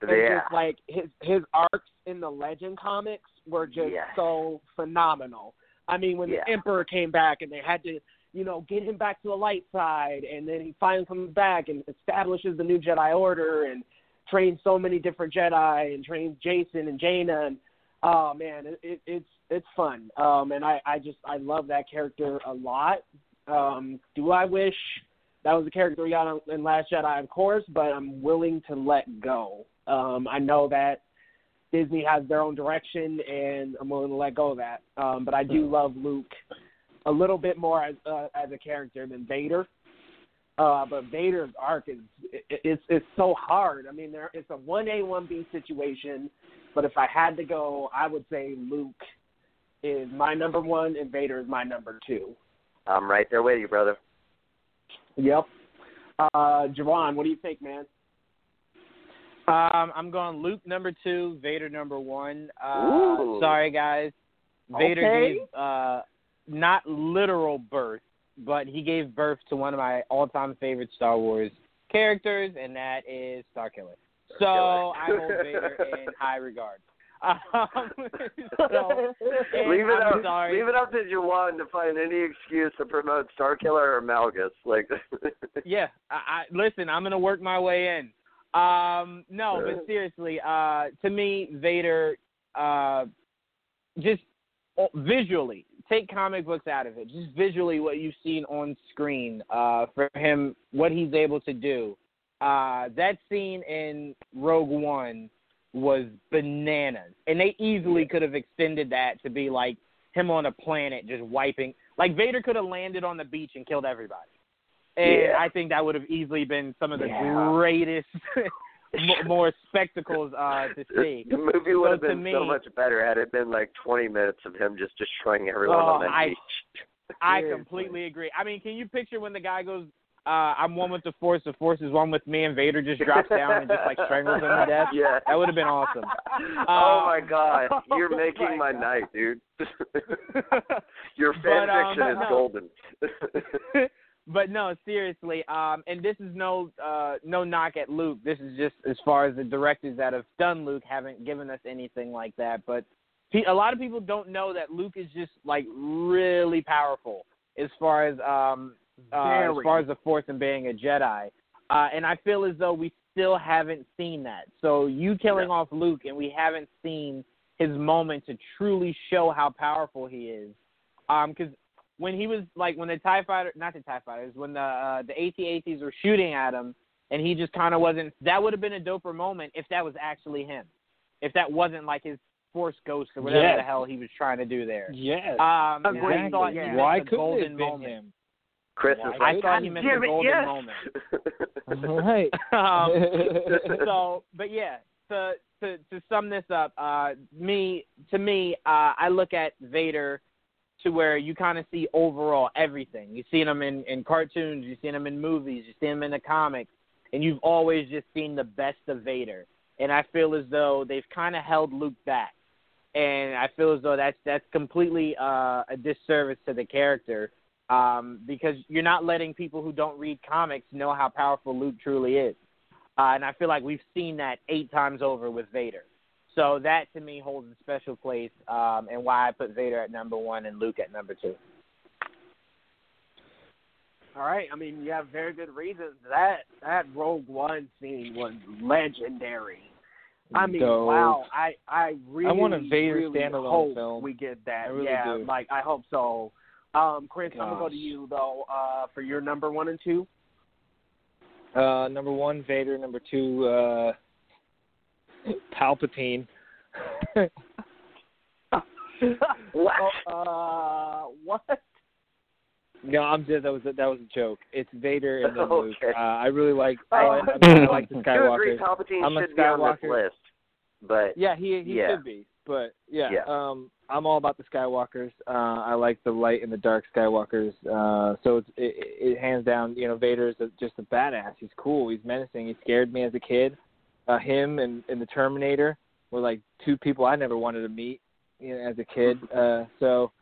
Yeah, just like his his arcs in the Legend comics were just Yes. so phenomenal. I mean, when Yeah. the Emperor came back and they had to, you know, get him back to the light side, and then he finally comes back and establishes the new Jedi Order and trains so many different Jedi and trains Jacen and Jaina and oh man, it, it, it's it's fun. Um, and I I just I love that character a lot. Um, do I wish that was the character we got in Last Jedi, of course, but I'm willing to let go. Um, I know that Disney has their own direction, and I'm willing to let go of that. Um, but I do love Luke a little bit more as uh, as a character than Vader. Uh, but Vader's arc is it, it's it's so hard. I mean, there it's a one A one B situation. But if I had to go, I would say Luke is my number one, and Vader is my number two. I'm right there with you, brother. Yep. Uh, Javon, what do you think, man? Um, I'm going Luke number two, Vader number one. Uh, sorry guys, Vader Okay. gave uh, not literal birth, but he gave birth to one of my all-time favorite Star Wars characters, and that is Starkiller. So I hold Vader in high regard. Um, so, leave it I'm up. sorry. Leave it up to Juwan to find any excuse to promote Starkiller or Malgus. Like, yeah, I, I listen. I'm gonna work my way in. Um, no, but seriously, uh, to me, Vader, uh, just uh, visually, take comic books out of it, just visually what you've seen on screen uh, for him, what he's able to do. Uh, that scene in Rogue One was bananas, and they easily could have extended that to be like him on a planet just wiping. Like Vader could have landed on the beach and killed everybody, and Yeah. I think that would have easily been some of the Yeah. greatest, mo- more spectacles uh, to see. The movie would So have to been so much better had it been like 20 minutes of him just destroying everyone Oh, on that I- beach. I completely agree. I mean, can you picture when the guy goes, uh, "I'm one with the Force, the Force is one with me," and Vader just drops down and just like strangles him to death? Yeah. That would have been awesome. oh Uh, my god, you're oh making my my night, dude. Your fan But, um, fiction is no. golden. but no, seriously. Um, and this is no uh, no knock at Luke. This is just as far as the directors that have done Luke haven't given us anything like that. But pe- a lot of people don't know that Luke is just like really powerful as far as um uh, as far as the Force and being a Jedi. Uh, and I feel as though we still haven't seen that. So you killing off Luke, and we haven't seen his moment to truly show how powerful he is. Because when he was like when the Tie Fighter, not the Tie Fighters, when the uh, the AT-ATs were shooting at him, and he just kind of wasn't. That would have been a doper moment if that was actually him. If that wasn't like his Force ghost or whatever Yes. the hell he was trying to do there. Yes. Um, I thought Why couldn't it have been moment. him? Chris Why is I thought he missed a golden yes." moment. right. um, so, but yeah, to to to sum this up, uh, me to me, uh, I look at Vader to where you kind of see overall everything. You've seen him in in cartoons, you've seen him in movies, you've seen him in the comics, and you've always just seen the best of Vader. And I feel as though they've kind of held Luke back, and I feel as though that's that's completely uh, a disservice to the character um, because you're not letting people who don't read comics know how powerful Luke truly is. Uh, and I feel like we've seen that eight times over with Vader. So that to me holds a special place, um, and why I put Vader at number one and Luke at number two. All right. I mean, you have very good reasons. That that Rogue One scene was legendary. I mean, Dope. wow. I I really I want a Vader really standalone hope film. we get that. I really yeah, do. like I hope so. Um, Chris, I'm gonna go to you though uh, for your number one and two. Uh, number one, Vader. Number two, uh, Palpatine. What? uh, what? no, I'm just that was a, that was a joke. It's Vader and then Luke. Uh, I really like Oh. I, I, I like the do agree Palpatine I'm a should be on this list. But Yeah, he he Yeah. should be. But yeah, Yeah. um, I'm all about the Skywalkers. Uh, I like the light and the dark Skywalkers. Uh, so it's, it, it, it hands down, you know, Vader is a, just a badass. He's cool. He's menacing. He scared me as a kid. Uh, him and, and the Terminator were like two people I never wanted to meet, you know, as a kid. Uh, so,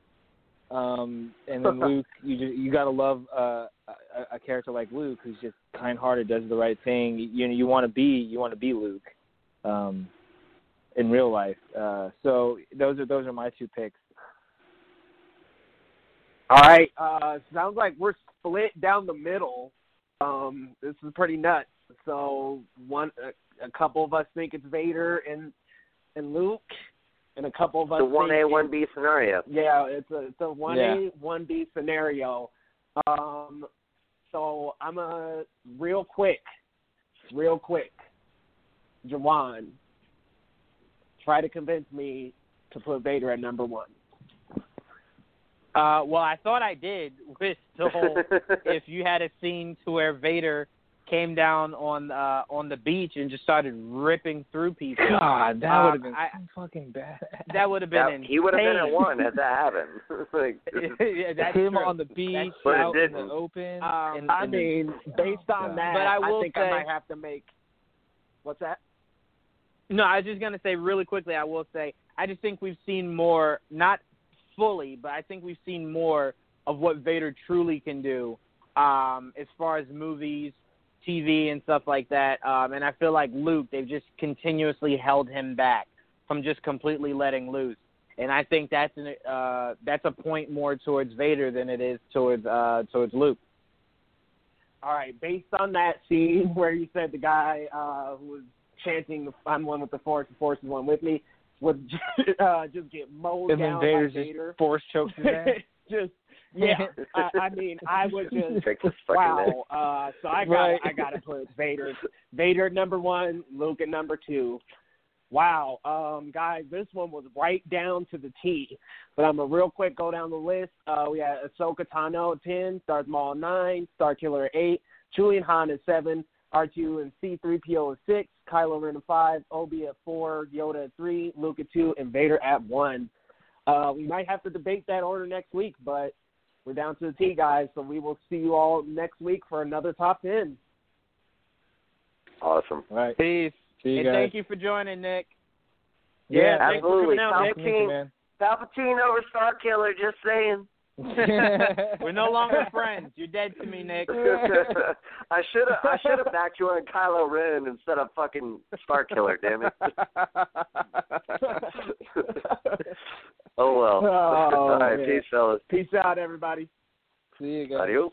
um, and then Luke, you just, you gotta love uh, a, a character like Luke who's just kind-hearted, does the right thing. You know, you want to be you want to be Luke. Um, in real life. Uh, so those are those are my two picks. All right. Uh, sounds like we're split down the middle. Um, this is pretty nuts. So one, a, a couple of us think it's Vader and and Luke, and a couple of us the one A, one B scenario. Yeah, it's a it's a one A, one B scenario. Um, so I'm a real quick, real quick, Juwan. Try to convince me to put Vader at number one. Uh, well, I thought I did with the whole. if you had a scene to where Vader came down on uh, on the beach and just started ripping through people, God, that Um, would have been I- so fucking bad. that would have been That- insane. he would have been at one had that happened. like, yeah, that's him true. on the beach, But it out in the open. Um, and, I and mean, based on God. that, But I will think say- I might have to make. What's that? No, I was just gonna say really quickly. I will say I just think we've seen more, not fully, but I think we've seen more of what Vader truly can do, um, as far as movies, TV, and stuff like that. Um, and I feel like Luke, they've just continuously held him back from just completely letting loose. And I think that's an, uh, that's a point more towards Vader than it is towards uh, towards Luke. All right, based on that scene where you said the guy uh, who was chanting "I'm one with the Force, the Force is one with me," would uh, just get mowed And then down Vader's by just force chokes his ass. just yeah. I, I mean, I was just Take this fucking wow. Uh, so I got Right. I got to put Vader Vader number one, Luke at number two. Wow, um, guys, this one was right down to the T. But I'm gonna real quick go down the list. Uh, we had Ahsoka Tano at ten, Darth Maul at nine, Star Killer at eight, Chewie and Han at seven, R2 and C3PO at six, Kylo Ren at five, Obi at four, Yoda at three, Luke at two, and Vader at one. Uh, we might have to debate that order next week, but we're down to the T, guys. So we will see you all next week for another top ten. Awesome. All right. Peace. See you and guys. thank you for joining, Nick. Yeah, thanks for coming Absolutely. out, Nick. Thank you, man. Palpatine over Star Killer, just saying. We're no longer friends. You're dead to me, Nick. I should have I should have backed you on Kylo Ren instead of fucking Starkiller, damn it. oh well. Oh, All right, man. peace, fellas. Peace out, everybody. See you guys. Adios.